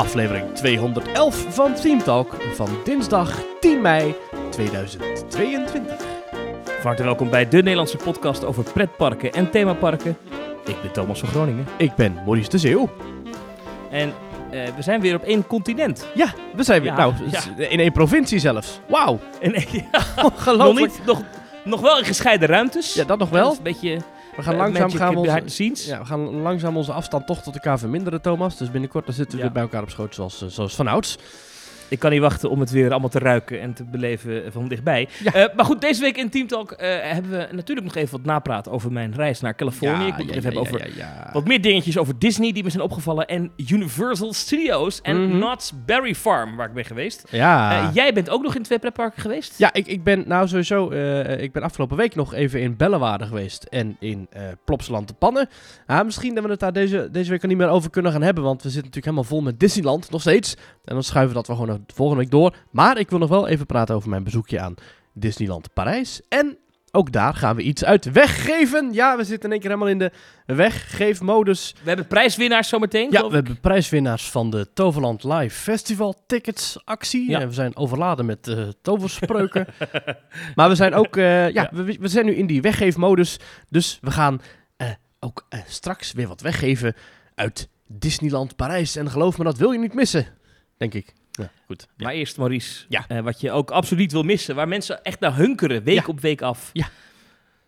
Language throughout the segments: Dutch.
aflevering 211 van Team Talk van dinsdag 10 mei 2022. Van harte welkom bij de Nederlandse podcast over pretparken en themaparken. Ik ben Thomas van Groningen. Ik ben Maurice de Zeeuw. En eh, we zijn weer op één continent. Ja, we zijn weer, Ja, nou, ja. in één provincie zelfs. Wauw, En, ja, nog, ongelooflijk. niet, nog, nog wel in gescheiden ruimtes. Ja, dat nog Dat wel. een beetje We gaan langzaam magic gaan we onze, ja, we gaan langzaam onze afstand toch tot elkaar verminderen, Thomas. Dus binnenkort dan zitten we Ja. weer bij elkaar op schoot zoals, eh, zoals vanouds. Ik kan niet wachten om het weer allemaal te ruiken en te beleven van dichtbij. Ja. Eh, maar goed, deze week in Team Talk eh, hebben we natuurlijk nog even wat napraat over mijn reis naar Californië. ik het even hebben over wat meer dingetjes over Disney die me zijn opgevallen. En Universal Studios en Mhm. Knott's Berry Farm, waar ik ben geweest. Ja. Eh, jij bent ook nog in twee pretparken geweest? Ja, ik, ik ben nou sowieso. ik ben afgelopen week nog even in Bellewaarde geweest en in Plopsaland de Pannen. Ah, misschien dat we het daar deze, deze week al niet meer over kunnen gaan hebben, want we zitten natuurlijk helemaal vol met Disneyland nog steeds. En dan schuiven we dat wel gewoon de volgende week door. Maar ik wil nog wel even praten over mijn bezoekje aan Disneyland Parijs. En ook daar gaan we iets uit weggeven. Ja, we zitten in één keer helemaal in de weggeefmodus. We hebben prijswinnaars zometeen. Ja, we hebben prijswinnaars van de Toverland Live Festival Tickets actie. Ja. En we zijn overladen met eh, toverspreuken. maar we zijn ook, eh, ja, Ja. We, we zijn nu in die weggeefmodus. Dus we gaan eh, ook straks weer wat weggeven uit Disneyland Parijs. En geloof me, dat wil je niet missen, denk ik. Ja, goed. Ja. Maar eerst, Maurice, Ja. eh, wat je ook absoluut wil missen, waar mensen echt naar hunkeren, week Ja. op week af. Ja.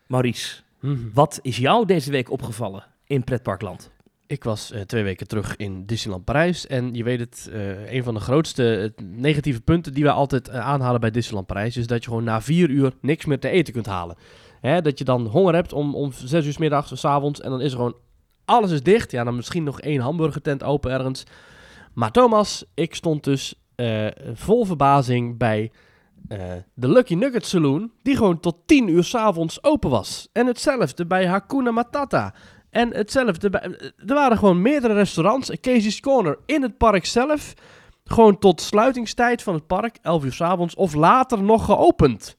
Maurice, Mhm. wat is jou deze week opgevallen in pretparkland? Ik was eh, twee weken terug in Disneyland Parijs. En je weet het, eh, een van de grootste negatieve punten die wij altijd aanhalen bij Disneyland Parijs... is dat je gewoon na vier uur niks meer te eten kunt halen. Hè, dat je dan honger hebt om, om zes uur 's middags of 's avonds en dan is er gewoon... Alles is dicht. Ja, dan misschien nog één hamburgertent open ergens. Maar Thomas, ik stond dus eh, vol verbazing bij eh, de Lucky Nugget Saloon... die gewoon tot tien uur 's avonds open was. En hetzelfde bij Hakuna Matata... En hetzelfde, bij- er waren gewoon meerdere restaurants. Casey's Corner in het park zelf. Gewoon tot sluitingstijd van het park, 11 uur 's avonds of later nog geopend.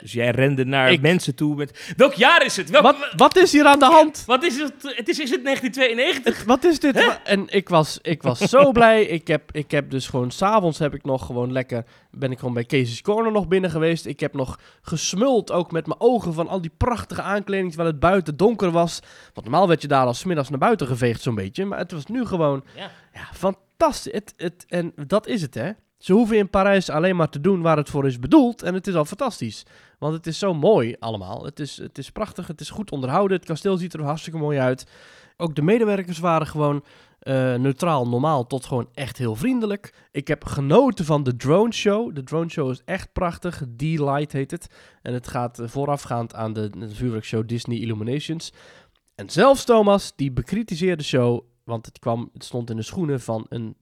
Dus jij rende naar ik- mensen toe met... Welk jaar is het? Welk, Wat, wat is hier aan de hand? wat is het? Het is, is het 1992? Wat is dit? En ik was, ik was zo blij. Ik heb, ik heb dus gewoon s'avonds heb ik nog gewoon lekker. Ben ik gewoon bij Casey's Corner nog binnen geweest. Ik heb nog gesmuld ook met mijn ogen van al die prachtige aankleding. Terwijl het buiten donker was. Want normaal werd je daar al 's middags naar buiten geveegd, zo'n beetje. Maar het was nu gewoon. Ja. Ja, fantastisch. Het, het, en dat is het, hè. Ze hoeven in Parijs alleen maar te doen waar het voor is bedoeld. En het is al fantastisch. Want het is zo mooi allemaal. Het is, het is prachtig, het is goed onderhouden. Het kasteel ziet er hartstikke mooi uit. Ook de medewerkers waren gewoon eh, neutraal, normaal tot gewoon echt heel vriendelijk. Ik heb genoten van de drone show. De drone show is echt prachtig. D-Light heet het. En het gaat eh, voorafgaand aan de, de vuurwerkshow Disney Illuminations. En zelfs Thomas, die bekritiseerde show, want het, kwam, het stond in de schoenen van een,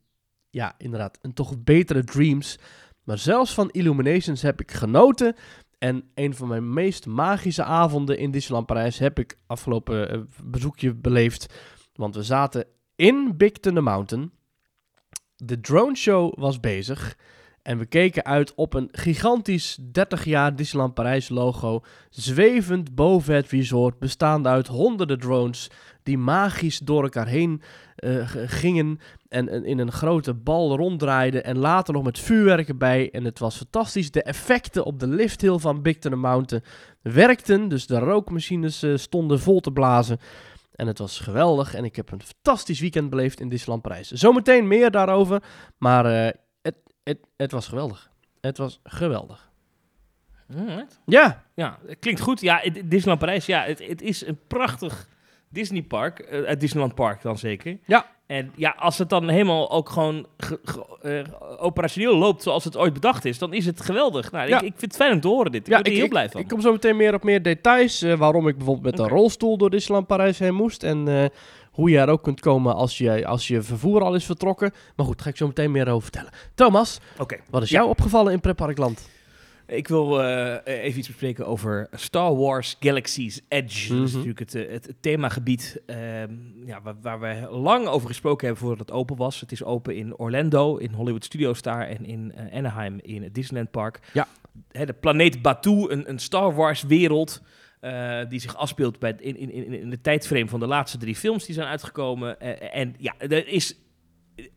ja, inderdaad, een toch betere Dreams. Maar zelfs van Illuminations heb ik genoten. En een van mijn meest magische avonden in Disneyland Parijs heb ik afgelopen eh, bezoekje beleefd. Want we zaten in Big Thunder Mountain. De drone show was bezig. En we keken uit op een gigantisch 30 jaar Disneyland Parijs logo. Zwevend boven het resort. Bestaande uit honderden drones. Die magisch door elkaar heen eh, gingen. En, in een grote bal ronddraaiden. En later nog met vuurwerk erbij. En het was fantastisch. De effecten op de lifthill van Big Thunder Mountain werkten. Dus de rookmachines eh, stonden vol te blazen. En het was geweldig. En ik heb een fantastisch weekend beleefd in Disneyland Parijs. Zometeen meer daarover. Maar eh, het, het, was geweldig. Het was geweldig. Ja, Ja, het klinkt goed. Ja, het- Disneyland Parijs, ja, het, het is een prachtig Disneypark. eh het Disneyland Park dan zeker. Ja. En ja, als het dan helemaal ook gewoon ge- ge- eh, operationeel loopt zoals het ooit bedacht is, dan is het geweldig. Nou, Ja. ik, ik vind het fijn om te horen dit. Ik ja er heel blij van. Ik kom zo meteen meer op meer details. eh, waarom ik bijvoorbeeld met een rolstoel door Disneyland Parijs heen moest. En hoe je er ook kunt komen als je, als je vervoer al is vertrokken. Maar goed, ga ik zo meteen meer over vertellen. Thomas, Oké. wat is Ja. jou opgevallen in Pretparkland? Ik wil eh, even iets bespreken over Star Wars Galaxy's Edge. Dat is Mhm. natuurlijk het, eh, het, het themagebied ehm, ja, waar, waar we lang over gesproken hebben voordat het open was. Het is open in Orlando, in Hollywood Studios daar en in eh, Anaheim in het Disneyland Park. Ja. Hè, de planeet Batuu, een, een Star Wars wereld eh, die zich afspeelt bij, in, in, in, in de tijdframe van de laatste drie films die zijn uitgekomen. Eh, en ja, er is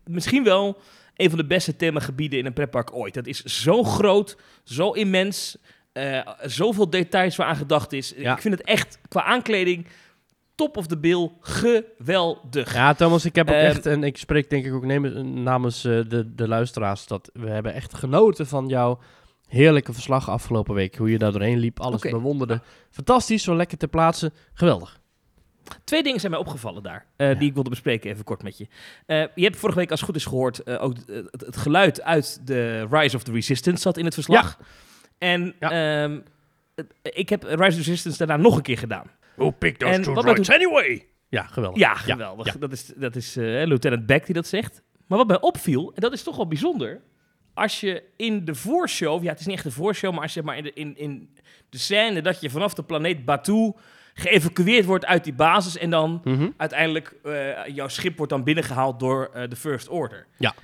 misschien wel een van de beste themagebieden in een pretpark ooit. Dat is zo groot, zo immens, eh, zoveel details waar aan gedacht is. Ja. Ik vind het echt qua aankleding top of the bill geweldig. Ja, Thomas, ik heb ook Ehm, echt, en ik spreek denk ik ook namens eh, de, de luisteraars, dat we hebben echt genoten van jouw heerlijke verslag afgelopen week. Hoe je daar doorheen liep, alles bewonderde. Fantastisch, zo lekker ter plaatse. Geweldig. Twee dingen zijn mij opgevallen daar, eh, Ja. die ik wilde bespreken even kort met je. Eh, je hebt vorige week als het goed is gehoord, eh, ook het, geluid uit de Rise of the Resistance zat in het verslag. En Ja. ehm, ik heb Rise of the Resistance daarna nog een keer gedaan. Who picked those En two droids anyway? Ja, geweldig. Ja, geweldig. ja. Dat is, dat is Lieutenant Beck die dat zegt. Maar wat mij opviel, en dat is toch wel bijzonder, als je in de voorshow, ja het is niet echt de voorshow, maar als je maar in de, in, in de scène dat je vanaf de planeet Batu geëvacueerd wordt uit die basis en dan Mhm. uiteindelijk eh, jouw schip wordt dan binnengehaald door eh, de First Order. Ja.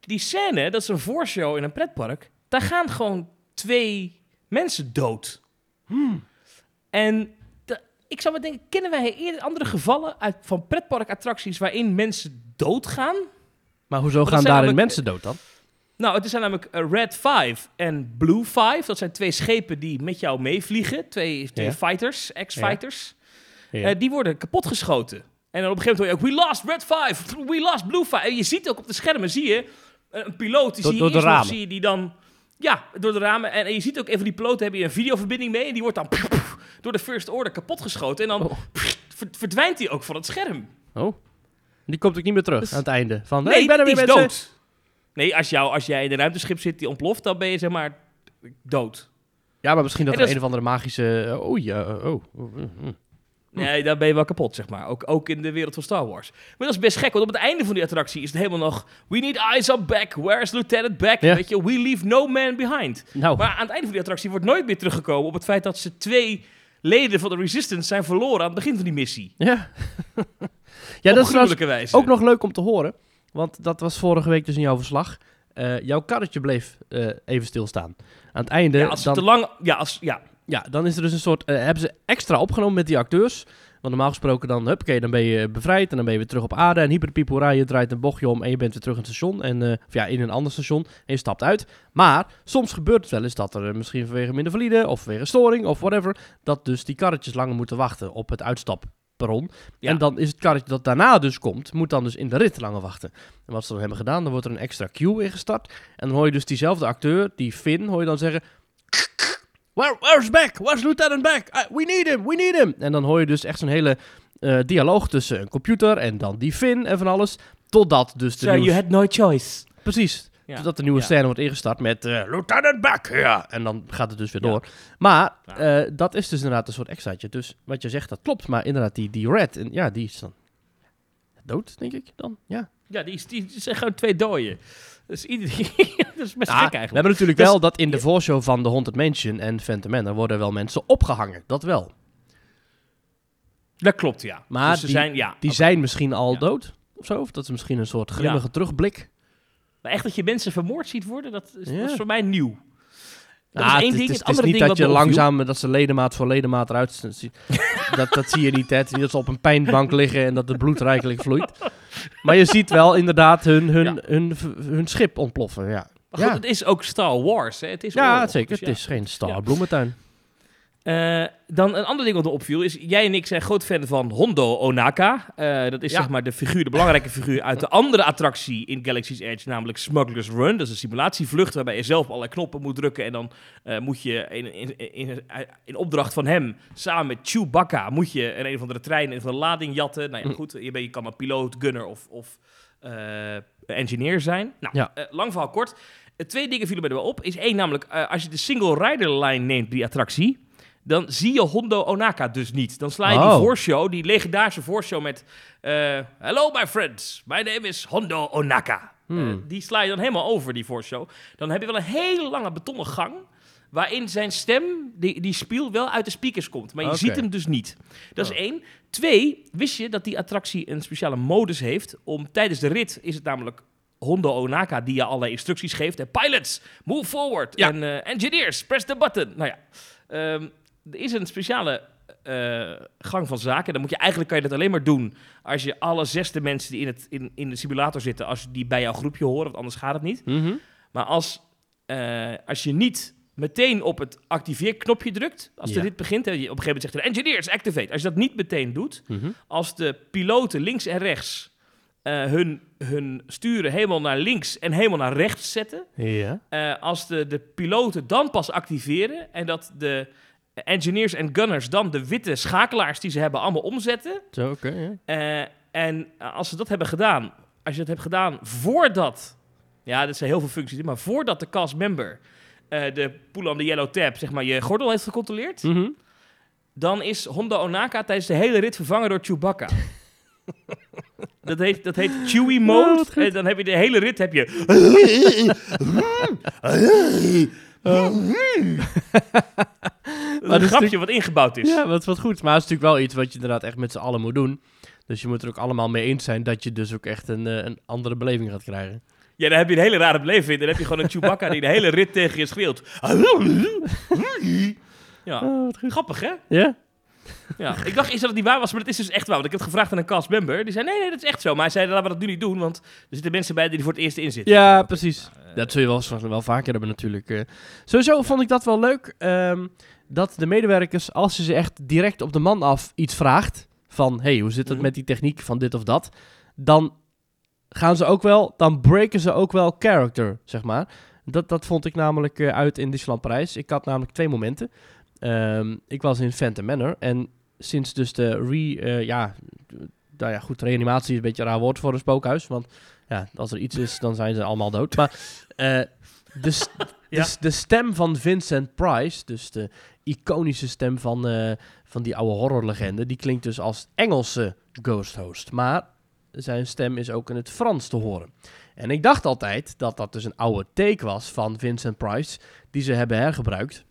Die scène, dat is een voorshow in een pretpark, daar gaan gewoon twee mensen dood. Hmm. En de- ik zou maar denken, kennen wij eerder andere gevallen uit, van pretparkattracties waarin mensen doodgaan? Maar hoezo gaan daarin mensen dood dan? Nou, het zijn namelijk eh, Red 5 en Blue 5. Dat zijn twee schepen die met jou meevliegen. Twee, twee Ja. fighters, ex-fighters. Ja. Eh, die worden kapotgeschoten. En dan op een gegeven moment hoor je ook, we lost Red 5, we lost Blue 5. En je ziet ook op de schermen, zie je, eh, een piloot, die Door- zie je door de eerst nog, ramen. zie je die dan... Ja, door de ramen. En, en je ziet ook, een van die piloten heb je een videoverbinding mee. En die wordt dan door de First Order kapotgeschoten. En dan Oh. ver- verdwijnt hij ook van het scherm. Oh. Die komt ook niet meer terug Dus- aan het einde. Van, Nee, hey, ik ben er weer mensen. dood. Nee, als, jou, als jij in een ruimteschip zit die ontploft, dan ben je zeg maar dood. Ja, maar misschien dat er een of andere magische... eh, oh ja, eh, oh. oh, mm, mm. Nee, dan ben je wel kapot, zeg maar. Ook, ook in de wereld van Star Wars. Maar dat is best gek, want op het einde van die attractie is het helemaal nog... We need eyes on back. Where's Lieutenant Beck? Ja. Weet je, we leave no man behind. Nou, Maar aan het einde van die attractie wordt nooit meer teruggekomen op het feit dat ze twee leden van de Resistance zijn verloren aan het begin van die missie. ja. ja, dat is wijze. ook nog leuk om te horen. Want dat was vorige week dus in jouw verslag. Eh, jouw karretje bleef eh, even stilstaan. Aan het einde... Ja, als dan, het te lang... Ja, als, ja. Ja, dan is er dus een soort... eh, hebben ze extra opgenomen met die acteurs. Want normaal gesproken dan, huppakee, dan ben je bevrijd en dan ben je weer terug op aarde. En hyperpiepora, je draait een bochtje om en je bent weer terug in het station. En, of ja, in een ander station en je stapt uit. Maar soms gebeurt het wel eens dat er misschien vanwege minder valide of vanwege storing of whatever... dat dus die karretjes langer moeten wachten op het Ja. En dan is het karretje dat daarna dus komt, moet dan dus in de rit langer wachten. En wat ze dan hebben gedaan, dan wordt er een extra queue ingestart. En dan hoor je dus diezelfde acteur, die Finn, hoor je dan zeggen... Where, where's Beck? Where's Lieutenant Beck? Uh, we need him, we need him. En dan hoor je dus echt zo'n hele eh, dialoog tussen een computer en dan die Finn en van alles. Totdat dus de So you had no choice. Precies. Ja. Totdat de nieuwe scène wordt ingestart met eh, Lieutenant Beck, ja. En dan gaat het dus weer door. Maar eh, dat is dus inderdaad een soort extraatje. Dus wat je zegt, dat klopt. Maar inderdaad, die, die Red, en, ja, die is dan dood, denk ik dan. Ja. Ja, die, is- die zijn gewoon twee dooien. Dus iedereen... dat is best Ah, gek we eigenlijk. hebben natuurlijk Dus- wel dat in de voorshow van The Haunted Mansion en Phantom Manor worden wel mensen opgehangen. Dat wel. Dat klopt, ja. Maar Dus ze die- zijn, ja, Die zijn misschien al Ja. dood of zo. Of dat is misschien een soort grimmige terugblik. Maar echt dat je mensen vermoord ziet worden, dat is, Ja. dat is voor mij nieuw. Dat Ah, is één het, ding. Het, is- het is niet ding dat je langzaam, dat ze ledemaat voor ledemaat eruit zien. dat, dat zie je niet, hè. Het is niet dat ze op een pijnbank liggen en dat het bloed rijkelijk vloeit. Maar je ziet wel inderdaad hun, hun, Ja. hun, hun, schip ontploffen, ja. Maar goed, Ja. het is ook Star Wars, hè. Het is Ja, oorlog, zeker. dus Het is geen star bloementuin. Eh, dan een ander ding wat me opviel is, jij en ik zijn groot fan van Hondo Onaka. Eh, dat is Ja. zeg maar de figuur, de belangrijke figuur uit de andere attractie in Galaxy's Edge, namelijk Smuggler's Run. Dat is een simulatievlucht waarbij je zelf allerlei knoppen moet drukken en dan eh, moet je in, in, in, in opdracht van hem, samen met Chewbacca, moet je een, een of andere trein, een of andere lading jatten. Nou ja, Hm. goed, je, bent, je kan een piloot, gunner of, of engineer zijn. Nou, Ja. lang verhaal kort. Twee dingen vielen mij er wel op. Is één, namelijk als je de single rider line neemt, die attractie, dan zie je Hondo Onaka dus niet. Dan sla je die Oh. voorshow, die legendarische voorshow met... eh, Hello my friends, my name is Hondo Onaka. Hmm. Eh, die sla je dan helemaal over, die voorshow. Dan heb je wel een hele lange betonnen gang... waarin zijn stem, die, die spiel, wel uit de speakers komt. Maar je ziet hem dus niet. Dat is Oh. één. Twee, wist je dat die attractie een speciale modus heeft... om tijdens de rit is het namelijk... Hondo Onaka die je allerlei instructies geeft. En pilots, move forward. Ja. En eh, engineers, press the button. Nou ja, ehm, er is een speciale eh, gang van zaken. Dan moet je eigenlijk kan je dat alleen maar doen als je alle zesde mensen die in, het, in, in de simulator zitten, als die bij jouw groepje horen, want anders gaat het niet. Mhm. Maar als, eh, als je niet meteen op het activeerknopje drukt, als Ja. de rit begint, hè, je- op een gegeven moment zegt er engineers activate. Als je dat niet meteen doet, Mhm. als de piloten links en rechts eh, hun, hun sturen helemaal naar links en helemaal naar rechts zetten, Ja. als de, de piloten dan pas activeren en dat de engineers en gunners dan de witte schakelaars die ze hebben allemaal omzetten, Zo, oké. ja. eh, en als ze dat hebben gedaan, als je dat hebt gedaan voordat, ja, dat zijn heel veel functies, maar voordat de cast member eh, de pull on the yellow tab, zeg maar, je gordel heeft gecontroleerd, Mhm. dan is Honda Onaka tijdens de hele rit vervangen door Chewbacca. dat, heet, dat heet Chewie Oh, mode. en dan heb je de hele rit heb je. Dat een is grapje wat ingebouwd is. Ja, wat, wat goed. Maar het is natuurlijk wel iets wat je inderdaad echt met z'n allen moet doen. Dus je moet er ook allemaal mee eens zijn dat je dus ook echt een, eh, een andere beleving gaat krijgen. Ja, dan heb je een hele rare beleving. Dan heb je gewoon een Chewbacca die de hele rit tegen je schreeuwt. Ja, Oh, grappig hè? Ja? Ja, ik dacht eerst dat het niet waar was, maar het is dus echt waar. Want ik heb het gevraagd aan een cast member. Die zei, nee, nee, dat is echt zo. Maar hij zei, laten we dat nu niet doen, want er zitten mensen bij die er voor het eerst in zitten. Ja, precies. Dat zul je wel, wel vaker hebben natuurlijk. eh. Sowieso vond ik dat wel leuk. ehm, dat de medewerkers, als je ze echt direct op de man af iets vraagt... van, hey, hoe zit het Mhm. met die techniek van dit of dat... dan gaan ze ook wel, dan breken ze ook wel character, zeg maar. Dat, dat vond ik namelijk eh, uit in Disneyland Parijs. Ik had namelijk twee momenten. Ehm, ik was in Phantom Manor en sinds dus de re... eh, ja, nou ja, goed, reanimatie is een beetje een raar woord voor een spookhuis. Want ja, als er iets is, dan zijn ze allemaal dood. Maar eh, de, st- Ja. de, de stem van Vincent Price, dus de iconische stem van, eh, van die oude horrorlegende, die klinkt dus als Engelse ghost host. Maar zijn stem is ook in het Frans te horen. En ik dacht altijd dat dat dus een oude take was van Vincent Price, die ze hebben hergebruikt.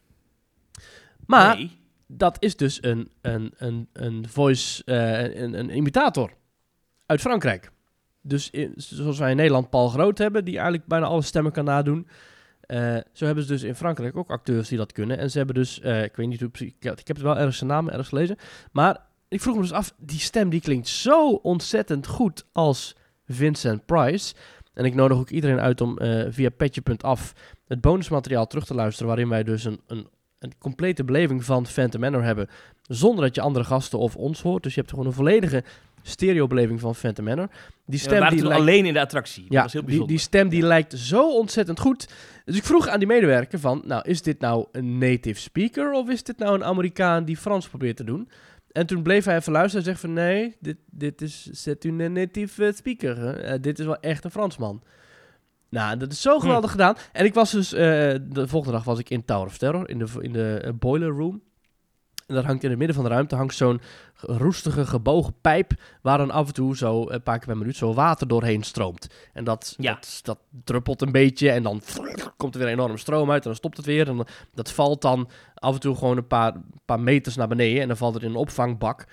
Maar Nee. dat is dus een, een, een, een voice, eh, een, een imitator uit Frankrijk. Dus in- zoals wij in Nederland Paul Groot hebben, die eigenlijk bijna alle stemmen kan nadoen. eh, zo hebben ze dus in Frankrijk ook acteurs die dat kunnen. En ze hebben dus, eh, ik weet niet hoe precies, ik heb, ik heb het wel ergens zijn naam ergens gelezen. Maar ik vroeg me dus af, die stem die klinkt zo ontzettend goed als Vincent Price. En ik nodig ook iedereen uit om eh, via petje.af het bonusmateriaal terug te luisteren. Waarin wij dus een, een, een complete beleving van Phantom Manor hebben. Zonder dat je andere gasten of ons hoort. Dus je hebt gewoon een volledige stereobeleving van Phantom Manor. Die stem die lijkt... alleen in de attractie. Dat Ja, was heel die, bijzonder. die stem die lijkt zo ontzettend goed. Dus ik vroeg aan die medewerker van, nou, is dit nou een native speaker of is dit nou een Amerikaan die Frans probeert te doen? En toen bleef hij even luisteren en zegt van, nee, dit, dit is, zet u een native eh, speaker. Eh, dit is wel echt een Fransman. Nou, dat is zo geweldig gedaan. En ik was dus, eh, de volgende dag was ik in Tower of Terror, in de, in de eh, boiler room. En daar hangt in het midden van de ruimte hangt zo'n roestige gebogen pijp waar dan af en toe zo een paar keer per minuut zo water doorheen stroomt. En dat, Ja. dat, dat druppelt een beetje en dan komt er weer een enorme stroom uit en dan stopt het weer. En dat valt dan af en toe gewoon een paar, paar meters naar beneden en dan valt het in een opvangbak.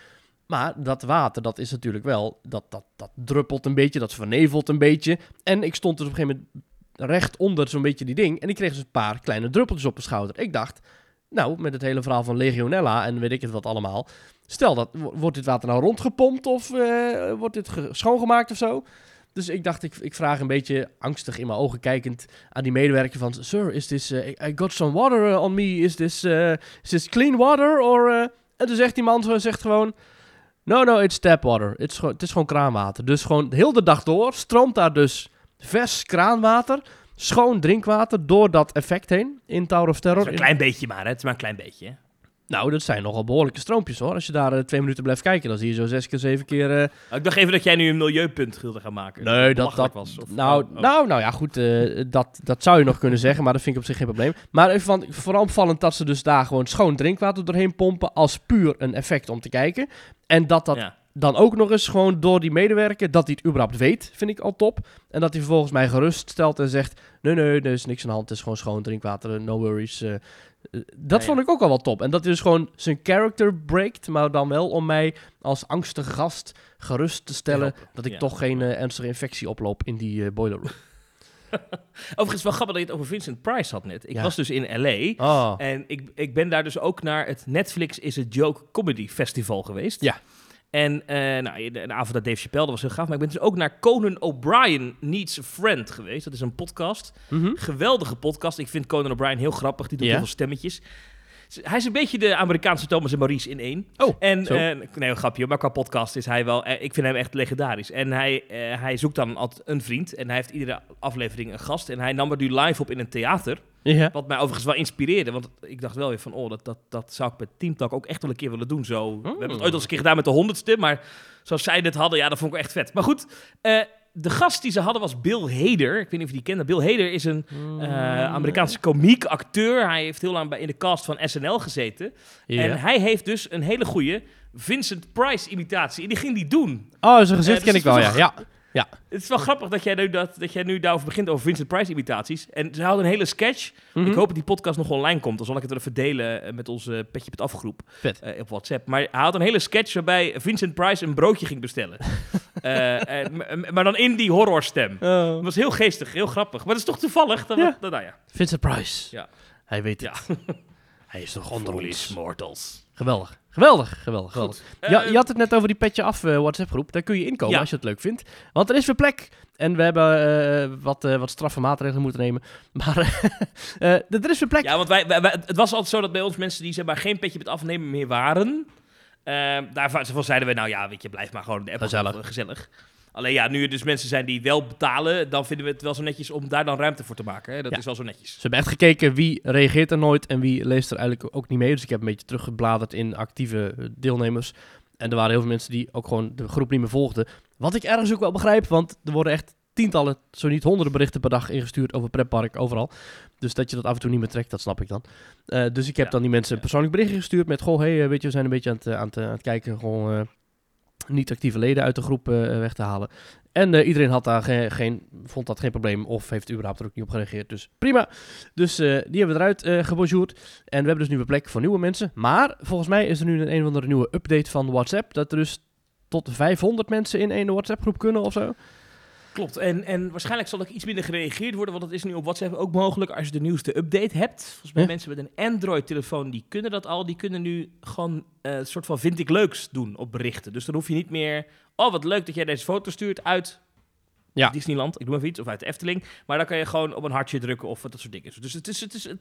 Maar dat water, dat is natuurlijk wel, dat, dat, dat druppelt een beetje, dat vernevelt een beetje. En ik stond dus op een gegeven moment recht onder zo'n beetje die ding en ik kreeg dus een paar kleine druppeltjes op mijn schouder. Ik dacht, nou, met het hele verhaal van Legionella en weet ik het wat allemaal. Stel, dat, wo- wordt dit water nou rondgepompt of eh, wordt dit ge- schoongemaakt of zo? Dus ik dacht, ik, ik vraag een beetje angstig in mijn ogen kijkend aan die medewerker van... Sir, is this, eh, I got some water eh, on me. Is this, is this clean water? Or, eh?" En toen zegt die man zegt gewoon... No, no, it's tap water. Gewoon, het is gewoon kraanwater. Dus gewoon heel de dag door stroomt daar dus vers kraanwater, schoon drinkwater, door dat effect heen in Tower of Terror. een klein beetje maar, hè. Het is maar een klein beetje. Nou, dat zijn nogal behoorlijke stroompjes hoor. Als je daar eh, twee minuten blijft kijken, dan zie je zo zes keer, zeven keer... eh, Oh, Ik dacht even dat jij nu een milieupunt wilde gaan maken. Nee, dat, dat, was. Of, nou, oh, oh. nou, nou ja, goed, eh, dat, dat zou je nog kunnen zeggen, maar dat vind ik op zich geen probleem. Maar even van, vooral opvallend dat ze dus daar gewoon schoon drinkwater doorheen pompen als puur een effect om te kijken. En dat dat Ja. dan ook nog eens gewoon door die medewerker, dat hij het überhaupt weet, vind ik al top. En dat hij vervolgens mij gerust stelt en zegt, nee, nee, er is niks aan de hand, het is gewoon schoon drinkwater, no worries. Dat Ja, vond ik ook al wel top. En dat hij dus gewoon zijn character breakt, maar dan wel om mij als angstige gast gerust te stellen dat ik toch geen eh, ernstige infectie oploop in die eh, boiler room. Overigens wel grappig dat je het over Vincent Price had net. Ik Ja. was dus in L.A. Oh. En ik, ik ben daar dus ook naar het Netflix is a Joke Comedy Festival geweest. Ja. En eh, nou, de, de avond dat Dave Chappelle, dat was heel gaaf. Maar ik ben dus ook naar Conan O'Brien Needs a Friend geweest. Dat is een podcast. Mhm. Geweldige podcast. Ik vind Conan O'Brien heel grappig. Die doet heel veel stemmetjes. Hij is een beetje de Amerikaanse Thomas en Maurice in één. Oh, En, zo. nee, een grapje, maar qua podcast is hij wel... eh, ik vind hem echt legendarisch. En hij, eh, hij zoekt dan altijd een vriend. En hij heeft iedere aflevering een gast. En hij nam er nu live op in een theater. Ja. Wat mij overigens wel inspireerde. Want ik dacht wel weer van... Oh, dat, dat, dat zou ik met Team Talk ook echt wel een keer willen doen. Zo. We hebben het ooit al eens een keer gedaan met de honderdste. Maar zoals zij dit hadden, ja, dat vond ik echt vet. Maar goed, eh, de gast die ze hadden was Bill Hader. Ik weet niet of je die kende. Bill Hader is een eh, Amerikaanse komiek, acteur. Hij heeft heel lang bij, in de cast van SNL gezeten. En hij heeft dus een hele goede Vincent Price imitatie. En die ging die doen. Oh, zijn gezicht Eh, ken dus ik wel, ja. ja. Ja. Het is wel grappig dat jij nu, dat, dat jij nu daarover begint over Vincent Price imitaties. En ze hadden een hele sketch. Mhm. Ik hoop dat die podcast nog online komt. Dan zal ik het er even delen eh, met onze Petje Pet Afgroep Vet. eh, op WhatsApp. Maar hij had een hele sketch waarbij Vincent Price een broodje ging bestellen. Eh, m- maar dan in die horrorstem. Oh. Dat was heel geestig, heel grappig. Maar het is toch toevallig? Dat, Ja. dat, nou ja. Vincent Price. Ja. Hij weet Ja. het. Hij is toch onder ons. mortals. Geweldig. Geweldig, geweldig, geweldig. Eh, Ja, je had het net over die petje af eh, WhatsApp groep. Daar kun je inkomen Ja. als je het leuk vindt. Want er is weer plek. En we hebben eh, wat, eh, wat straffe maatregelen moeten nemen. Maar er is weer plek. Ja, want wij, wij- wij- het was altijd zo dat bij ons mensen die zeg maar geen petje met afnemen meer waren. daarvan zeiden we, nou ja, weet je, blijf maar gewoon de app. Gezellig. Alleen ja, nu er dus mensen zijn die wel betalen, dan vinden we het wel zo netjes om daar dan ruimte voor te maken. Hè? Dat Ja. is wel zo netjes. Ze hebben echt gekeken wie reageert er nooit en wie leest er eigenlijk ook niet mee. Dus ik heb een beetje teruggebladerd in actieve eh, deelnemers. En er waren heel veel mensen die ook gewoon de groep niet meer volgden. Wat ik ergens ook wel begrijp, want er worden echt tientallen, zo niet honderden berichten per dag ingestuurd over pretpark overal. Dus dat je dat af en toe niet meer trekt, dat snap ik dan. Eh, dus ik heb Ja, dan die mensen een persoonlijk berichtje gestuurd met... Goh, hey, eh, weet je, we zijn een beetje aan het, aan het, aan het kijken. Gewoon niet actieve leden uit de groep eh, weg te halen. En eh, iedereen had daar geen, vond dat geen probleem of heeft überhaupt er ook niet op gereageerd. Dus prima. Dus eh, die hebben we eruit eh gebonjourd. En we hebben dus nu een plek voor nieuwe mensen. Maar volgens mij is er nu een een of andere nieuwe update van WhatsApp. Dat er dus tot 500 mensen in één WhatsApp groep kunnen of zo. Klopt. En, en waarschijnlijk zal er iets minder gereageerd worden, want dat is nu op WhatsApp ook mogelijk als je de nieuwste update hebt. Volgens mij Ja. mensen met een Android-telefoon, die kunnen dat al. Die kunnen nu gewoon eh, een soort van vind ik leuks doen op berichten. Dus dan hoef je niet meer, oh wat leuk dat jij deze foto stuurt uit Ja. Disneyland, ik doe maar iets, of uit de Efteling. Maar dan kan je gewoon op een hartje drukken of wat dat soort dingen. Dus het is, het is, het,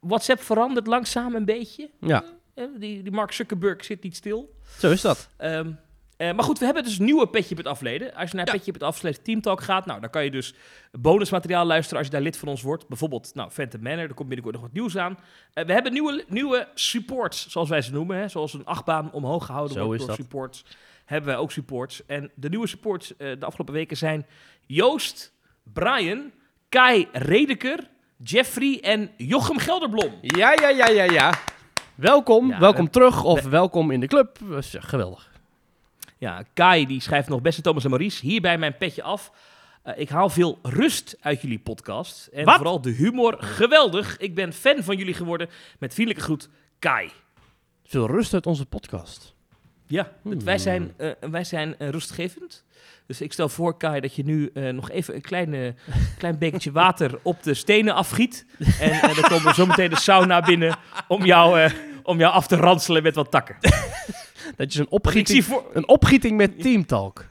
WhatsApp verandert langzaam een beetje. Ja, Eh, die, die Mark Zuckerberg zit niet stil. zo is dat. Ehm, eh, maar goed, we hebben dus nieuwe Petje op het afleden. Als je naar Ja. Petje op het afleden Teamtalk gaat, nou, dan kan je dus bonusmateriaal luisteren als je daar lid van ons wordt. Bijvoorbeeld, nou, Phantom Manor, er komt binnenkort nog wat nieuws aan. Eh, we hebben nieuwe, nieuwe supports, zoals wij ze noemen. Hè? Zoals een achtbaan omhoog gehouden Zo wordt is door dat. supports. Hebben wij ook supports. En de nieuwe supports eh, de afgelopen weken zijn Joost, Brian, Kai Redeker, Jeffrey en Jochem Gelderblom. Ja, ja, ja, ja, ja. Welkom, Ja, welkom we- terug of welkom in de club. Dat is, geweldig. Ja, Kai die schrijft nog beste Thomas en Maurice. Hierbij mijn petje af. Eh, ik haal veel rust uit jullie podcast. En Wat? vooral de humor geweldig. Ik ben fan van jullie geworden. Met vriendelijke groet, Kai. Veel rust uit onze podcast. Ja, Hmm. het- wij zijn, eh, wij zijn eh, rustgevend. Dus ik stel voor, Kai, dat je nu eh, nog even een kleine, klein bekertje water op de stenen afgiet. En eh, dan komen we zo meteen de sauna binnen om jou, eh, om jou af te ranselen met wat takken. Dat je ik opgieting, voor, een opgieting met teamtalk.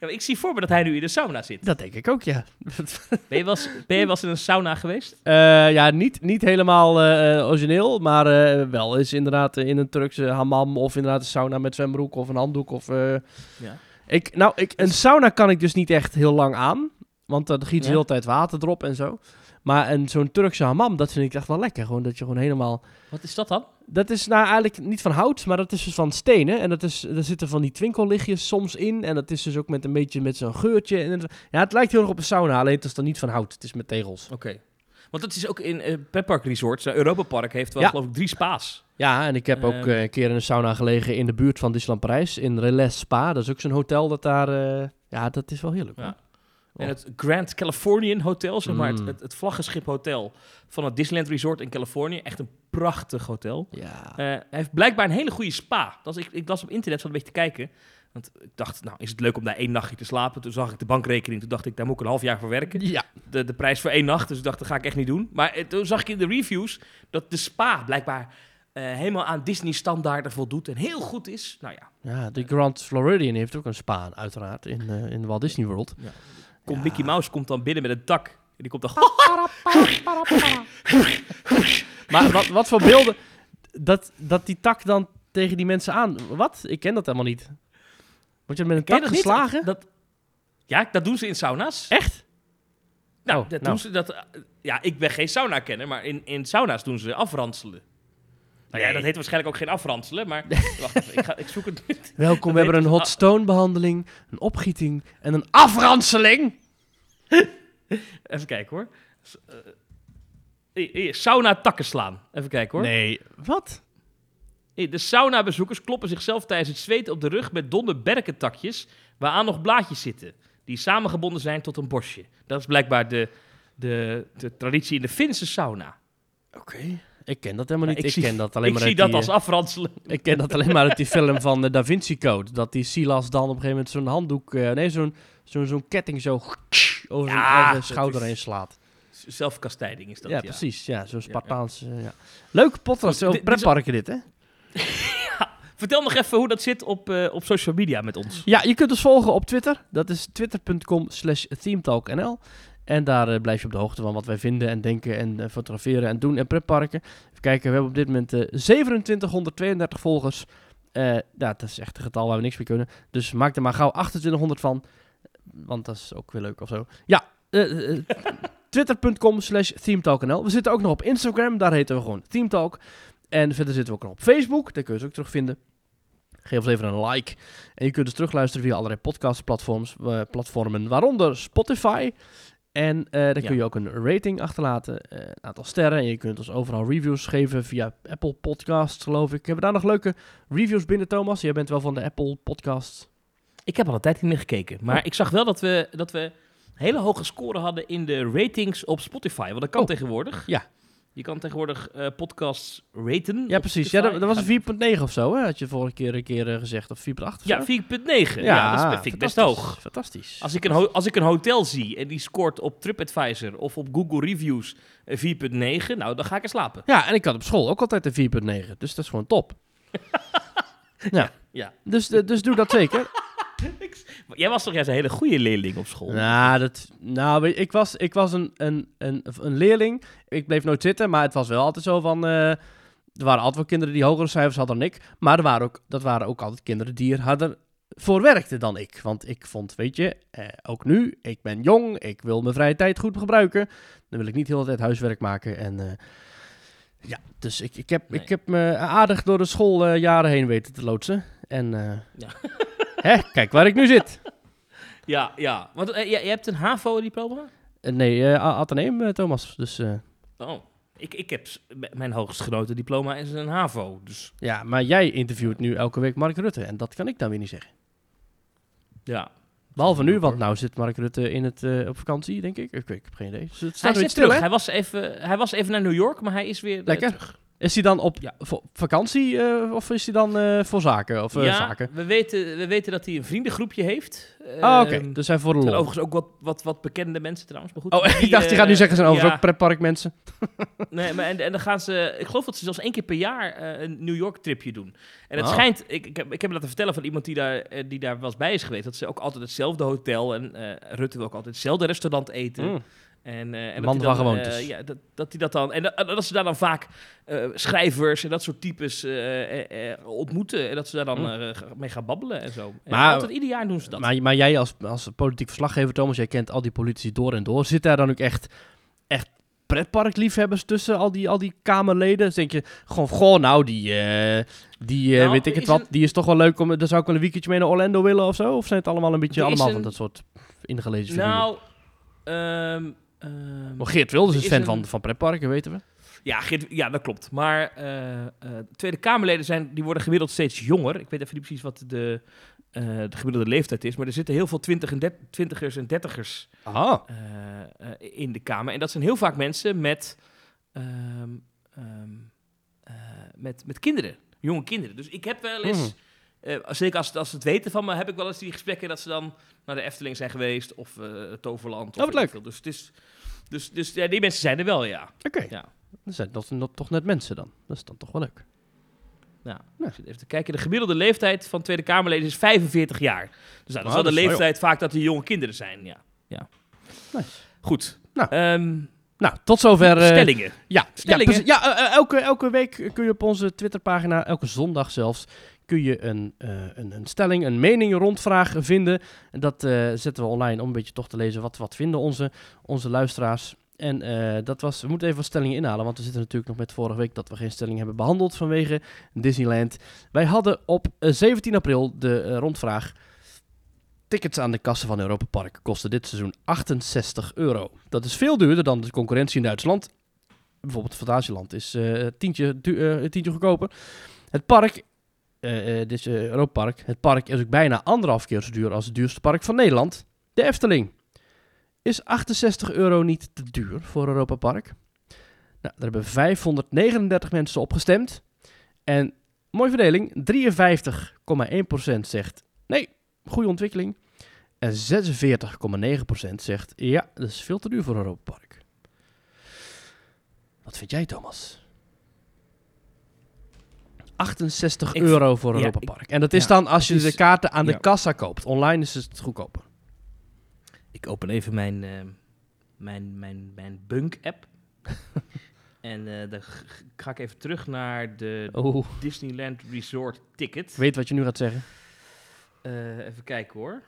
ja, ik zie voor me dat hij nu in de sauna zit. Dat denk ik ook, ja. Ben je wel eens, ben je wel eens in een sauna geweest? Eh, ja, niet, niet helemaal eh, origineel, maar eh, wel is inderdaad in een Turkse hammam of inderdaad een sauna met zwembroek of een handdoek. Of, Ja. ik, nou, ik, een sauna kan ik dus niet echt heel lang aan, want dan giet Ja. de hele tijd water erop en zo. Maar een, zo'n Turkse hammam, dat vind ik echt wel lekker. Gewoon dat je gewoon helemaal... Wat is dat dan? Dat is nou eigenlijk niet van hout, maar dat is dus van stenen. En dat is, er zitten van die twinkellichtjes soms in. En dat is dus ook met een beetje met zo'n geurtje. En, het- ja, het lijkt heel erg op een sauna, alleen het is dan niet van hout. Het is met tegels. Oké. Want het is ook in uh, Petpark Resorts. Uh, Europa Park heeft wel Ja. geloof ik drie spa's. Ja, en ik heb ook Ehm. eh, een keer in een sauna gelegen in de buurt van Disneyland Parijs. In Relais Spa. Dat is ook zo'n hotel dat daar... eh, ja, dat is wel heerlijk. Ja. En het Grand Californian Hotel, zeg maar, Mm. het, het, het vlaggenschip hotel van het Disneyland Resort in Californië. Echt een prachtig hotel. Ja. Eh, hij heeft blijkbaar een hele goede spa. Dat is, ik, ik las op internet, zat een beetje te kijken. Want ik dacht, nou, is het leuk om daar één nachtje te slapen? Toen zag ik de bankrekening, toen dacht ik, daar moet ik een half jaar voor werken. Ja. De, de prijs voor één nacht, dus ik dacht, dat ga ik echt niet doen. Maar eh, toen zag ik in de reviews dat de spa blijkbaar eh, helemaal aan Disney-standaarden voldoet en heel goed is. Nou ja, Ja, de Grand Floridian heeft ook een spa, uiteraard, in, eh, in Walt Disney World. Komt Ja. Mickey Mouse komt dan binnen met een tak. En die komt dan... Maar wat, wat voor beelden, dat, dat die tak dan tegen die mensen aan... Wat? Ik ken dat helemaal niet. Word je met een tak dat niet? geslagen? Dat, ja, dat doen ze in sauna's. Echt? Nou, Oh, dat nou. doen ze dat. Ja, ik ben geen sauna-kenner, maar in, in sauna's doen ze afranselen. Nou ja, dat heet waarschijnlijk ook geen afranselen, maar wacht even, ik, ga, ik zoek het niet. Welkom, we hebben een dus hot stone behandeling, een opgieting en een afranseling. Even kijken hoor. S- eh, hier, hier, sauna takken slaan. Even kijken hoor. Nee, wat? Hier, De sauna-bezoekers kloppen zichzelf tijdens het zweten op de rug met donde berkentakjes, waaraan nog blaadjes zitten, die samengebonden zijn tot een bosje. Dat is blijkbaar de, de, de traditie in de Finse sauna. Oké. Ik ken dat helemaal Ja, niet. ik ik zie- ken dat alleen ik maar zie dat die, als eh, afranselen. Ik ken dat alleen maar uit die film van de Da Vinci Code. Dat die Silas dan op een gegeven moment zo'n handdoek, eh, nee, zo'n zo'n zo'n ketting zo over zijn Ja, schouder heen slaat. Zelfkastijding is dat, ja, ja. precies. Ja, zo'n ja. Spartaans. eh, ja. Podcast over dit- dit is- pretparken dit, hè? Vertel nog even hoe dat zit op, eh, op social media met ons. Ja, je kunt ons volgen op Twitter. Dat is twitter.com slash themetalknl. En daar eh, blijf je op de hoogte van wat wij vinden en denken en eh, fotograferen en doen en pretparken. Even kijken, we hebben op dit moment eh 2732 volgers. Eh ja, dat is echt een getal waar we niks mee kunnen. Dus maak er maar gauw 2800 van. Want dat is ook weer leuk of zo. Ja, twitter.com slash themetalknl. We zitten ook nog op Instagram, daar heten we gewoon Themetalk. En verder zitten we ook nog op Facebook, daar kun je ze ook terugvinden. Geef ons even een like. En je kunt dus terugluisteren via allerlei podcastplatforms, platformen, waaronder Spotify. En eh daar kun je ook een rating achterlaten, eh, een aantal sterren. En je kunt ons overal reviews geven via Apple Podcasts, geloof ik. Hebben we daar nog leuke reviews binnen, Thomas? Jij bent wel van de Apple Podcasts. Ik heb al een tijd niet meer gekeken. Maar Oh. ik zag wel dat we, dat we hele hoge score hadden in de ratings op Spotify. Want dat kan Oh. tegenwoordig. Ja. Je kan tegenwoordig eh, podcasts raten. Ja, precies. Ja, dat, dat was een 4.9 of zo, hè? Had je vorige keer een keer eh, gezegd. Of 4.8 of Ja, zo? 4.9. Ja, dat, vind ik best hoog. Fantastisch. Als ik, een als ik een hotel zie en die scoort op TripAdvisor of op Google Reviews een 4.9, nou, dan ga ik er slapen. Ja, en ik had op school ook altijd een 4.9. Dus dat is gewoon top. ja. Ja. Dus, eh, dus doe dat zeker. Jij was toch juist een hele goede leerling op school? Nou, dat, nou ik was, ik was een, een, een, een leerling. Ik bleef nooit zitten, maar het was wel altijd zo van... eh, er waren altijd wel kinderen die hogere cijfers hadden dan ik. Maar er waren ook, dat waren ook altijd kinderen die er harder voor werkten dan ik. Want ik vond, weet je, eh, ook nu, ik ben jong, ik wil mijn vrije tijd goed gebruiken. Dan wil ik niet de hele tijd huiswerk maken. En eh, ja, dus ik, ik, heb, Nee. ik heb me aardig door de schooljaren heen weten te loodsen. En Ja. hè, kijk waar ik nu zit. Ja, ja. Want eh, je, je hebt een HAVO-diploma? Eh, nee, eh A- Atheneum, eh, Thomas. Dus... eh, Oh. Ik, ik heb s- m- mijn hoogst genoten diploma is een HAVO. Dus Ja, maar jij interviewt nu elke week Mark Rutte. En dat kan ik dan weer niet zeggen. ja. Behalve nu, want nou zit Mark Rutte in het, eh, op vakantie, denk ik. Ik, ik heb geen idee. Dus het Hij staat is weer terug. Hij was, even, hij was even naar New York, maar hij is weer eh, Lekker. terug. Is hij dan op Ja. vakantie eh, of is hij dan eh, voor zaken? Of eh, ja, zaken? We, weten, we weten dat hij een vriendengroepje heeft. Ah, oké. Ehm, Dus hij voor de er zijn lol. overigens ook wat, wat, wat bekende mensen trouwens. Maar goed, Oh, die, ik dacht, die gaat nu zeggen, zijn overigens ja, ook pretparkmensen. Nee, maar en, en dan gaan ze... Ik geloof dat ze zelfs één keer per jaar een New York-tripje doen. En het Oh. schijnt... Ik, ik, heb, ik heb me laten vertellen van iemand die daar, die daar eens bij is geweest... dat ze ook altijd hetzelfde hotel... en Rutte wil ook altijd hetzelfde restaurant eten. Mm. En, eh, en Man van gewoontes. eh, ja, dat, dat hij dat dan... En dat, dat ze daar dan vaak eh, schrijvers en dat soort types ontmoeten. En dat ze daar dan Mm. mee gaan babbelen en zo. En Maar- altijd ieder jaar doen ze dat. Maar, maar jij als, als politiek verslaggever, Thomas, jij kent al die politici door en door. Zit daar dan ook echt, echt pretparkliefhebbers tussen al die, al die Kamerleden? Dus denk je gewoon, goh, nou, die, die Nou, weet ik het wat, een- die is toch wel leuk om, daar zou ik wel een weekendje mee naar Orlando willen of zo? Of zijn het allemaal een beetje allemaal een- van dat soort ingelezen figuren? nou... ehm, Oh, Geert Wilders er is is fan een- van, van pretparken, weten we. Ja, Geert- ja, dat klopt. Maar eh, eh, Tweede Kamerleden zijn, die worden gemiddeld steeds jonger. Ik weet even niet precies wat de, eh, de gemiddelde leeftijd is. Maar er zitten heel veel twintig en twintigers en dertigers Ah, in de Kamer. En dat zijn heel vaak mensen met, ehm, ehm, eh, met, met kinderen. Jonge kinderen. Dus ik heb wel eens... Eh, zeker als, als ze het weten van me, heb ik wel eens die gesprekken dat ze dan naar de Efteling zijn geweest of Toverland. Of Oh, wat weet ik leuk. veel. Dus, het is, dus, dus ja, die mensen zijn er wel, ja. Oké, Ja. dat zijn dat, dat toch net mensen dan. Dat is dan toch wel leuk. Nou, Ja. ik zit even te kijken. De gemiddelde leeftijd van Tweede Kamerleden is 45 jaar. Dus nou, dat is Ah, wel dat de is wel leeftijd vaak dat er jonge kinderen zijn. Ja. ja. Nice. Goed. Nou. Ehm, Nou, tot zover... eh, stellingen. Ja, Stellingen. Ja, ja eh, eh, elke, elke week kun je op onze Twitterpagina, elke zondag zelfs, kun je een, eh, een, een stelling, een mening rondvraag vinden. En dat eh, zetten we online om een beetje toch te lezen wat, wat vinden onze, onze luisteraars. En eh, dat was, we moeten even wat stellingen inhalen, want we zitten natuurlijk nog met vorige week dat we geen stelling hebben behandeld vanwege Disneyland. Wij hadden op eh, 17 april de rondvraag. Tickets aan de kassen van Europa Park kosten dit seizoen 68 euro. Dat is veel duurder dan de concurrentie in Duitsland bijvoorbeeld Fantasieland is tientje, tientje goedkoper. Het park, eh eh, dit eh, Europa Park, het park is ook bijna anderhalf keer zo duur als het duurste park van Nederland. De Efteling. Is 68 euro niet te duur voor Europa Park? Nou, daar hebben 539 mensen op gestemd. En, mooie verdeling, 53,1% zegt nee, goede ontwikkeling. En 46,9% zegt ja, dat is veel te duur voor Europa Park. Wat vind jij, Thomas? 68 Ik- euro voor ja, Europa ik- Park. En dat is ja, dan als je de kaarten aan de ja. kassa koopt. Online is het goedkoper. Ik open even mijn, eh, mijn, mijn, mijn Bunk-app. en eh, dan ga ik even terug naar de Oh, Disneyland Resort ticket. ik weet wat je nu gaat zeggen. Eh, even kijken hoor.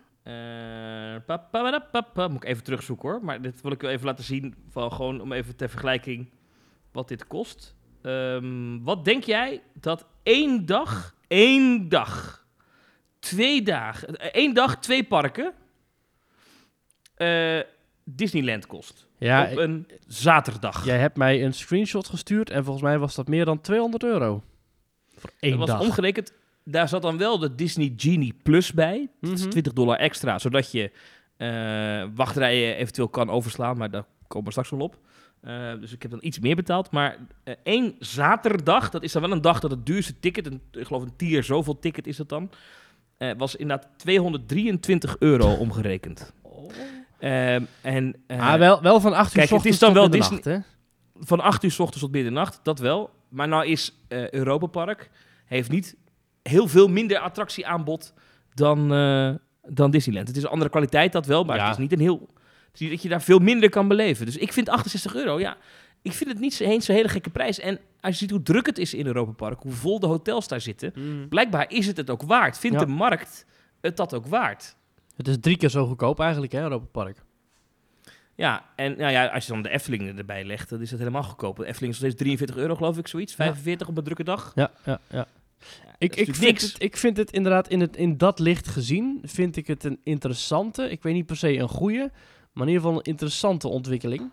Pa, pa, pa. Moet ik even terugzoeken hoor. Maar dit wil ik wel even laten zien. Van gewoon om even ter vergelijking wat dit kost. Ehm, wat denk jij dat één dag, één dag, twee dagen, eh, één dag, twee parken eh, Disneyland kost? Ja, op een zaterdag. jij hebt mij een screenshot gestuurd en volgens mij was dat meer dan 200 euro. Voor één dat was dag. omgerekend. Daar zat dan wel de Disney Genie Plus bij. Dat is Mhm. 20 dollar extra, zodat je eh, wachtrijen eventueel kan overslaan. Maar daar komen we straks wel op. Eh, dus ik heb dan iets meer betaald. Maar eh, één zaterdag, dat is dan wel een dag dat het duurste ticket, een, ik geloof een tier zoveel ticket is het dan, eh, was inderdaad 223 euro omgerekend. Ehm, en ah, wel, wel van 8 uur kijk, s het ochtends is dan tot wel middernacht, hè? van 8 uur s ochtends tot middernacht, dat wel. Maar nou is Europa Park heeft niet heel veel minder attractieaanbod dan, dan Disneyland. Het is een andere kwaliteit, dat wel, maar Ja. het is niet een heel... Dat je daar veel minder kan beleven. Dus ik vind 68 euro, ja... Ik vind het niet zo- eens zo'n hele gekke prijs. En als je ziet hoe druk het is in Europa Park, hoe vol de hotels daar zitten, blijkbaar is het het ook waard. Vindt Ja. de markt het dat ook waard? Het is drie keer zo goedkoop eigenlijk, hè, Europa Park. Ja, en nou ja, als je dan de Efteling erbij legt, dan is het helemaal goedkoop. De Efteling is nog steeds 43 euro, geloof ik, zoiets. 45 op een drukke dag. Ja, ja, ja. Ik, ik, vind niks. het, ik vind het inderdaad in, het, in dat licht gezien, vind ik het een interessante, ik weet niet per se een goede, maar in ieder geval een interessante ontwikkeling.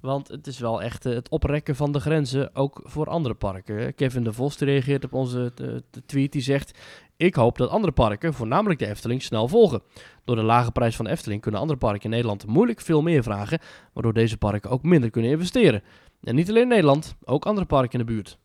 Want het is wel echt eh, het oprekken van de grenzen, ook voor andere parken. Kevin de Vos reageert op onze eh, tweet, die zegt... Ik hoop dat andere parken, voornamelijk de Efteling, snel volgen. Door de lage prijs van de Efteling kunnen andere parken in Nederland moeilijk veel meer vragen, waardoor deze parken ook minder kunnen investeren. En niet alleen in Nederland, ook andere parken in de buurt.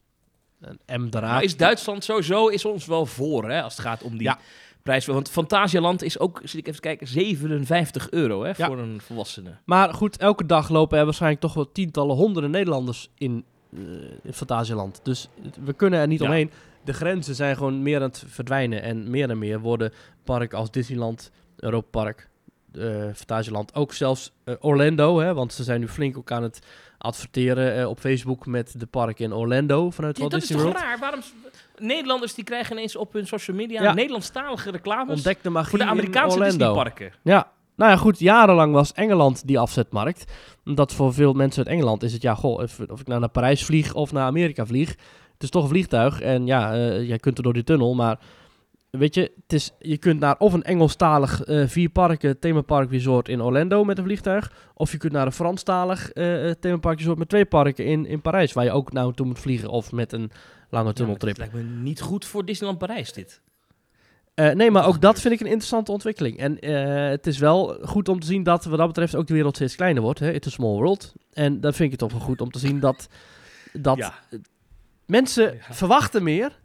En M daarna... Is Duitsland sowieso is ons wel voor, hè, als het gaat om die Ja. Prijs. Want Fantasialand is ook, zit ik even kijken, 57 euro hè, voor een volwassene. Maar goed, elke dag lopen er waarschijnlijk toch wel tientallen, honderden Nederlanders in, eh in Fantasieland. Dus we kunnen er niet omheen. De grenzen zijn gewoon meer aan het verdwijnen. En meer en meer worden parken als Disneyland, Europa Park, eh Fantasieland, ook zelfs eh, Orlando. Hè, want ze zijn nu flink ook aan het adverteren op Facebook met de parken in Orlando vanuit Ja, Walt dat is Disney toch World. raar? Waarom, Nederlanders die krijgen ineens op hun social media Ja. Nederlandstalige reclames Ontdek de magie voor de Amerikaanse. Disneyparken. Ja, nou ja, goed. Jarenlang was Engeland die afzetmarkt. Omdat voor veel mensen uit Engeland is het, ja, goh, of, of ik nou naar Parijs vlieg of naar Amerika vlieg. Het is toch een vliegtuig. En ja, eh, jij kunt er door die tunnel, maar weet je, het is, je kunt naar of een Engelstalig eh vier parken themapark resort in Orlando met een vliegtuig. Of je kunt naar een Franstalig eh, themapark resort met twee parken in, in Parijs. Waar je ook nou toe moet vliegen of met een lange tunneltrip. het lijkt me niet goed voor Disneyland Parijs dit. Eh, nee, maar ook dat vind ik een interessante ontwikkeling. En eh, het is wel goed om te zien dat wat dat betreft ook de wereld steeds kleiner wordt. Hè? It's a small world. En dan vind ik toch wel goed om te zien dat, dat Ja. mensen Ja. verwachten meer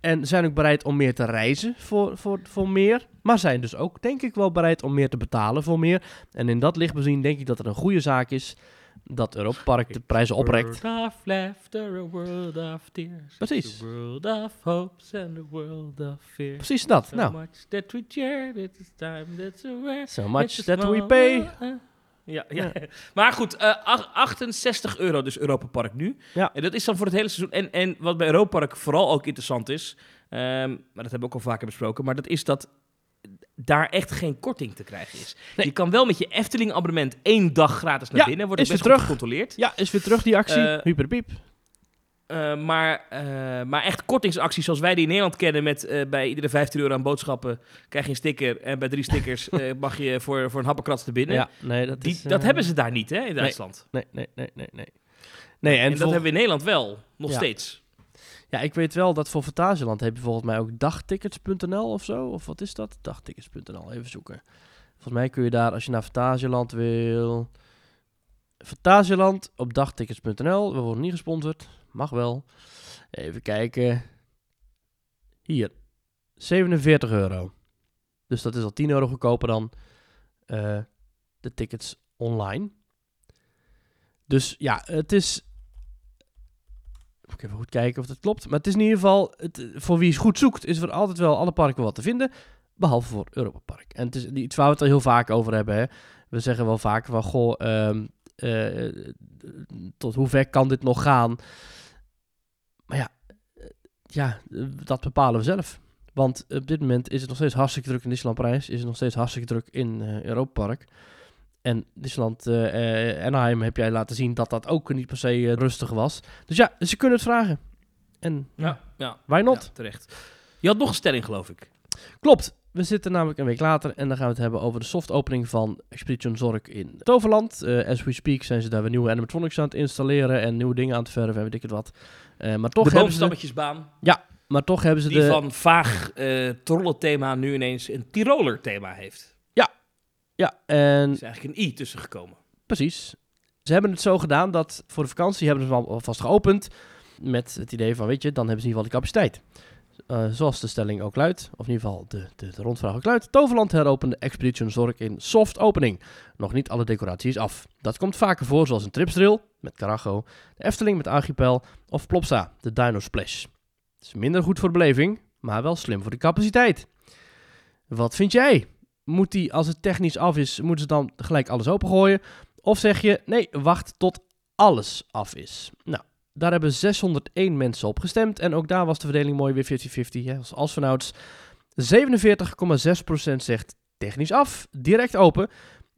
En zijn ook bereid om meer te reizen voor, voor, voor meer. Maar zijn dus ook, denk ik, wel bereid om meer te betalen voor meer. En in dat licht bezien denk ik dat het een goede zaak is dat Europa Park de prijzen oprekt. Precies. World of hopes and world of fear. Precies dat. So Nou, much that we share, it is time that's aware. so much that we pay. Ja, ja. maar goed, eh, ach- 68 euro dus Europa Park nu. Ja. En dat is dan voor het hele seizoen. En, en wat bij Europa Park vooral ook interessant is, ehm, maar dat hebben we ook al vaker besproken, maar dat is dat daar echt geen korting te krijgen is. Nee. Je kan wel met je Efteling abonnement één dag gratis naar Ja, binnen, wordt is best weer terug. gecontroleerd. Ja, is weer terug die actie. Eh, Hyperpiep. Eh, maar, eh, maar echt kortingsacties zoals wij die in Nederland kennen met bij iedere 15 euro aan boodschappen krijg je een sticker en bij drie stickers mag je voor, voor een happenkrat te binnen. Ja, nee, dat, Die, is, dat hebben ze daar niet hè, in Duitsland. Nee, nee, nee, nee, nee. Nee, en, En, dat hebben we in Nederland wel, nog Ja. steeds. Ja, ik weet wel dat voor Fantasieland heb je volgens mij ook dagtickets.nl of zo. Of wat is dat? Dagtickets.nl, even zoeken. Volgens mij kun je daar, als je naar Fantasieland wil... Fantasieland op dagtickets.nl. We worden niet gesponsord. Mag wel. Even kijken. Hier. 47 euro. Dus dat is al 10 euro goedkoper dan eh, de tickets online. Dus ja, het is even goed kijken of dat klopt. Maar het is in ieder geval, het, voor wie het goed zoekt, is er altijd wel alle parken wat te vinden. Behalve voor Europa Park. En het is iets waar we het er heel vaak over hebben. Hè. We zeggen wel vaak van, goh, ehm, eh, tot hoe ver kan dit nog gaan? Maar ja, eh, ja, dat bepalen we zelf. Want op dit moment is het nog steeds hartstikke druk in Disneyland Parijs. Is het nog steeds hartstikke druk in eh Europa Park. En Disneyland eh eh, Anaheim heb jij laten zien dat dat ook niet per se eh, rustig was. Dus ja, ze kunnen het vragen. En Ja, ja, why not? ja, terecht. Je had nog een stelling, geloof ik. Klopt. We zitten namelijk een week later en dan gaan we het hebben over de soft opening van Expedition Zork in Toverland. Eh, as we speak zijn ze daar weer nieuwe animatronics aan het installeren en nieuwe dingen aan het verven en weet ik het wat. Eh, maar, toch de hebben ze boomstammetjesbaan, maar toch hebben ze die de... van vaag eh trollenthema nu ineens een Tiroler thema heeft. Ja, en Er is eigenlijk een i tussen gekomen. Precies. Ze hebben het zo gedaan dat voor de vakantie hebben ze hem alvast geopend. Met het idee van, weet je, dan hebben ze in ieder geval die capaciteit. Eh, zoals de stelling ook luidt, of in ieder geval de, de, de rondvraag ook luidt. Toverland heropende Expedition Zork in soft opening. Nog niet alle decoratie is af. Dat komt vaker voor, zoals een Tripsdrill met Carago, de Efteling met Archipel of Plopsa, de Dino Splash. Het is minder goed voor de beleving, maar wel slim voor de capaciteit. Wat vind jij? Moet die, als het technisch af is, moeten ze dan gelijk alles opengooien? Of zeg je, nee, wacht tot alles af is. Nou, daar hebben 601 mensen op gestemd. En ook daar was de verdeling mooi weer 50-50. hè, Als, vanouds 47,6% zegt technisch af, direct open.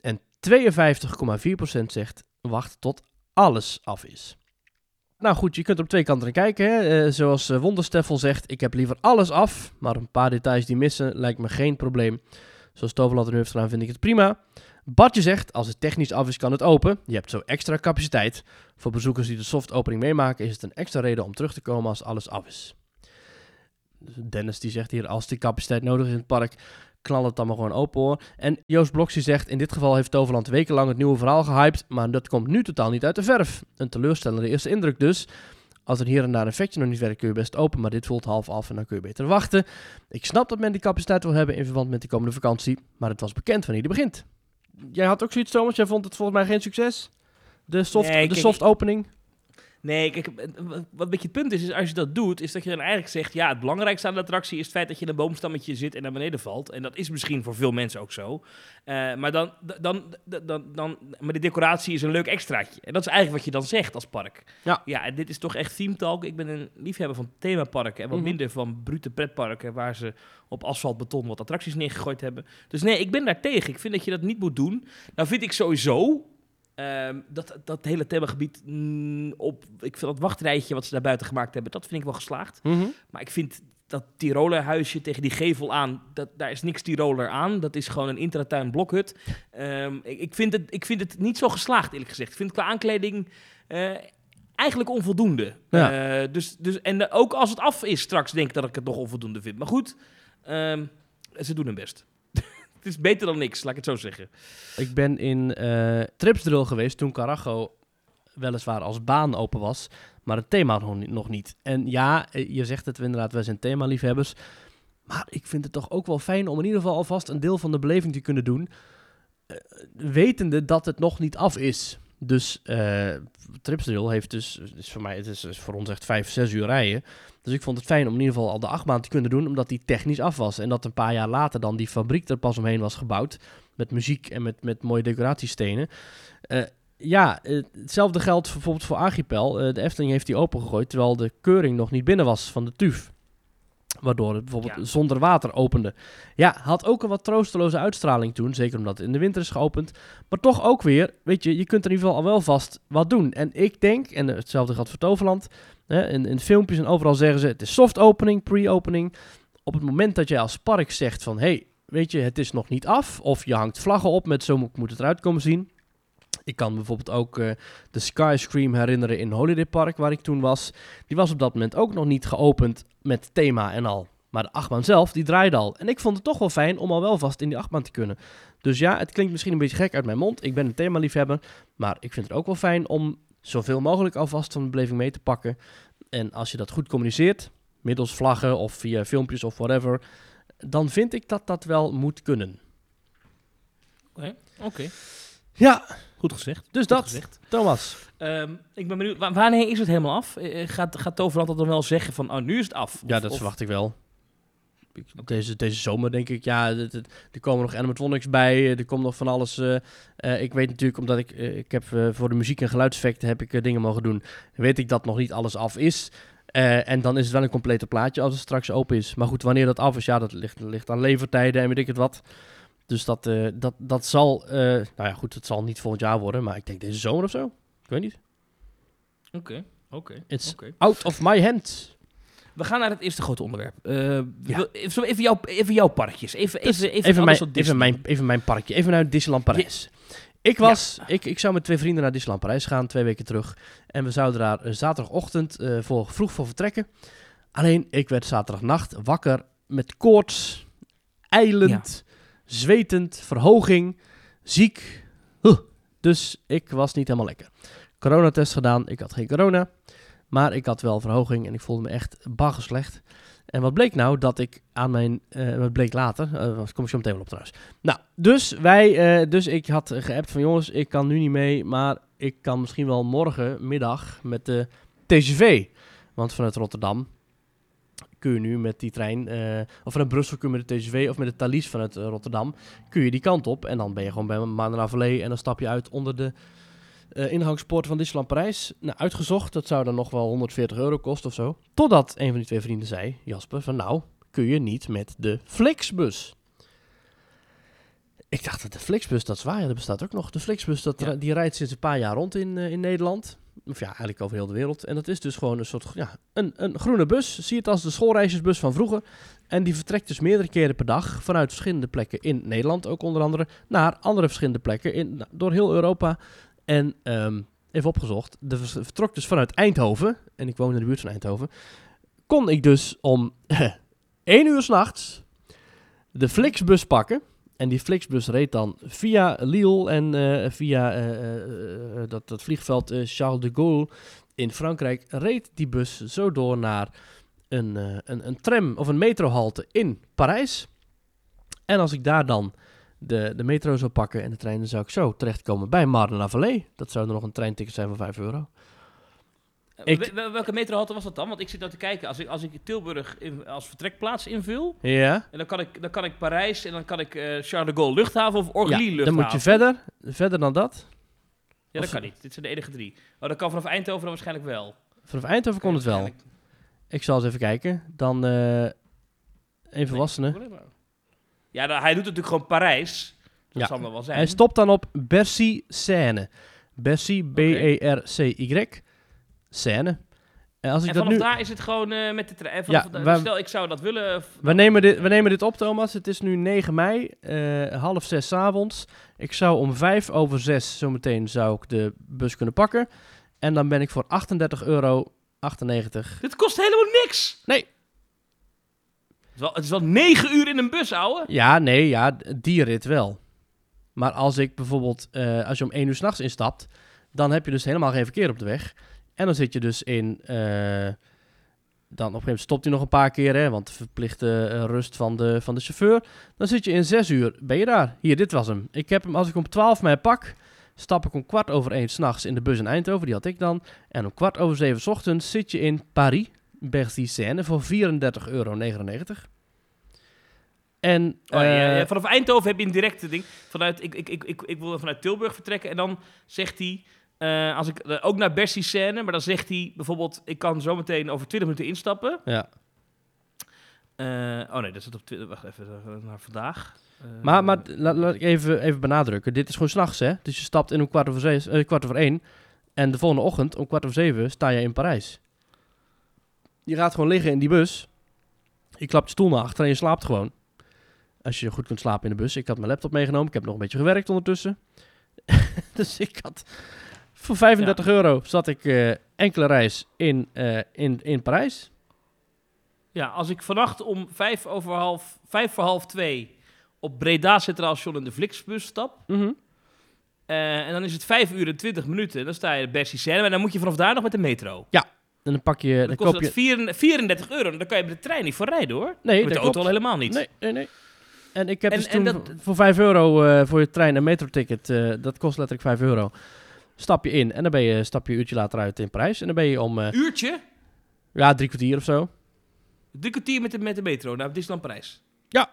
En 52,4% zegt wacht tot alles af is. Nou goed, je kunt op twee kanten kijken. Hè. Eh, zoals eh, Wondersteffel zegt, ik heb liever alles af. Maar een paar details die missen lijkt me geen probleem. Zoals Toverland er nu heeft gedaan, vind ik het prima. Bartje zegt, als het technisch af is, kan het open. Je hebt zo extra capaciteit. Voor bezoekers die de soft opening meemaken, is het een extra reden om terug te komen als alles af is. Dennis die zegt hier, als die capaciteit nodig is in het park, knal het dan maar gewoon open hoor. En Joost Bloksie zegt, in dit geval heeft Toverland wekenlang het nieuwe verhaal gehyped, maar dat komt nu totaal niet uit de verf. Een teleurstellende eerste indruk dus. Als er hier en daar een effectje nog niet werkt, kun je best open, maar dit voelt half af en dan kun je beter wachten. Ik snap dat men die capaciteit wil hebben in verband met die komende vakantie, maar het was bekend wanneer die begint. Jij had ook zoiets, Thomas, jij vond het volgens mij geen succes? De soft, Nee, de kijk, soft opening? Nee, kijk, eh, wat een beetje het punt is, is als je dat doet, is dat je dan eigenlijk zegt, ja, het belangrijkste aan de attractie is het feit dat je in een boomstammetje zit en naar beneden valt. En dat is misschien voor veel mensen ook zo. Eh, maar, dan, dan, dan, dan, maar de decoratie is een leuk extraatje. En dat is eigenlijk wat je dan zegt als park. Ja. Ja, en dit is toch echt theme talk. Ik ben een liefhebber van themaparken en wat Mhm. minder van brute pretparken waar ze op asfaltbeton wat attracties neergegooid hebben. Dus nee, ik ben daar tegen. Ik vind dat je dat niet moet doen. Nou vind ik sowieso Ehm, dat, dat hele themagebied mm, op, ik vind dat wachtrijtje wat ze daar buiten gemaakt hebben, dat vind ik wel geslaagd. Mhm. Maar ik vind dat Tiroler huisje tegen die gevel aan, dat, daar is niks Tiroler aan. Dat is gewoon een intratuin blokhut. Ehm, ik, ik, vind het, ik vind het niet zo geslaagd, eerlijk gezegd. Ik vind het qua aankleding eh, eigenlijk onvoldoende. Ja. Eh, dus, dus, en ook als het af is straks, denk ik dat ik het nog onvoldoende vind. Maar goed, ehm, ze doen hun best. Het is beter dan niks, laat ik het zo zeggen. Ik ben in eh Tripsdrill geweest toen Carago weliswaar als baan open was, maar het thema nog niet. En ja, eh, je zegt het inderdaad, wij zijn themaliefhebbers. Maar ik vind het toch ook wel fijn om in ieder geval alvast een deel van de beleving te kunnen doen. eh, wetende dat het nog niet af is. Dus eh Tripsdrill heeft dus, is voor mij, het is, is voor ons echt vijf, zes uur rijden. Dus ik vond het fijn om in ieder geval al de achtbaan te kunnen doen, omdat die technisch af was. En dat een paar jaar later dan die fabriek er pas omheen was gebouwd. Met muziek en met, met mooie decoratiestenen. Eh, ja, hetzelfde geldt bijvoorbeeld voor Archipel. Eh, de Efteling heeft die opengegooid, terwijl de keuring nog niet binnen was van de TUF. Waardoor het bijvoorbeeld Ja. zonder water opende. Ja, had ook een wat troosteloze uitstraling toen. Zeker omdat het in de winter is geopend. Maar toch ook weer, weet je, je kunt er in ieder geval al wel vast wat doen. En ik denk, en hetzelfde geldt voor Toverland. Hè, in, in filmpjes en overal zeggen ze, het is soft opening, pre-opening. Op het moment dat jij als park zegt van, hey, weet je, het is nog niet af. Of je hangt vlaggen op met zo moet het eruit komen zien. Ik kan bijvoorbeeld ook eh, de Skyscream herinneren in Holiday Park, waar ik toen was. Die was op dat moment ook nog niet geopend met thema en al. Maar de achtbaan zelf, die draaide al. En ik vond het toch wel fijn om al wel vast in die achtbaan te kunnen. Dus ja, het klinkt misschien een beetje gek uit mijn mond. Ik ben een themaliefhebber. Maar ik vind het ook wel fijn om zoveel mogelijk alvast van de beleving mee te pakken. En als je dat goed communiceert, middels vlaggen of via filmpjes of whatever, dan vind ik dat dat wel moet kunnen. Oké, Ja, goed gezegd. dus Goed dat, gezegd. Thomas. Ehm, ik ben benieuwd, wa- wanneer is het helemaal af? Eh, Gaat, gaat Toverland dan wel zeggen van, oh, nu is het af? Ja, dat of- verwacht ik wel. Deze, deze zomer denk ik, ja, er komen nog animatronics bij, eh, er komt nog van alles. eh, eh, ik weet natuurlijk, omdat ik, eh, ik heb eh, voor de muziek en geluidseffecten heb ik eh, dingen mogen doen, weet ik dat nog niet alles af is. Eh, en dan is het wel een complete plaatje als het straks open is. Maar goed, wanneer dat af is, ja, dat ligt, ligt aan levertijden en weet ik het wat. Dus dat, eh, dat, dat zal, eh, nou ja, goed, het zal niet volgend jaar worden, maar ik denk deze zomer of zo. Ik weet niet. Oké, oké, It's-. Out of my hands. We gaan naar het eerste grote onderwerp. Eh, Ja. even, jouw, even jouw parkjes. Even, Dus even, even, even, mijn, even, mijn, even mijn parkje. Even naar Disneyland Parijs. Ik, was, ik, ik zou met twee vrienden naar Disneyland Parijs gaan, twee weken terug. En we zouden daar zaterdagochtend voor, vroeg voor vertrekken. Alleen, ik werd zaterdagnacht wakker met koorts, eilend, zwetend, verhoging, ziek. Huh. Dus ik was niet helemaal lekker. Coronatest gedaan, ik had geen corona. Maar ik had wel verhoging en ik voelde me echt baggerslecht. En wat bleek nou? Dat ik aan mijn... eh wat bleek later? daar kom ik zo meteen wel op trouwens. Nou, dus wij... eh, dus ik had geappt van... Jongens, ik kan nu niet mee. Maar ik kan misschien wel morgenmiddag met de TGV. Want vanuit Rotterdam kun je nu met die trein... eh, of vanuit Brussel kun je met de TGV of met de Thalys vanuit eh, Rotterdam... kun je die kant op. En dan ben je gewoon bij Marne En dan stap je uit onder de eh ingangspoort van Disneyland Parijs. Nou, uitgezocht. Dat zou dan nog wel 140 euro kosten of zo. Totdat een van die twee vrienden zei, Jasper, van nou, kun je niet met de Flixbus. Ik dacht dat de Flixbus, dat is waar, ja, dat bestaat ook nog. De Flixbus, dat, Ja. die rijdt sinds een paar jaar rond in, in Nederland. Of ja, eigenlijk over heel de wereld. En dat is dus gewoon een soort, ja, een, een groene bus. Zie het als de schoolreisjesbus van vroeger. En die vertrekt dus meerdere keren per dag vanuit verschillende plekken in Nederland, ook onder andere, naar andere verschillende plekken in, door heel Europa. En ehm, even opgezocht, de vertrok dus vanuit Eindhoven, en ik woon in de buurt van Eindhoven, kon ik dus om 1 uur s'nachts de Flixbus pakken. En die Flixbus reed dan via Lille en eh, via eh, eh, dat, dat vliegveld Charles de Gaulle in Frankrijk, reed die bus zo door naar een, een, een tram of een metrohalte in Parijs. En als ik daar dan de, de metro zou pakken en de trein, dan zou ik zo terechtkomen bij Marne-la-Vallée. Dat zou nog een treinticket zijn van 5 euro. Eh, ik- welke metrohalte was dat dan? Want ik zit nou te kijken. Als ik, als ik Tilburg in- als vertrekplaats invul... Ja, En dan kan ik, dan kan ik Parijs en dan kan ik eh, Charles de Gaulle luchthaven of Orly ja luchthaven. dan moet je verder, verder dan dat. Ja, dat of- kan niet. Dit zijn de enige drie. Oh, dat kan vanaf Eindhoven dan waarschijnlijk wel. Vanaf Eindhoven kon het wel. Ik zal eens even kijken. Dan eh een volwassene. Ja, hij doet natuurlijk gewoon Parijs. Dat Ja. zal wel zijn. Hij stopt dan op Bercy Seine. Bercy, B-E-R-C-Y. Seine. En als ik en dat vanaf nu... daar is het gewoon eh, met de trein. Ja, vanaf- Stel, ik zou dat willen. f- We nemen, dit, we nemen dit op, Thomas. Het is nu 9 mei, eh, half zes 's avonds. Ik zou om vijf over zes zometeen zou ik de bus kunnen pakken. En dan ben ik voor 38,98 euro. Dit kost helemaal niks. Nee. Het is, wel, het is wel negen uur in een bus, ouwe. Ja, nee, ja, die rit wel. Maar als ik bijvoorbeeld, eh, als je om 1 uur s'nachts instapt, dan heb je dus helemaal geen verkeer op de weg. En dan zit je dus in... eh, dan op een gegeven moment stopt hij nog een paar keer, hè, want verplichte eh, rust van de, van de chauffeur. Dan zit je in zes uur, ben je daar. Hier, dit was hem. Ik heb hem, als ik om 12 mei pak, stap ik om kwart over één s'nachts in de bus in Eindhoven, die had ik dan. En om kwart over zeven 's ochtends zit je in Paris, Bercy-Seine, voor 34,99 euro. En, Oh, ja, ja, eh, vanaf Eindhoven heb je een directe ding. Vanuit, ik, ik, ik, ik, ik wil vanuit Tilburg vertrekken. En dan zegt hij, eh, als ik eh, ook naar Bercy Seine, maar dan zegt hij bijvoorbeeld, ik kan zo meteen over 20 minuten instappen. ja. Eh, oh nee, dat zit op Twitter. Wacht even, naar vandaag. Maar, maar laat, laat ik even, even benadrukken. Dit is gewoon s'nachts, hè? Dus je stapt in om kwart over, zes, kwart over één. En de volgende ochtend, om kwart over zeven, sta je in Parijs. Je gaat gewoon liggen in die bus. Je klapt je stoel naar achter en je slaapt gewoon. Als je goed kunt slapen in de bus. Ik had mijn laptop meegenomen. Ik heb nog een beetje gewerkt ondertussen. dus ik had... Voor 35 euro zat ik eh, enkele reis in, eh, in, in Parijs. Ja, als ik vannacht om vijf, over half, vijf voor half twee op Breda Centraal Station in de Flixbus stap. Mhm. eh, en dan is het vijf uur en twintig minuten. Dan sta je in Bercy Seine. En dan moet je vanaf daar nog met de metro. En dan pak je... Dan, Dan kost koop je... dat vier- 34 euro. En dan kan je met de trein niet voor rijden hoor. Nee, met de auto al helemaal niet. Nee, nee, nee. En ik heb En- dus en toen dat- voor 5 euro voor je trein- en metroticket, eh dat kost letterlijk 5 euro. Stap je in en dan ben je, stap je een uurtje later uit in Parijs. En dan ben je om, eh, Uurtje? ja, drie kwartier of zo. Drie kwartier met de, met de metro naar Disneyland Parijs. Ja.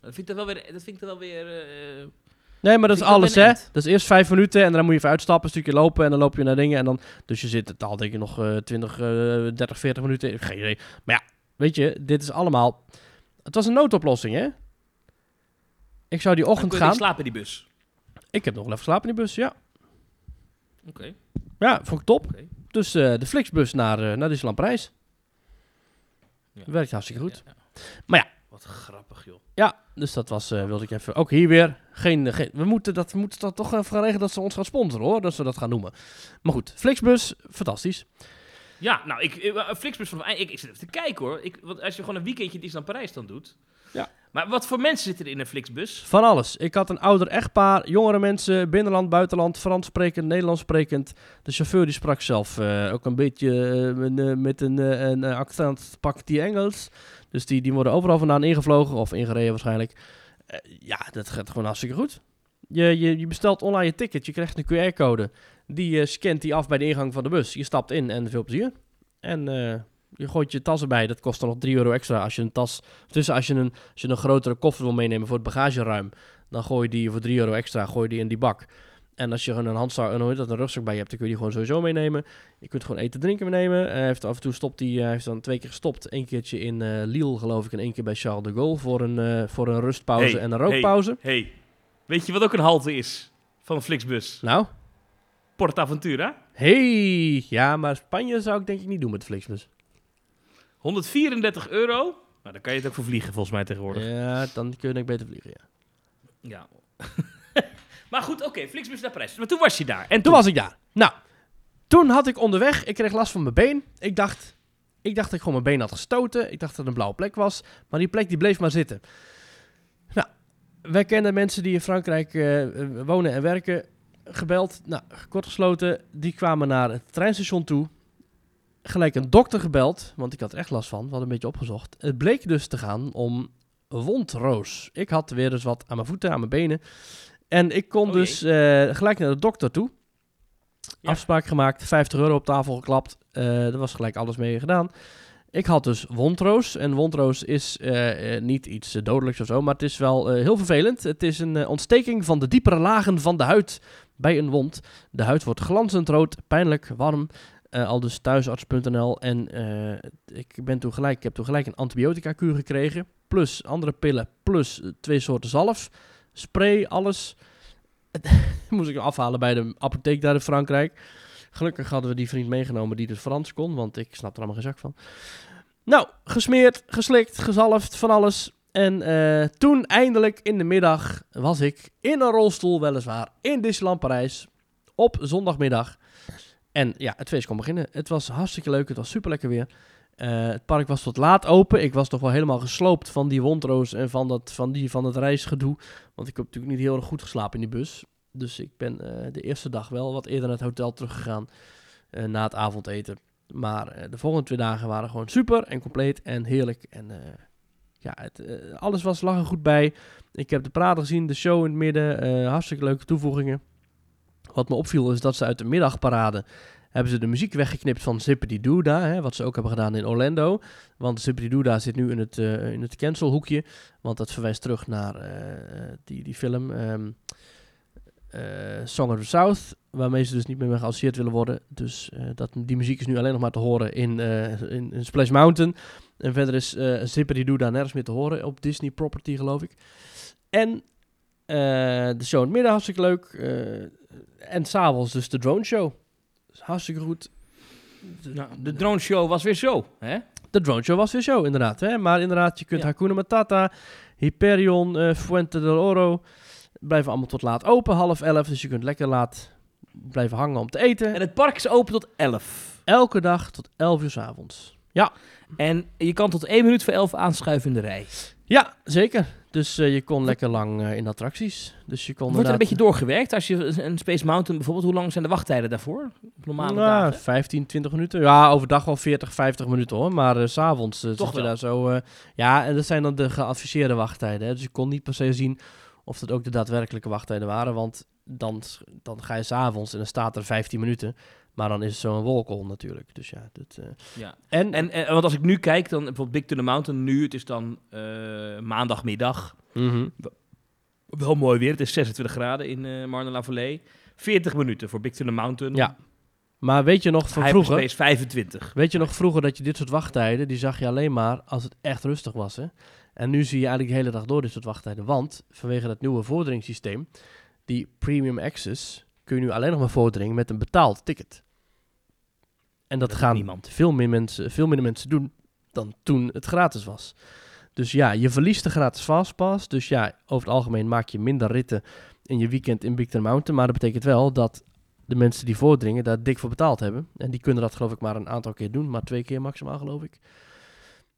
Dat vind ik dan wel weer... Dat vind ik wel weer eh, Nee, maar dat is alles, hè. Dat is eerst vijf minuten en dan moet je even uitstappen, een stukje lopen en dan loop je naar dingen. En dan, dus je zit totaal denk ik nog eh 20, eh 30, 40 minuten. Geen idee. Maar ja, weet je, dit is allemaal... Het was een noodoplossing, hè. Ik zou die ochtend gaan. slapen in die bus. Ik heb nog wel even geslapen in die bus, ja. Oké. Ja, vond ik top. Dus eh, de Flixbus naar, eh naar Disneyland Parijs. Ja. Werkt hartstikke goed. Ja, Maar ja. Wat grappig, joh. Ja, dus dat was, eh, wilde ik even. Ook hier weer. Geen, geen, we, moeten dat, we moeten dat toch even gaan regelen dat ze ons gaan sponsoren hoor. Dat ze dat gaan noemen. Maar goed, Flixbus, fantastisch. Ja, nou, ik, een Flixbus van... Ik, ik zit even te kijken, hoor. Ik, want als je gewoon een weekendje Disneyland Parijs dan doet... Ja. Maar wat voor mensen zitten er in een Flixbus? Van alles. Ik had een ouder echtpaar, jongere mensen, binnenland, buitenland, Frans sprekend, Nederlands sprekend. De chauffeur die sprak zelf eh, ook een beetje eh, met, eh, met een, een accent, sprak die Engels. Dus die, die worden overal vandaan ingevlogen of ingereden waarschijnlijk. Eh, ja, dat gaat gewoon hartstikke goed. Je, je, je bestelt online je ticket, je krijgt een QR-code. Die scant die af bij de ingang van de bus. Je stapt in en veel plezier. En eh, je gooit je tas erbij. Dat kost dan nog 3 euro extra als je een tas... Dus als je een, als je een grotere koffer wil meenemen voor het bagageruim... dan gooi je die voor 3 euro extra gooi je die in die bak. En als je gewoon een handzak, heet dat, een rugzak bij je hebt... dan kun je die gewoon sowieso meenemen. Je kunt gewoon eten drinken meenemen. Hij heeft af en toe stopt hij, hij heeft dan twee keer gestopt. Eén keertje in eh Lille, geloof ik, en één keer bij Charles de Gaulle... voor een, eh, voor een rustpauze Hey, en een rookpauze. hey, weet je wat ook een halte is van een Flixbus? Nou, PortAventura. hey, ja, maar Spanje zou ik denk ik niet doen met de Flixbus. 134 euro. Nou, daar kan je het ook voor vliegen, volgens mij tegenwoordig. Ja, dan kun je denk ik beter vliegen, ja. Ja. maar goed, oké, Flixbus naar Parijs. Maar toen was je daar. En Toen was ik daar. Nou, toen had ik onderweg, ik kreeg last van mijn been. Ik dacht, ik dacht dat ik gewoon mijn been had gestoten. Ik dacht dat het een blauwe plek was. Maar die plek die bleef maar zitten. Nou, wij kennen mensen die in Frankrijk eh, eh, wonen en werken. Gebeld, nou, kortgesloten. Die kwamen naar het treinstation toe. Gelijk een dokter gebeld, want ik had er echt last van. We hadden een beetje opgezocht. Het bleek dus te gaan om wondroos. Ik had weer eens wat aan mijn voeten, aan mijn benen. En ik kon Oh dus eh, gelijk naar de dokter toe. Ja. Afspraak gemaakt, 50 euro op tafel geklapt. Eh er was gelijk alles mee gedaan. Ik had dus wondroos. En wondroos is eh, niet iets dodelijks of zo, maar het is wel heel vervelend. Het is een ontsteking van de diepere lagen van de huid bij een wond. De huid wordt glanzend rood, pijnlijk, warm. Eh, al dus thuisarts.nl. En eh, ik, ben toen gelijk, ik heb toen gelijk een antibiotica-kuur gekregen. Plus andere pillen, plus twee soorten zalf. Spray, alles. Moest ik afhalen bij de apotheek daar in Frankrijk. Gelukkig hadden we die vriend meegenomen die dus Frans kon, want ik snap er allemaal geen zak van. Nou, gesmeerd, geslikt, gezalfd, van alles. En eh, toen eindelijk in de middag was ik in een rolstoel weliswaar in Disneyland Parijs op zondagmiddag. En ja, het feest kon beginnen. Het was hartstikke leuk, het was super lekker weer. Eh, het park was tot laat open. Ik was toch wel helemaal gesloopt van die wondroos en van, dat, van, die, van het reisgedoe. Want ik heb natuurlijk niet heel erg goed geslapen in die bus. Dus ik ben eh, de eerste dag wel wat eerder naar het hotel teruggegaan eh, na het avondeten. Maar de volgende twee dagen waren gewoon super en compleet en heerlijk. En ja, het, alles was lag er goed bij. Ik heb de praten gezien, de show in het midden, hartstikke leuke toevoegingen. Wat me opviel is dat ze uit de middagparade hebben ze de muziek weggeknipt van Zippity Doodah, hè, wat ze ook hebben gedaan in Orlando. Want Zippity Doodah zit nu in het, eh, in het cancelhoekje, want dat verwijst terug naar eh, die, die film ehm, eh, Song of the South, waarmee ze dus niet meer geassocieerd willen worden. Dus dat, die muziek is nu alleen nog maar te horen in, in, in Splash Mountain. En verder is eh Zippity Doodah nergens meer te horen op Disney Property, geloof ik. En de show in het midden, hartstikke leuk. En s'avonds dus de drone show. Dus hartstikke goed. De, Nou, de drone show was weer zo, hè? de drone show was weer show, inderdaad. Hè? Maar inderdaad, je kunt Ja. Hakuna Matata, Hyperion, eh, Fuente del Oro... blijven allemaal tot laat open, half elf. Dus je kunt lekker laat blijven hangen om te eten. En het park is open tot 11. Elke dag tot 11 uur s avonds. En je kan tot 1 minuut voor 11 aanschuiven in de rij. Ja, zeker. Dus eh, je kon lekker lang eh, in attracties. Dus je kon Wordt er een beetje doorgewerkt? Als je een Space Mountain bijvoorbeeld, hoe lang zijn de wachttijden daarvoor? Op normale Nou, dagen? 15, 20 minuten. Ja, overdag wel 40, 50 minuten hoor. Maar eh, s s'avonds uh, Toch je daar zo... eh, ja, en dat zijn dan de geadviseerde wachttijden. Hè. Dus je kon niet per se zien of dat ook de daadwerkelijke wachttijden waren. Want dan, dan ga je s'avonds en dan staat er 15 minuten. Maar dan is het zo'n wolkol natuurlijk. Dus ja, dat... eh, Ja. En, En, en want als ik nu kijk, dan bijvoorbeeld Big Thunder Mountain nu, het is dan eh, maandagmiddag. Mhm. Wel mooi weer, het is 26 graden in eh Marne-la-Vallée. 40 minuten voor Big Thunder Mountain. Ja, Maar weet je nog van vroeger... Hyperspace 25. Weet je nog vroeger dat je dit soort wachttijden, die zag je alleen maar als het echt rustig was. Hè? En nu zie je eigenlijk de hele dag door dit soort wachttijden. Want vanwege dat nieuwe vorderingssysteem, die Premium Access, kun je nu alleen nog maar vorderingen met een betaald ticket. En dat, Dat gaan niemand. Veel, meer mensen, veel minder mensen doen dan toen het gratis was. Dus ja, je verliest de gratis Fastpass. Dus ja, over het algemeen maak je minder ritten in je weekend in Big Ten Mountain. Maar dat betekent wel dat de mensen die voordringen daar dik voor betaald hebben. En die kunnen dat geloof ik maar een aantal keer doen. Maar twee keer maximaal geloof ik.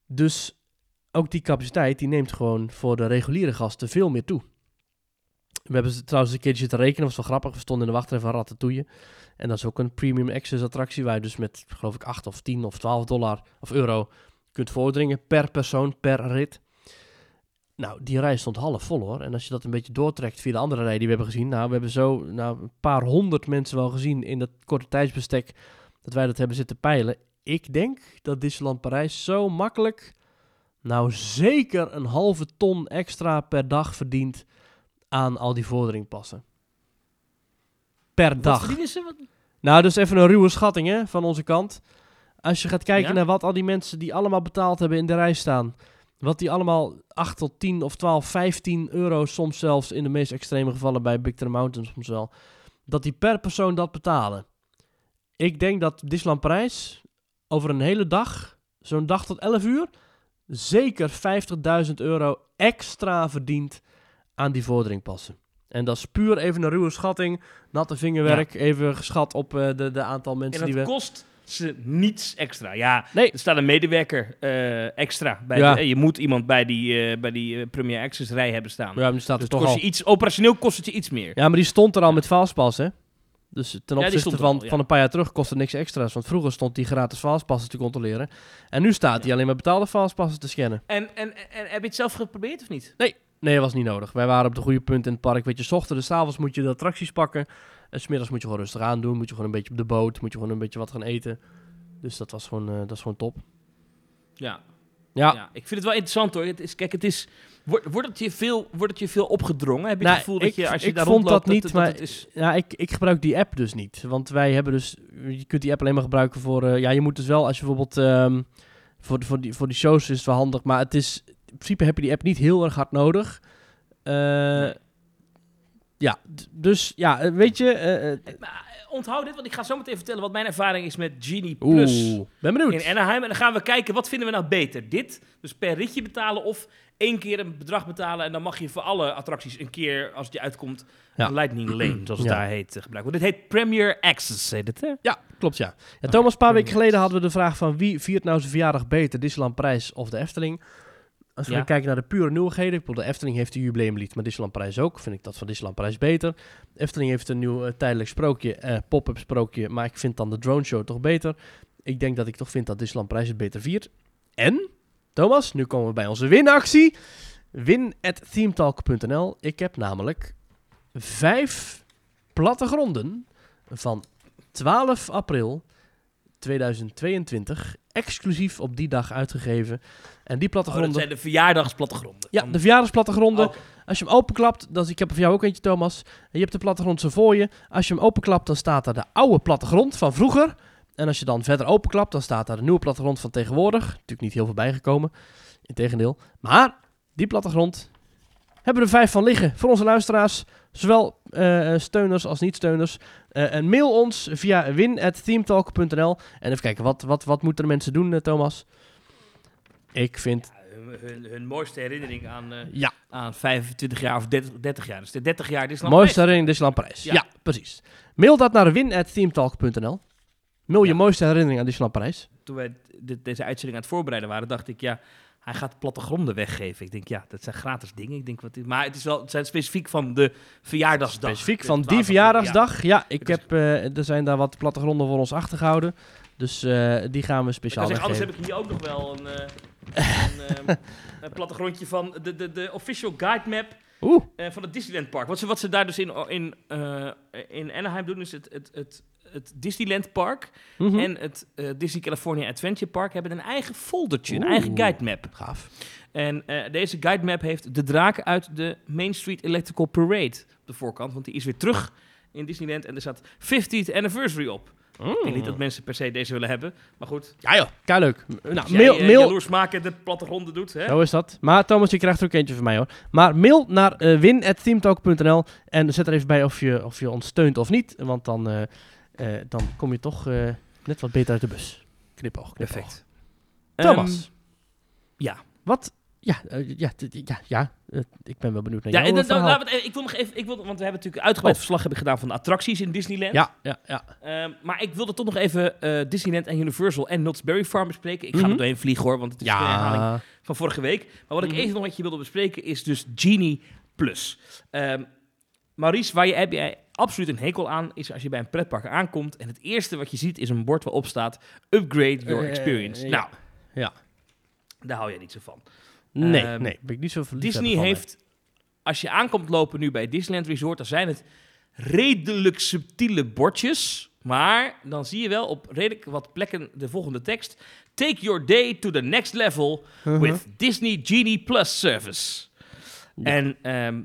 Dus ook die capaciteit die neemt gewoon voor de reguliere gasten veel meer toe. We hebben ze trouwens een keertje zitten rekenen. Was wel grappig. We stonden in de wachtrij van Ratatouille. En dat is ook een premium access attractie. Waar je dus met geloof ik 8 of 10 of 12 dollar of euro kunt voordringen. Per persoon, per rit. Nou, die rij stond half vol hoor. En als je dat een beetje doortrekt via de andere rij die we hebben gezien. Nou, we hebben zo nou, een paar honderd mensen wel gezien in dat korte tijdsbestek dat wij dat hebben zitten peilen. Ik denk dat Disneyland Parijs zo makkelijk, nou zeker een halve ton extra per dag verdient aan al die vorderingpassen. Per Wat dag. ze? Wat- Nou, dus even een ruwe schatting hè, van onze kant. Als je gaat kijken Ja? naar wat al die mensen die allemaal betaald hebben in de rij staan. Wat die allemaal 8 tot 10 of 12, 15 euro soms zelfs in de meest extreme gevallen bij Big Thunder Mountain soms wel. Dat die per persoon dat betalen. Ik denk dat Disneyland Parijs over een hele dag, zo'n dag tot 11 uur, zeker 50.000 euro extra verdient aan die vordering passen. En dat is puur even een ruwe schatting, natte vingerwerk, even geschat op eh, de, de aantal mensen En die dat we... kost ze niets extra. Ja, Nee. er staat een medewerker eh, extra. Bij Ja. de- eh, je moet iemand bij die, eh, bij die Premier Access rij hebben staan. Ja, maar die staat dus toch kost al. je iets, operationeel kost het je iets meer. Ja, maar die stond er al met Fastpass, hè? Dus ten die opzichte van, al, ja. van een paar jaar terug kost het niks extra's. Want vroeger stond die gratis Fastpassen te controleren. En nu staat hij alleen maar betaalde Fastpassen te scannen. En, en, en heb je het zelf geprobeerd of niet? Nee, dat was niet nodig. Wij waren op de goede punt in het park. Weet je, s ochtends, s avonds moet je de attracties pakken. En smiddags moet je gewoon rustig aan doen. Moet je gewoon een beetje op de boot. Moet je gewoon een beetje wat gaan eten. Dus dat was gewoon, eh, dat is gewoon top. Ja. Ja, ja. Ik vind het wel interessant hoor. Het is, kijk, het is... Wordt, wordt, het je veel, wordt het je veel opgedrongen? Heb je Nou, het gevoel dat je als je ik daar vond dat niet, dat, maar- het is... Ja, ik, ik gebruik die app dus niet. Want wij hebben dus... Je kunt die app alleen maar gebruiken voor... eh, ja, je moet dus wel als je bijvoorbeeld... ehm, voor, voor, die, voor die shows is het wel handig. Maar het is... In principe heb je die app niet heel erg hard nodig. Nee. Ja, dus ja, eh, weet je... eh, onthoud dit, want ik ga zo meteen vertellen wat mijn ervaring is met Genie Plus. Oeh, ben benieuwd. in Anaheim. En dan gaan we kijken, wat vinden we nou beter? Dit, dus per ritje betalen of één keer een bedrag betalen... en dan mag je voor alle attracties een keer, als die uitkomt, Ja. Lightning Lane, zoals het Ja. daar heet, gebruiken. Want dit heet Premier Access, heet het, hè? Ja, klopt ja. ja Thomas, een paar weken geleden hadden we de vraag van wie viert nou zijn verjaardag beter, Disneyland Prijs of de Efteling? Als we Ja. kijken naar de pure nieuwigheden. Ik bedoel, de Efteling heeft een jubileumlied, maar Disneyland Parijs ook. Vind ik dat van Disneyland Parijs beter. Efteling heeft een nieuw eh, tijdelijk sprookje, eh, pop-up sprookje. Maar ik vind dan de drone show toch beter. Ik denk dat ik toch vind dat Disneyland Parijs het beter viert. En, Thomas, nu komen we bij onze winactie. Win at themetalk.nl. Ik heb namelijk vijf plattegronden van 12 april 2022 exclusief op die dag uitgegeven. En die Oh, dat plattegronden... zijn de verjaardagsplattegronden. Ja, de verjaardagsplattegronden. Oké. Als je hem openklapt, dan, ik heb er voor jou ook eentje, Thomas. Je hebt de plattegrond zo voor je. Als je hem openklapt, dan staat daar de oude plattegrond van vroeger. En als je dan verder openklapt, dan staat daar de nieuwe plattegrond van tegenwoordig. Natuurlijk niet heel veel bijgekomen, integendeel. Maar die plattegrond hebben er vijf van liggen voor onze luisteraars. Zowel eh, steuners als niet-steuners. Eh, en mail ons via win.themetalk.nl. En even kijken, wat, wat, wat moeten de mensen doen, eh, Thomas? Ik vind... Hun, hun, hun mooiste herinnering aan, eh, Ja, aan 25 jaar of 30, 30 jaar. Dus de 30 jaar Disneyland Mooiste herinnering Disneyland Parijs. Ja. Ja. precies. Mail dat naar win.themetalk.nl. Mail je mooiste herinnering aan Disneyland Parijs. Toen wij dit- deze uitzending aan het voorbereiden waren, dacht ik, ja, hij gaat plattegronden weggeven. Ik denk, ja, dat zijn gratis dingen. Ik denk, wat maar het, is wel, het zijn specifiek van de verjaardagsdag. Specifiek van die 12 verjaardagsdag. Ja, ik Dus- heb, eh, er zijn daar wat plattegronden voor ons achtergehouden. Dus eh, die gaan we speciaal zeggen, anders heb ik hier ook nog wel een, eh, een, een plattegrondje van de, de, de official guide map Oeh, eh, van het Disneyland Park. Wat ze, wat ze daar dus in, in, in Anaheim doen, is het, het, het, het Disneyland Park mhm. en het eh, Disney California Adventure Park hebben een eigen foldertje, een eigen guide map. gaaf. En eh, deze guide map heeft de draak uit de Main Street Electrical Parade op de voorkant, want die is weer terug in Disneyland en er staat 50th anniversary op. Ik denk niet dat mensen per se deze willen hebben, maar goed. Ja joh, kei leuk. Nou, Als jij eh, mail, jaloers maken de plattegronden doet, hè? Zo is dat. Maar Thomas, je krijgt er ook eentje van mij hoor. Maar mail naar win.themetalk.nl en zet er even bij of je, of je ons steunt of niet. Want dan, eh, dan kom je toch eh, net wat beter uit de bus. Knipoog, knipoog. Perfect. Thomas. Ehm, ja. Wat? Ja, eh, ja, ja, ja ik ben wel benieuwd naar Ja, jouw en verhaal. even- ik wil nog even, ik wil, want we hebben natuurlijk uitgebreid Oh. verslag hebben gedaan van de attracties in Disneyland. Ja, ja, ja. Ehm, maar ik wilde toch nog even Disneyland en Universal en Knott's Berry Farm bespreken. Ik ga Mhm. er doorheen vliegen hoor, want het is een herhaling van vorige week. Maar wat ik Mhm. even nog met je wilde bespreken is dus Genie Plus. Ehm, Maurice, waar je, heb jij absoluut een hekel aan, is als je bij een pretpark aankomt en het eerste wat je ziet is een bord waarop staat Upgrade Your Eh, Experience. ja. Nou, Ja. daar hou je niet zo van. nee, Ehm, nee, ben ik niet zo verliefd Disney van, nee. heeft, als je aankomt lopen nu bij Disneyland Resort, dan zijn het redelijk subtiele bordjes. Maar dan zie je wel op redelijk wat plekken de volgende tekst. Take your day to the next level Uh-huh. with Disney Genie Plus service. Ja. En ehm,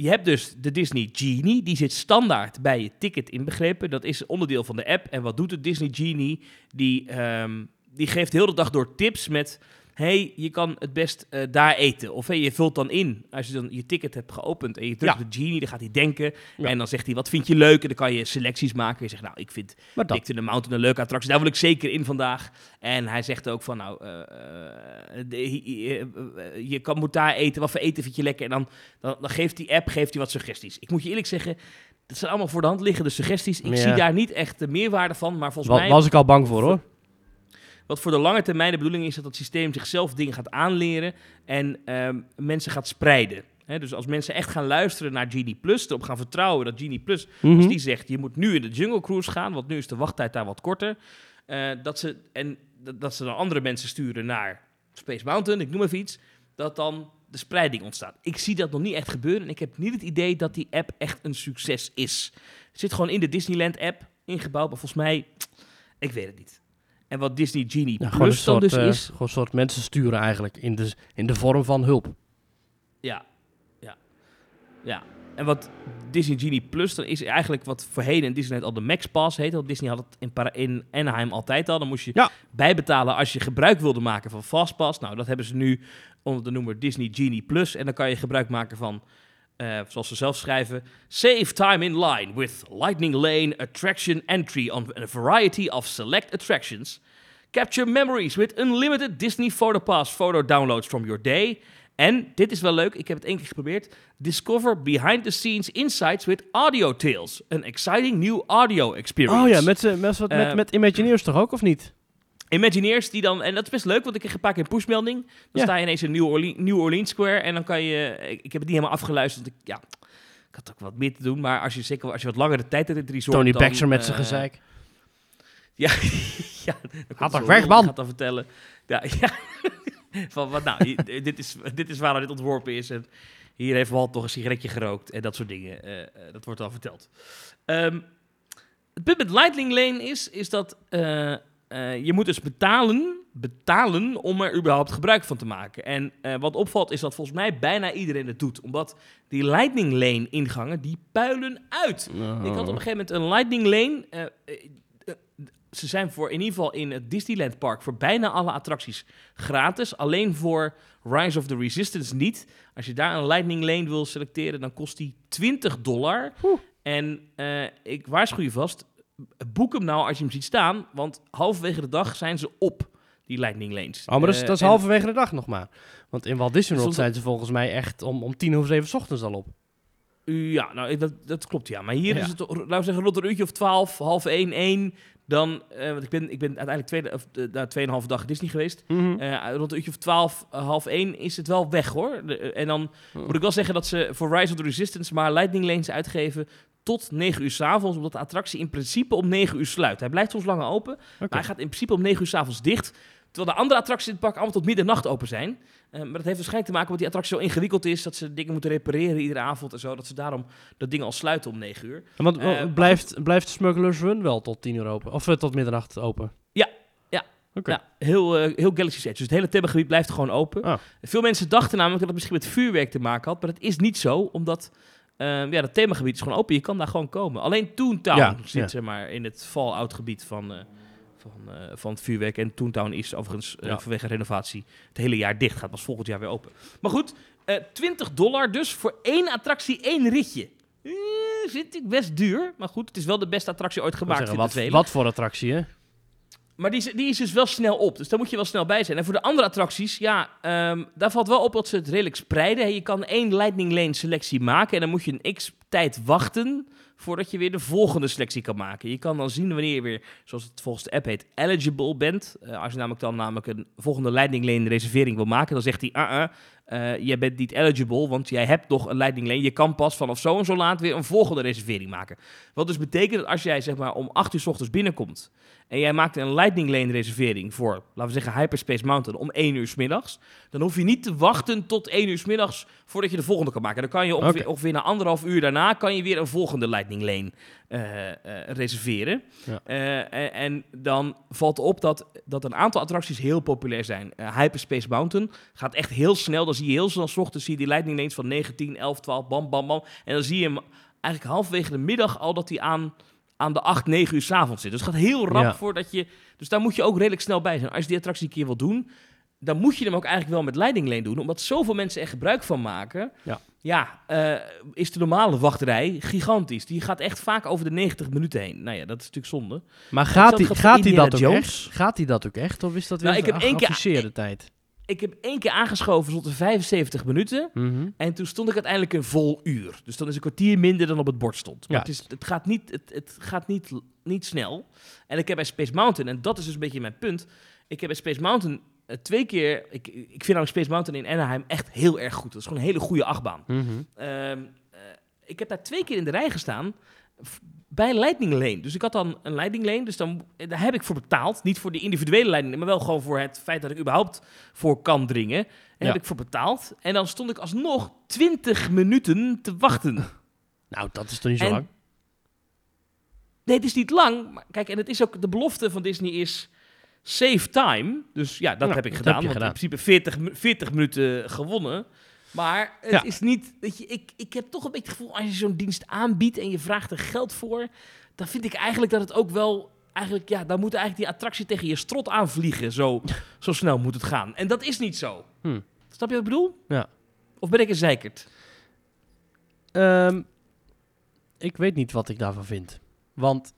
je hebt dus de Disney Genie, die zit standaard bij je ticket inbegrepen. Dat is onderdeel van de app. En wat doet de Disney Genie? Die, ehm, die geeft heel de dag door tips met... hey, je kan het best eh, daar eten. Of hey, je vult dan in, als je dan je ticket hebt geopend en je drukt Ja. de Genie, dan gaat hij denken. Ja. En dan zegt hij, wat vind je leuk? En dan kan je selecties maken. Je zegt, nou, ik vind Maar dat, Dick in the Mountain een leuke attractie. Daar wil ik zeker in vandaag. En hij zegt ook van, nou, eh, eh, de- je kan, moet daar eten. Wat voor eten vind je lekker? En dan, dan, dan geeft die app geeft hij wat suggesties. Ik moet je eerlijk zeggen, dat zijn allemaal voor de hand liggende suggesties. Ik Ja. zie daar niet echt de meerwaarde van. Maar volgens wa- mij, was ik al bang voor hoor. Wat voor de lange termijn de bedoeling is, dat het systeem zichzelf dingen gaat aanleren en ehm, mensen gaat spreiden. Dus als mensen echt gaan luisteren naar Genie Plus, erop gaan vertrouwen dat Genie Plus Mhm. als die zegt, je moet nu in de Jungle Cruise gaan, want nu is de wachttijd daar wat korter. eh, dat, ze, en dat- dat ze dan andere mensen sturen naar Space Mountain, ik noem even iets. Dat dan de spreiding ontstaat. Ik zie dat nog niet echt gebeuren. En ik heb niet het idee dat die app echt een succes is. Het zit gewoon in de Disneyland app ingebouwd. Maar volgens mij, ik weet het niet. En wat Disney Genie Ja, een Plus dan soort, dus eh, is... gewoon een soort mensen sturen eigenlijk in de, in de vorm van hulp. Ja, ja, ja. En wat Disney Genie Plus, dan is eigenlijk wat voorheen in Disneyland al de Max Pass heette. Want Disney had het in, Para- in Anaheim altijd al. Dan moest je Ja. bijbetalen als je gebruik wilde maken van Fastpass. Nou, dat hebben ze nu onder de noemer Disney Genie Plus. En dan kan je gebruik maken van, eh, zoals ze zelf schrijven... Save time in line with Lightning Lane attraction entry on a variety of select attractions. Capture memories with unlimited Disney PhotoPass photo downloads from your day. En, dit is wel leuk, ik heb het één keer geprobeerd. Discover behind the scenes insights with audio tales. An exciting new audio experience. Oh ja, met, met, met, met, Eh, met Imagineers toch ook, of niet? Imagineers die dan, en dat is best leuk, want ik kreeg een paar keer een pushmelding. Dan Ja. sta je ineens in New Orleans, New Orleans Square en dan kan je, ik, ik heb het niet helemaal afgeluisterd. want Ik, ja, ik had ook wat meer te doen, maar als je zeker als je wat langere tijd hebt in het resort, Tony dan, Baxter met zijn eh, gezeik. Ja, ja. zo'n toch weg, man? die Gaat dan vertellen. Ja, ja. Van wat nou, dit is, dit is waar dit ontworpen is en hier heeft Walt nog een sigaretje gerookt en dat soort dingen. Eh, eh, dat wordt al verteld. Ehm, het punt met Lightning Lane is, is dat eh, je moet dus betalen, betalen om er überhaupt gebruik van te maken. En eh, wat opvalt is dat volgens mij bijna iedereen het doet. Omdat die Lightning Lane ingangen, die puilen uit. Ik had op een gegeven moment een Lightning Lane. eh, ze zijn voor in ieder geval in het Disneyland Park voor bijna alle attracties gratis. Alleen voor Rise of the Resistance niet. Als je daar een Lightning Lane wil selecteren, dan kost die 20 dollar. Oeh. En ik waarschuw je vast, boek hem nou als je hem ziet staan. Want halverwege de dag zijn ze op, die Lightning Lanes. Oh, maar dat is, Eh, dat is halverwege de dag nog maar. Want in Walt Disney World zijn ze volgens mij echt om, om tien of zeven 's ochtends al op. Ja, nou, dat, dat klopt ja. Maar hier Ja. is het, laten we zeggen, rond een uurtje of twaalf, half één, één. Dan, eh, want ik ben, ik ben uiteindelijk tweede, of, eh, daar tweeënhalve dag Disney geweest. Eh, rond een uurtje of twaalf, eh, half één is het wel weg hoor. De- eh, en dan Oh. moet ik wel zeggen dat ze voor Rise of the Resistance maar Lightning Lanes uitgeven tot 9 uur s'avonds. Omdat de attractie in principe om 9 uur sluit. Hij blijft soms langer open, maar hij gaat in principe om 9 uur s'avonds dicht. Terwijl de andere attracties in het park allemaal tot middernacht open zijn. Eh, maar dat heeft waarschijnlijk te maken met die attractie zo ingewikkeld is. Dat ze dingen moeten repareren iedere avond en zo. Dat ze daarom dat ding al sluiten om 9 uur. En Want Eh, blijft, blijft Smugglers Run wel tot tien uur open? Of eh, tot middernacht open? Ja, ja, Oké. Ja, heel, eh, heel Galaxy's Edge. Dus het hele themagebied blijft gewoon open. Ah. Veel mensen dachten namelijk dat het misschien met vuurwerk te maken had. Maar dat is niet zo, omdat eh, ja, het themagebied is gewoon open. Je kan daar gewoon komen. Alleen Toontown Ja, zit ja. zeg maar, in het Fallout gebied van, eh, van, eh, van het vuurwerk. En Toontown is overigens eh, Ja. vanwege renovatie het hele jaar dicht. Gaat pas volgend jaar weer open. Maar goed, eh 20 dollar dus voor één attractie, één ritje. Vind ik best duur. Maar goed, het is wel de beste attractie ooit gemaakt. zeggen, wat voor attractie, hè? Maar die is, die is dus wel snel op. Dus daar moet je wel snel bij zijn. En voor de andere attracties, ja, ehm, daar valt wel op dat ze het redelijk spreiden. Je kan één Lightning Lane selectie maken en dan moet je een x tijd wachten voordat je weer de volgende selectie kan maken. Je kan dan zien wanneer je weer, zoals het volgens de app heet, eligible bent. Eh, als je namelijk dan namelijk een volgende Lightning Lane reservering wil maken, dan zegt hij, ah, ah, eh, jij bent niet eligible, want jij hebt nog een Lightning Lane. Je kan pas vanaf zo en zo laat weer een volgende reservering maken. Wat dus betekent dat als jij zeg maar om 8 uur 's ochtends binnenkomt en jij maakt een Lightning Lane reservering voor, laten we zeggen, Hyperspace Mountain om 1 uur 's middags, dan hoef je niet te wachten tot 1 uur 's middags voordat je de volgende kan maken. Dan kan je ongeveer, ongeveer na anderhalf uur daarna kan je weer een volgende Lightning Lane reserveren. Ja. Eh, en, en dan valt op dat, dat een aantal attracties heel populair zijn. Eh, Hyperspace Mountain gaat echt heel snel. Dan zie je heel snel 's ochtends zie je die Lightning Lanes van 9, 10, 11, 12, bam, bam, bam. En dan zie je hem eigenlijk halverwege de middag al dat hij aan, aan de 8, 9 uur 's avonds zit. Dus het gaat heel rap Ja. voordat je... Dus daar moet je ook redelijk snel bij zijn. Als je die attractie een keer wil doen, dan moet je hem ook eigenlijk wel met Lightning Lane doen. Omdat zoveel mensen er gebruik van maken. Ja. Ja, eh, is de normale wachtrij gigantisch. Die gaat echt vaak over de 90 minuten heen. Nou ja, dat is natuurlijk zonde. Maar gaat hij gaat hij dat ook echt? Gaat hij dat ook echt? Of is dat weer Nou, ik een heb één keer- geafficheerde tijd? Ik heb één keer aangeschoven tot de 75 minuten. Mhm. En toen stond ik uiteindelijk een vol uur. Dus dan is een kwartier minder dan op het bord stond. Maar Ja. het, is, het gaat, niet, het, het gaat niet, niet snel. En ik heb bij Space Mountain, en dat is dus een beetje mijn punt. Ik heb bij Space Mountain eh, twee keer... Ik, ik vind nou Space Mountain in Anaheim echt heel erg goed. Dat is gewoon een hele goede achtbaan. Mhm. Ehm, eh, ik heb daar twee keer in de rij gestaan bij Lightning Lane. Dus ik had dan een Lightning Lane, dus dan, eh, daar heb ik voor betaald. Niet voor de individuele Lightning Lane, maar wel gewoon voor het feit dat ik überhaupt voor kan dringen. Daar Ja. heb ik voor betaald. En dan stond ik alsnog 20 minuten te wachten. Nou, dat is toch niet zo En- lang? Nee, het is niet lang. Maar kijk, en het is ook de belofte van Disney is save time. Dus ja, dat heb ik dat gedaan. heb want gedaan. in principe 40, mi- 40 minuten gewonnen. Maar het Ja. is niet. Weet je, ik, ik heb toch een beetje het gevoel als je zo'n dienst aanbiedt en je vraagt er geld voor, dan vind ik eigenlijk dat het ook wel. Eigenlijk, ja, dan moet eigenlijk die attractie tegen je strot aanvliegen. Zo, zo snel moet het gaan. En dat is niet zo. Hm. Snap je wat ik bedoel? Ja. Of ben ik een zeikerd? Ehm, ik weet niet wat ik daarvan vind. Want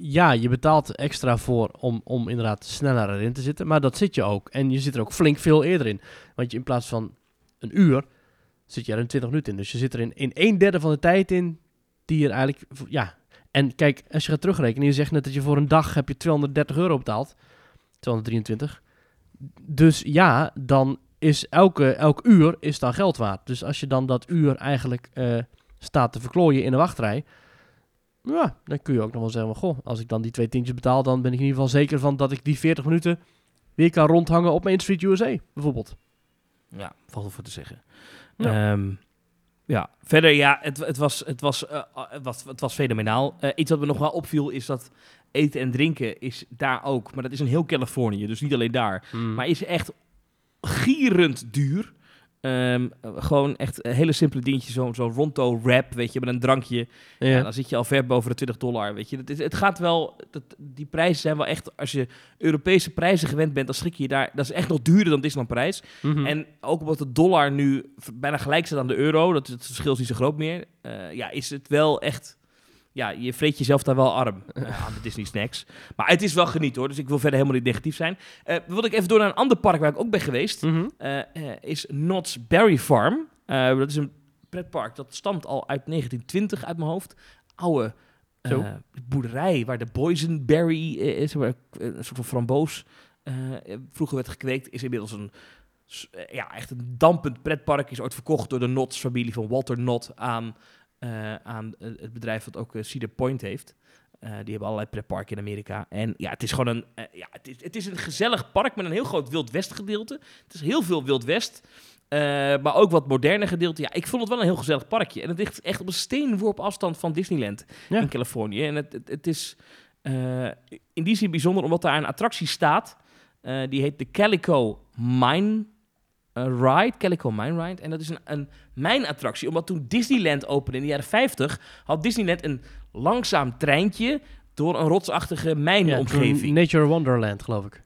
ja, je betaalt extra voor om, om inderdaad sneller erin te zitten. Maar dat zit je ook. En je zit er ook flink veel eerder in. Want je in plaats van een uur zit je er in 20 minuten in. Dus je zit er in, in een derde van de tijd in die er eigenlijk... Ja, En kijk, als je gaat terugrekenen, je zegt net dat je voor een dag heb je 230 euro betaald. 223. Dus ja, dan is elke, elk uur is dan geld waard. Dus als je dan dat uur eigenlijk eh, staat te verklooien in een wachtrij... Ja, dan kun je ook nog wel zeggen, van, goh, als ik dan die twee tientjes betaal... dan ben ik in ieder geval zeker van dat ik die 40 minuten weer kan rondhangen op Main Street USA, bijvoorbeeld. Ja, valt wel voor te zeggen. Ja. Ja, ja. verder ja, het, het, was, het, was, eh, eh, het, was, het was fenomenaal. Eh, iets wat me nog wel opviel is dat eten en drinken is daar ook. Maar dat is een heel Californië, dus niet alleen daar. Mm. Maar is echt gierend duur. Ehm, eh, gewoon echt een hele simpele dingetje, zo'n zo Ronto wrap, weet je, met een drankje. ja. Ja, dan zit je al ver boven de 20 dollar, weet je. Het, is, het gaat wel, dat, die prijzen zijn wel echt, als je Europese prijzen gewend bent, dan schrik je je daar, dat is echt nog duurder dan Disneyland Parijs. Mhm. En ook omdat de dollar nu bijna gelijk staat aan de euro, dat het verschil is niet zo groot meer, eh, ja, is het wel echt, ja, je vreet jezelf daar wel arm eh, aan de Disney snacks. Maar het is wel geniet hoor, dus ik wil verder helemaal niet negatief zijn. Eh wil ik even door naar een ander park waar ik ook ben geweest, Mhm. eh, is Knott's Berry Farm. Dat is een pretpark dat stamt al uit 1920 uit mijn hoofd. Oude boerderij waar de boysenberry is, waar een soort van framboos vroeger werd gekweekt, is inmiddels een ja, echt een dampend pretpark. Is ooit verkocht door de Knotts familie van Walter Knott aan, eh, aan het bedrijf dat ook eh, Cedar Point heeft. Eh, die hebben allerlei pretparken in Amerika. En ja, het is gewoon een, ja, het is, het is een gezellig park met een heel groot Wild West gedeelte. Het is heel veel Wild West. maar ook wat moderne gedeelte. Ja, ik vond het wel een heel gezellig parkje. En het ligt echt op een steenworp afstand van Disneyland Ja. in Californië. En het, het, het is in die zin bijzonder omdat daar een attractie staat. Die heet de Calico Mine Ride. Calico Mine Ride. En dat is een, een mijnattractie. Omdat toen Disneyland opende in de jaren 50... had Disneyland een langzaam treintje... door een rotsachtige mijnomgeving. Nature Wonderland, geloof ik.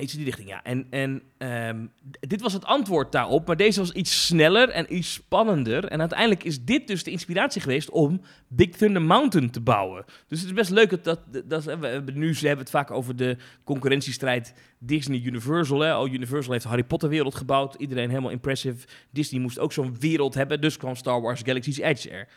Iets in die richting, ja. En, en ehm, dit was het antwoord daarop, maar deze was iets sneller en iets spannender. En uiteindelijk is dit dus de inspiratie geweest om Big Thunder Mountain te bouwen. Dus het is best leuk dat, dat, dat we nu hebben het vaak over de concurrentiestrijd Disney-Universal. Oh, Universal heeft Harry Potter wereld gebouwd, iedereen helemaal impressive. Disney moest ook zo'n wereld hebben, dus kwam Star Wars Galaxy's Edge er.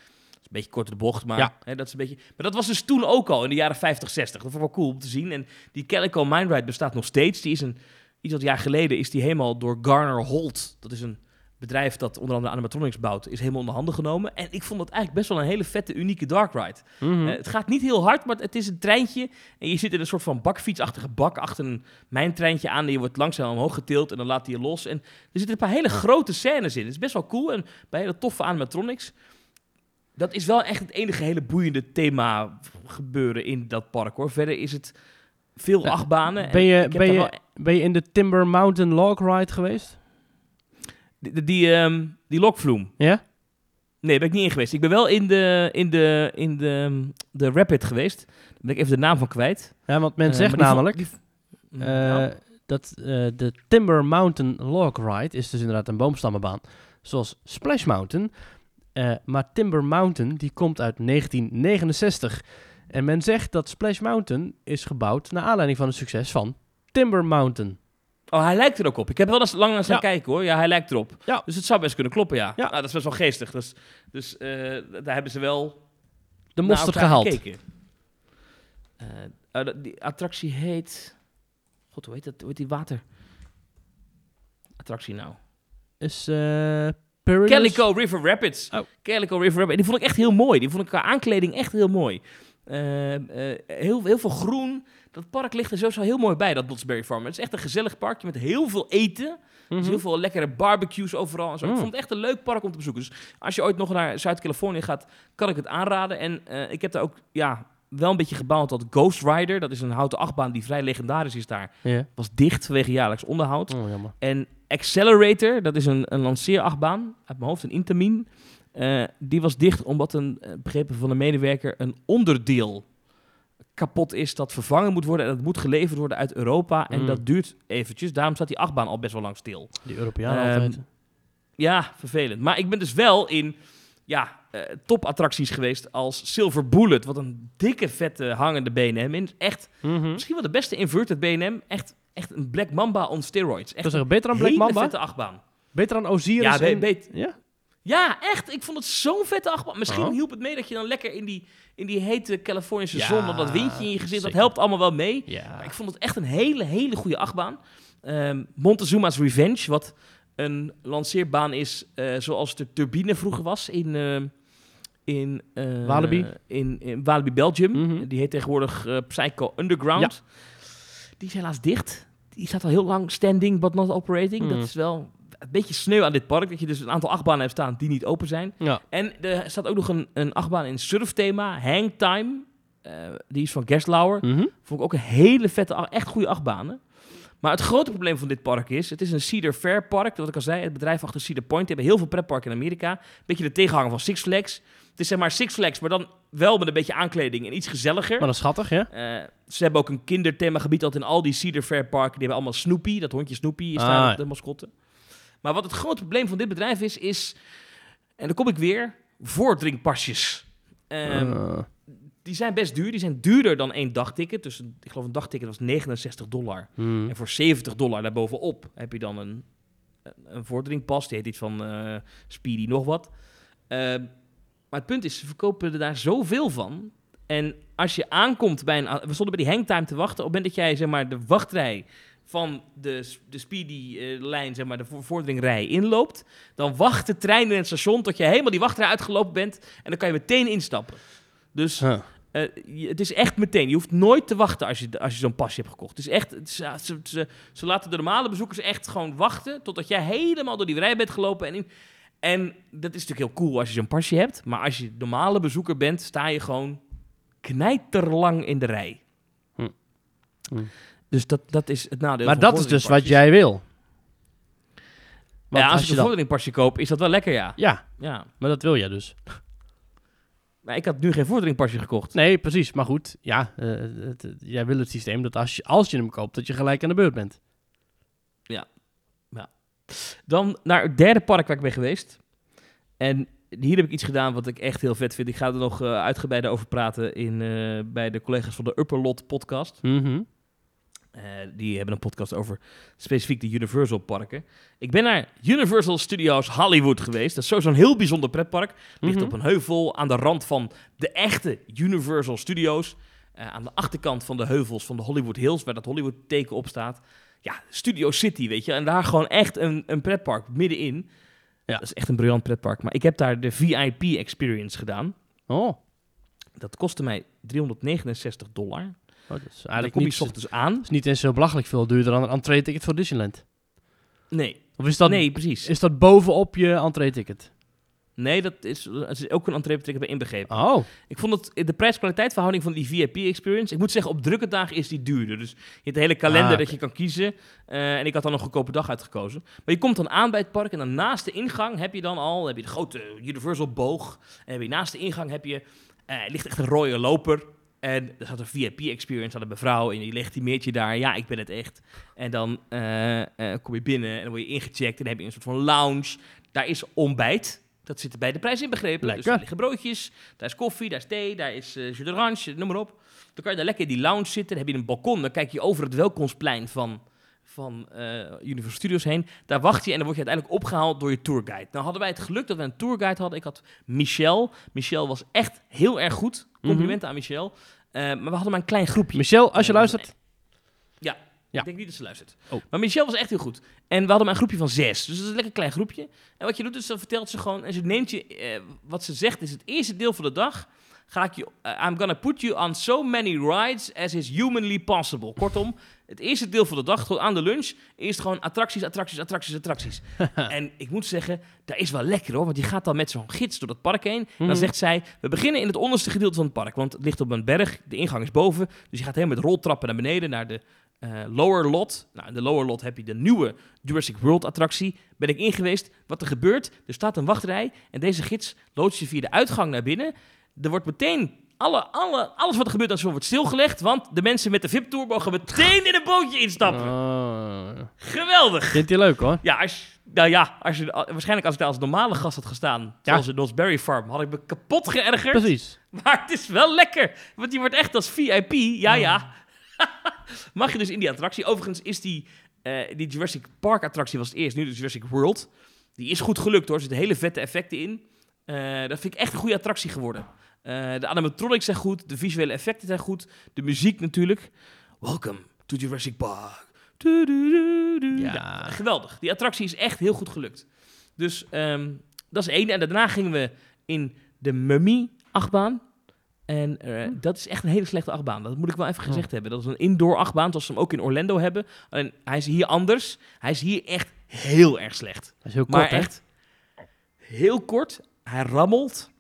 Dat is een beetje kort de bocht, maar, Ja. hè, dat is een beetje... maar dat was dus toen ook al, in de jaren 50, 60. Dat vond ik wel cool om te zien. En die Calico Mine Ride bestaat nog steeds. Die is een, iets wat jaar geleden is die helemaal door Garner Holt, dat is een bedrijf dat onder andere animatronics bouwt, is helemaal onder handen genomen. En ik vond het eigenlijk best wel een hele vette, unieke dark ride. Mhm. Eh, het gaat niet heel hard, maar het is een treintje. En je zit in een soort van bakfietsachtige bak achter een mijntreintje aan. En je wordt langzaam omhoog getild en dan laat hij je los. En er zitten een paar hele grote scènes in. Het is best wel cool en bij hele toffe animatronics. Dat is wel echt het enige hele boeiende thema gebeuren in dat park hoor. Verder is het veel Ja, achtbanen. en ben je- ben je- wel- Ben je in de Timber Mountain Log Ride geweest? die, die, ehm, die lokvloem. Ja? Nee, ben ik niet in geweest. Ik ben wel in de, in de, in de, de Rapid geweest. Daar ben ik even de naam van kwijt. Ja, want men Eh, zegt namelijk die- eh, Nou, dat eh, de Timber Mountain Log Ride is dus inderdaad een boomstammenbaan. Zoals Splash Mountain. Eh, maar Timber Mountain die komt uit 1969. En men zegt dat Splash Mountain is gebouwd naar aanleiding van het succes van Timber Mountain. Oh, hij lijkt er ook op. Ik heb wel eens lang naar staan Ja. kijken hoor. Ja, hij lijkt erop. Ja. Dus het zou best kunnen kloppen, ja. Ja. Nou, dat is best wel geestig. Dus, dus eh, daar hebben ze wel De elkaar gehaald. Eh, eh, dat- die attractie heet... God, hoe heet dat? Hoe heet die water? Attractie nou? Is Perilous? Calico River Rapids. Oh. Calico River Rapids. Die vond ik echt heel mooi. Die vond ik qua aankleding echt heel mooi. Eh, eh, heel, heel veel groen. Dat park ligt er sowieso heel mooi bij, dat Knott's Farm. Het is echt een gezellig parkje met heel veel eten. Mhm. Dus heel veel lekkere barbecues overal en zo. Ik Mm. vond het echt een leuk park om te bezoeken. Dus als je ooit nog naar Zuid-Californië gaat, kan ik het aanraden. En eh, ik heb daar ook ja, wel een beetje gebouwd tot Ghost Rider. Dat is een houten achtbaan die vrij legendarisch is daar. Was dicht vanwege jaarlijks onderhoud. Oh, jammer. En Accelerator, dat is een, een lanceerachtbaan uit mijn hoofd, een Intamin. Eh, die was dicht omdat een, eh, begrepen van een medewerker, een onderdeel kapot is dat vervangen moet worden. En dat moet geleverd worden uit Europa. En Mm. dat duurt eventjes. Daarom staat die achtbaan al best wel lang stil. Die Europeanen Ehm, altijd. Ja, vervelend. Maar ik ben dus wel in ja, eh, topattracties geweest als Silver Bullet. Wat een dikke, vette, hangende BNM. Echt, Mhm. misschien wel de beste inverted BNM. Echt, echt een Black Mamba on steroids. Echt zeggen, beter dan een Black Mamba? vette achtbaan. Beter dan Osiris? Ja, en- ja? Ja, echt. Ik vond het zo'n vette achtbaan. Misschien Oh. hielp het mee dat je dan lekker in die, in die hete Californische Ja, zon... dat dat windje in je gezicht, dat helpt allemaal wel mee. Ja. Maar ik vond het echt een hele, hele goede achtbaan. Ehm, Montezuma's Revenge, wat een lanceerbaan is eh, zoals de turbine vroeger was in... ehm, in, eh, Walibi? In, in Walibi, Belgium. Mhm. Die heet tegenwoordig Psycho Underground. Die is helaas dicht. Die staat al heel lang standing, but not operating. Dat is wel een beetje sneu aan dit park. Dat je dus een aantal achtbanen hebt staan die niet open zijn. Ja. En er staat ook nog een, een achtbaan in surfthema, Hangtime. Eh die is van Gerstlauer. Mhm. Vond ik ook een hele vette, echt goede achtbanen. Maar het grote probleem van dit park is, het is een Cedar Fair park. Wat ik al zei, het bedrijf achter Cedar Point. Die hebben heel veel pretparken in Amerika. Beetje de tegenhanger van Six Flags. Het is zeg maar Six Flags, maar dan wel met een beetje aankleding en iets gezelliger. Maar dat is schattig, ja? Eh, ze hebben ook een kinderthemagebied altijd in al die Cedar Fair parken. Die hebben allemaal Snoopy, dat hondje Snoopy is Ah, daar ja. de mascotte. Maar wat het grote probleem van dit bedrijf is, is... En dan kom ik weer, voordringpasjes. Ehm, Eh, die zijn best duur. Die zijn duurder dan één dagticket. Dus ik geloof een dagticket was 69 dollar. hmm. En voor 70 dollar daarbovenop heb je dan een, een. Die heet iets van eh, Speedy nog wat. Ehm, maar het punt is, ze verkopen er daar zoveel van. En als je aankomt bij een... We stonden bij die hangtime te wachten. Op het moment dat jij zeg maar, de wachtrij van de, de Speedy-lijn, zeg maar, de vo- vorderingrij inloopt... dan wacht de trein in het station tot je helemaal die wachtrij uitgelopen bent... en dan kan je meteen instappen. Dus Huh. eh, je- het is echt meteen. Je hoeft nooit te wachten als je, als je zo'n pasje hebt gekocht. Het is echt, het is- ja, ze, ze, ze laten de normale bezoekers echt gewoon wachten totdat jij helemaal door die rij bent gelopen. En, in, en dat is natuurlijk heel cool als je zo'n pasje hebt. Maar als je normale bezoeker bent, sta je gewoon knijterlang in de rij. Hm. Hm. Dus dat, dat is het nadeel Maar dat is dus wat jij wil. Want Ja, als, je een dan... vorderingpasje koop, is dat wel lekker, ja. Ja, ja. maar dat wil jij dus. Maar ik had nu geen vorderingpasje gekocht. Nee, precies. Maar goed, ja, eh, het- jij wil het systeem dat als je, als je hem koopt, dat je gelijk aan de beurt bent. Dan naar het derde park waar ik ben geweest. En hier heb ik iets gedaan wat ik echt heel vet vind. Ik ga er nog eh, uitgebreider over praten in, eh, bij de collega's van de Upper Lot podcast. Mhm. Eh, die hebben een podcast over specifiek de Universal parken. Ik ben naar Universal Studios Hollywood geweest. Dat is sowieso een heel bijzonder pretpark. Ligt Mhm. op een heuvel aan de rand van de echte Universal Studios. Aan de achterkant van de heuvels van de Hollywood Hills, waar dat Hollywood teken op staat. Ja, Studio City, weet je. En daar gewoon echt een, een pretpark middenin. Ja. Dat is echt een briljant pretpark. Maar ik heb daar de VIP experience gedaan. Oh, Dat kostte mij 369 dollar. Oh, dat is eigenlijk kom je niet, ochtends aan. is niet eens zo belachelijk veel duurder dan een entree-ticket voor Disneyland. Nee, Of is dat, nee, precies. is dat bovenop je entree-ticket? Nee, dat is, er is ook een entree bij inbegrepen. Oh, Ik vond het de prijs-kwaliteit verhouding van die VIP-experience. Ik moet zeggen, op drukke dagen is die duurder. Dus je hebt een hele kalender Ah, dat je kan kiezen. Eh, en ik had dan een goedkope dag uitgekozen. Maar je komt dan aan bij het park en dan naast de ingang heb je dan al heb je de grote Universal boog. En heb je naast de ingang heb je, eh, ligt echt een rode loper. En er zat een VIP-experience aan een mevrouw en die legitimeert je daar. Ja, ik ben het echt. En dan eh, kom je binnen en dan word je ingecheckt. En dan heb je een soort van lounge. Daar is ontbijt. Dat zit er bij de prijs inbegrepen. Dus Lekker. er liggen broodjes, daar is koffie, daar is thee, daar is eh jus d'orange, noem maar op. Dan kan je daar lekker in die lounge zitten. Dan heb je een balkon. Dan kijk je over het welkomstplein van, van eh, Universal Studios heen. Daar wacht je en dan word je uiteindelijk opgehaald door je tourguide. Nou hadden wij het geluk dat we een tourguide hadden. Ik had Michel. Michel was echt heel erg goed. Complimenten aan Michel. Eh, maar we hadden maar een klein groepje. Michel, als je luistert. Ja, ik denk niet dat ze luistert. Oh. Maar Michel was echt heel goed. En we hadden maar een groepje van zes. Dus dat is een lekker klein groepje. En wat je doet, is dan vertelt ze gewoon... En ze neemt je... eh, wat ze zegt is het eerste deel van de dag... Ga ik je... eh, I'm gonna put you on so many rides as is humanly possible. Kortom, het eerste deel van de dag, gewoon aan de lunch... Eerst gewoon attracties, attracties, attracties, attracties. en ik moet zeggen, dat is wel lekker hoor. Want die gaat dan met zo'n gids door dat park heen. En dan Mhm. zegt zij, we beginnen in het onderste gedeelte van het park. Want het ligt op een berg, de ingang is boven. Dus je gaat helemaal met roltrappen naar beneden, naar de eh, lower lot. Nou, in de lower lot heb je de nieuwe Jurassic World attractie. Ben ik in geweest. Wat er gebeurt, er staat een wachtrij. En deze gids loodt je via de uitgang naar binnen. Er wordt meteen... Alle, alle, alles wat er gebeurt, dat wordt stilgelegd. Want de mensen met de VIP-tour mogen meteen in een bootje instappen. Oh. Geweldig! Vindt hij leuk hoor. Ja, als, je- nou ja als je, waarschijnlijk als ik daar als normale gast had gestaan, zoals in Knott's Berry Farm, had ik me kapot geërgerd. Precies. Maar het is wel lekker, want die wordt echt als VIP, ja ja. Mag je dus in die attractie. Overigens is die, eh, die Jurassic Park attractie was het eerst, nu de Jurassic World. Die is goed gelukt hoor. Er zitten hele vette effecten in. Eh, dat vind ik echt een goede attractie geworden. Eh, de animatronics zijn goed, de visuele effecten zijn goed, de muziek natuurlijk. Welcome to Jurassic Park. Du- du- du- du. Ja. Ja, geweldig. Die attractie is echt heel goed gelukt. Dus ehm, dat is één. En daarna gingen we in de Mummy achtbaan. En eh, dat is echt een hele slechte achtbaan. Dat moet ik wel even gezegd hebben. Dat is een indoor achtbaan, zoals ze hem ook in Orlando hebben. Alleen hij is hier anders. Hij is hier echt heel erg slecht. Dat is heel Maar kort, hè? echt heel kort. Hij rammelt.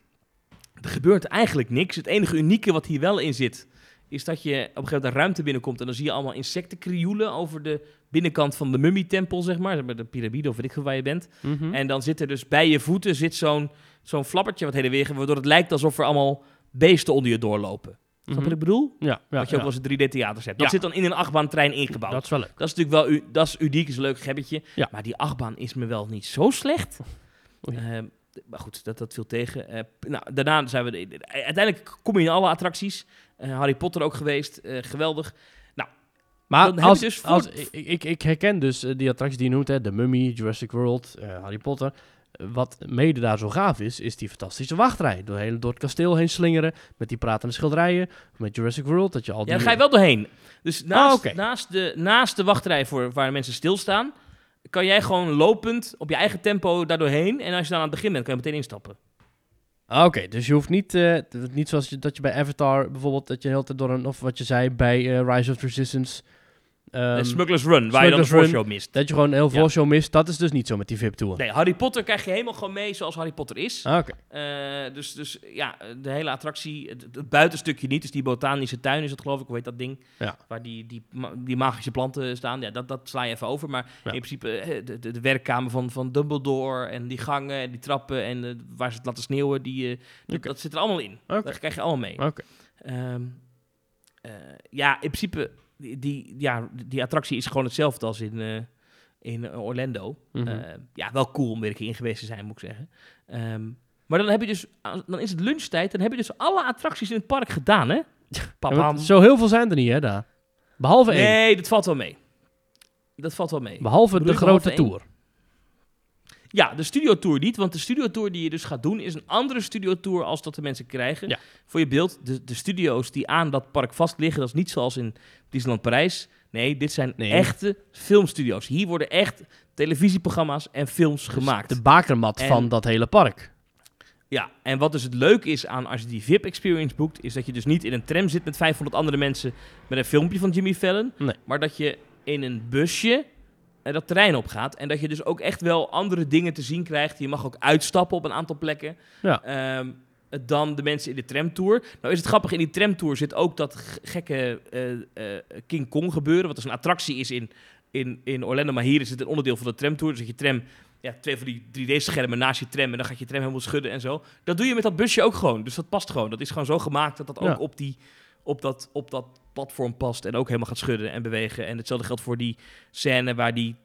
Er gebeurt eigenlijk niks. Het enige unieke wat hier wel in zit, is dat je op een gegeven moment de ruimte binnenkomt en dan zie je allemaal insecten krioelen over de binnenkant van de mummietempel, zeg maar, de piramide of weet ik veel waar je bent. Mhm. En dan zit er dus bij je voeten zit zo'n zo'n flappertje wat heen en weer gaat, waardoor het lijkt alsof er allemaal beesten onder je doorlopen. Snap je Mhm. wat ik bedoel? Ja, ja, wat je ook wel eens in 3D-theaters hebt. Dat zit dan in een achtbaantrein ingebouwd. Dat is wel leuk. Dat is natuurlijk wel u, dat is uniek, is een leuk gebbetje. Ja. Maar die achtbaan is me wel niet zo slecht. Ehm, maar goed, dat, dat viel tegen. Eh, p- nou, daarna zijn we... de- de- uiteindelijk kom je in alle attracties. Eh, Harry Potter ook geweest. eh, geweldig. Maar heb je als, dus voor- als, ik, ik, herken dus eh, die attracties die je noemt, hè, de Mummy, Jurassic World, Harry Potter. Wat mede daar zo gaaf is, is die fantastische wachtrij. Door, heel, door het kasteel heen slingeren, met die pratende schilderijen. Met Jurassic World, dat je al Ja, daar ga je wel doorheen. Dus naast, oké. naast, de, naast de wachtrij voor, waar mensen stilstaan... kan jij gewoon lopend op je eigen tempo daar doorheen. En als je dan aan het begin bent, kan je meteen instappen. Ah, Oké, dus je hoeft niet, t- niet zoals je, dat je bij Avatar bijvoorbeeld, dat je de hele tijd door een, of wat je zei bij eh, Rise of Resistance, de Smuggler's Run, waar je dan de voorshow mist. dat je gewoon een heel Ja. voorshow mist. Dat is dus niet zo met die VIP-tour. Nee, Harry Potter krijg je helemaal gewoon mee zoals Harry Potter is. Ah, Eh, dus, dus ja, de hele attractie, het, het buitenstukje niet, dus die botanische tuin is het geloof ik, hoe heet dat ding? Ja. Waar die, die, ma- die magische planten staan, ja, dat, dat sla je even over. Maar Ja. in principe eh, de, de, de werkkamer van, van Dumbledore en die gangen en die trappen en eh, waar ze het laten sneeuwen, die, eh, dat, zit er allemaal in. Oké. Dat krijg je allemaal mee. Ehm, eh, ja, in principe, die, ja, die attractie is gewoon hetzelfde als in, eh, in Orlando. Mhm. Eh, ja, wel cool om weer een keer in geweest te zijn, moet ik zeggen. Ehm, maar dan heb je dus, dan is het lunchtijd, dan heb je dus alle attracties in het park gedaan, hè? Ja, Papa. want zo heel veel zijn er niet, hè, daar. Behalve één. nee, dat valt wel mee. Dat valt wel mee. Behalve de behalve grote één? tour. Ja, de studiotour niet, want de studiotour die je dus gaat doen is een andere studiotour als dat de mensen krijgen. Ja. Voor je beeld, de, de studio's die aan dat park vast liggen, dat is niet zoals in Disneyland Parijs. Nee, dit zijn Nee. echte filmstudio's. Hier worden echt televisieprogramma's en films Dus gemaakt. De bakermat En- van dat hele park. Ja, en wat dus het leuke is aan als je die VIP-experience boekt, is dat je dus niet in een tram zit met 500 andere mensen met een filmpje van Jimmy Fallon, Nee. maar dat je in een busje eh, dat terrein op gaat en dat je dus ook echt wel andere dingen te zien krijgt. Je mag ook uitstappen op een aantal plekken. Ja. Ehm, dan de mensen in de tramtour. Nou is het grappig, in die tramtour zit ook dat gekke eh, eh, King Kong gebeuren, wat dus een attractie is in, in, in Orlando, maar hier is het een onderdeel van de tramtour. Dus dat je tram, ja, twee van die 3D-schermen naast je tram en dan gaat je tram helemaal schudden en zo. Dat doe je met dat busje ook gewoon, dus dat past gewoon. Dat is gewoon zo gemaakt dat dat ook Ja. op, die, op, dat, op dat platform past en ook helemaal gaat schudden en bewegen. En hetzelfde geldt voor die scène waar die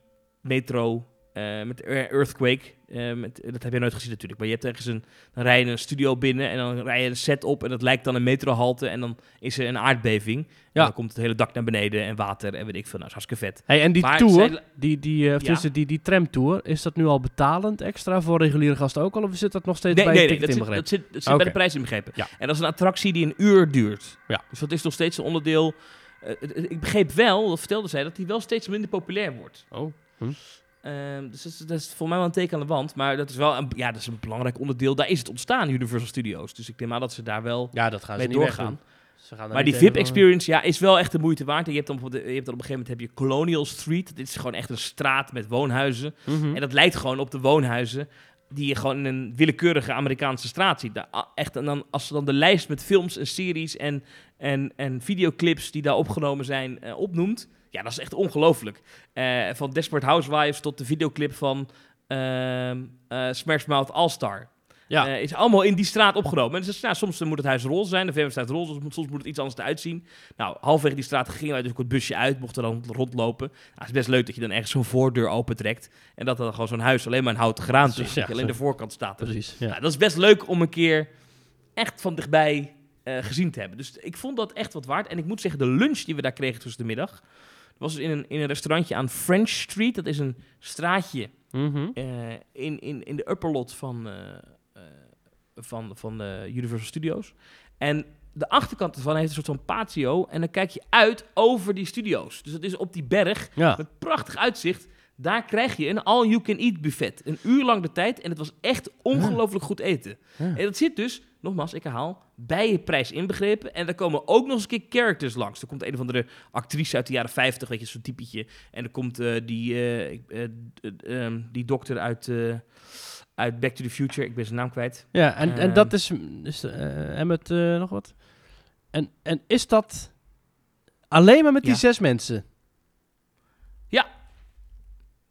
metro eh, met Ear- Earthquake, eh, met, dat heb je nooit gezien natuurlijk, maar je hebt ergens een, dan rij je een studio binnen en dan rij je een set op en dat lijkt dan een metrohalte en dan is er een aardbeving. En Ja. dan komt het hele dak naar beneden en water en weet ik veel, nou is hartstikke vet. Hey, en die Maar tour, zij- die, die, Ja. tenminste die, die tramtour, is dat nu al betalend extra voor reguliere gasten ook al? Of zit dat nog steeds Nee, bij nee, het nee, ticket dat zit, dat zit, dat zit Oké. bij de prijs inbegrepen. Ja. En dat is een attractie die een uur duurt. Ja. Dus dat is nog steeds een onderdeel. ik begreep wel, dat vertelde zij, dat die wel steeds minder populair wordt. Oh. Ehm, dus dat is, dat is voor mij wel een teken aan de wand. Maar dat is wel een, ja, dat is een belangrijk onderdeel. Daar is het ontstaan, Universal Studios. Dus ik neem aan dat ze daar wel Ja, dat gaan mee doorgaan. Ze gaan Maar die VIP-experience ja, is wel echt de moeite waard. En je hebt dan je hebt dan op een gegeven moment heb je Colonial Street. Dit is gewoon echt een straat met woonhuizen. Mhm. En dat lijkt gewoon op de woonhuizen die je gewoon in een willekeurige Amerikaanse straat ziet. Daar, ah, echt, en dan, als ze dan de lijst met films en series en, en, en videoclips die daar opgenomen zijn eh, opnoemt, ja, dat is echt ongelooflijk. Eh, van Desperate Housewives tot de videoclip van ehm eh, Smash Mouth All-Star. Ja. Eh, is allemaal in die straat opgenomen. En dus, nou, soms moet het huis roze zijn, de verf staat roze, soms, soms moet het iets anders eruit zien. Nou, halverwege die straat gingen wij dus ook het busje uit, mochten dan rondlopen. Nou, het is best leuk dat je dan ergens zo'n voordeur opentrekt. En dat dan gewoon zo'n huis alleen maar een houten is. Ja, alleen de voorkant staat. Precies, ja. Nou, dat is best leuk om een keer echt van dichtbij gezien te hebben. Dus ik vond dat echt wat waard. En ik moet zeggen, de lunch die we daar kregen tussen de middag, was dus in een, in een restaurantje aan French Street. Dat is een straatje Mhm. eh, in, in, in de upper lot van, eh, eh, van, van de Universal Studios. En de achterkant ervan heeft een soort van patio. En dan kijk je uit over die studio's. Dus dat is op die berg Ja. met prachtig uitzicht. Daar krijg je een all-you-can-eat buffet. Een uur lang de tijd. En het was echt ongelooflijk goed eten. Ja. En dat zit dus, nogmaals, ik herhaal, bij je prijs inbegrepen. En er komen ook nog eens een keer characters langs. Er komt een of andere actrice uit de jaren 50, weet je, zo'n typetje. En er komt eh, die, eh, eh, ehm, die dokter uit, uit Back to the Future. Ik ben zijn naam kwijt. Ja, en, en Ehm. dat is... is eh Emmet nog wat? En, en is dat alleen maar met die Ja. zes mensen?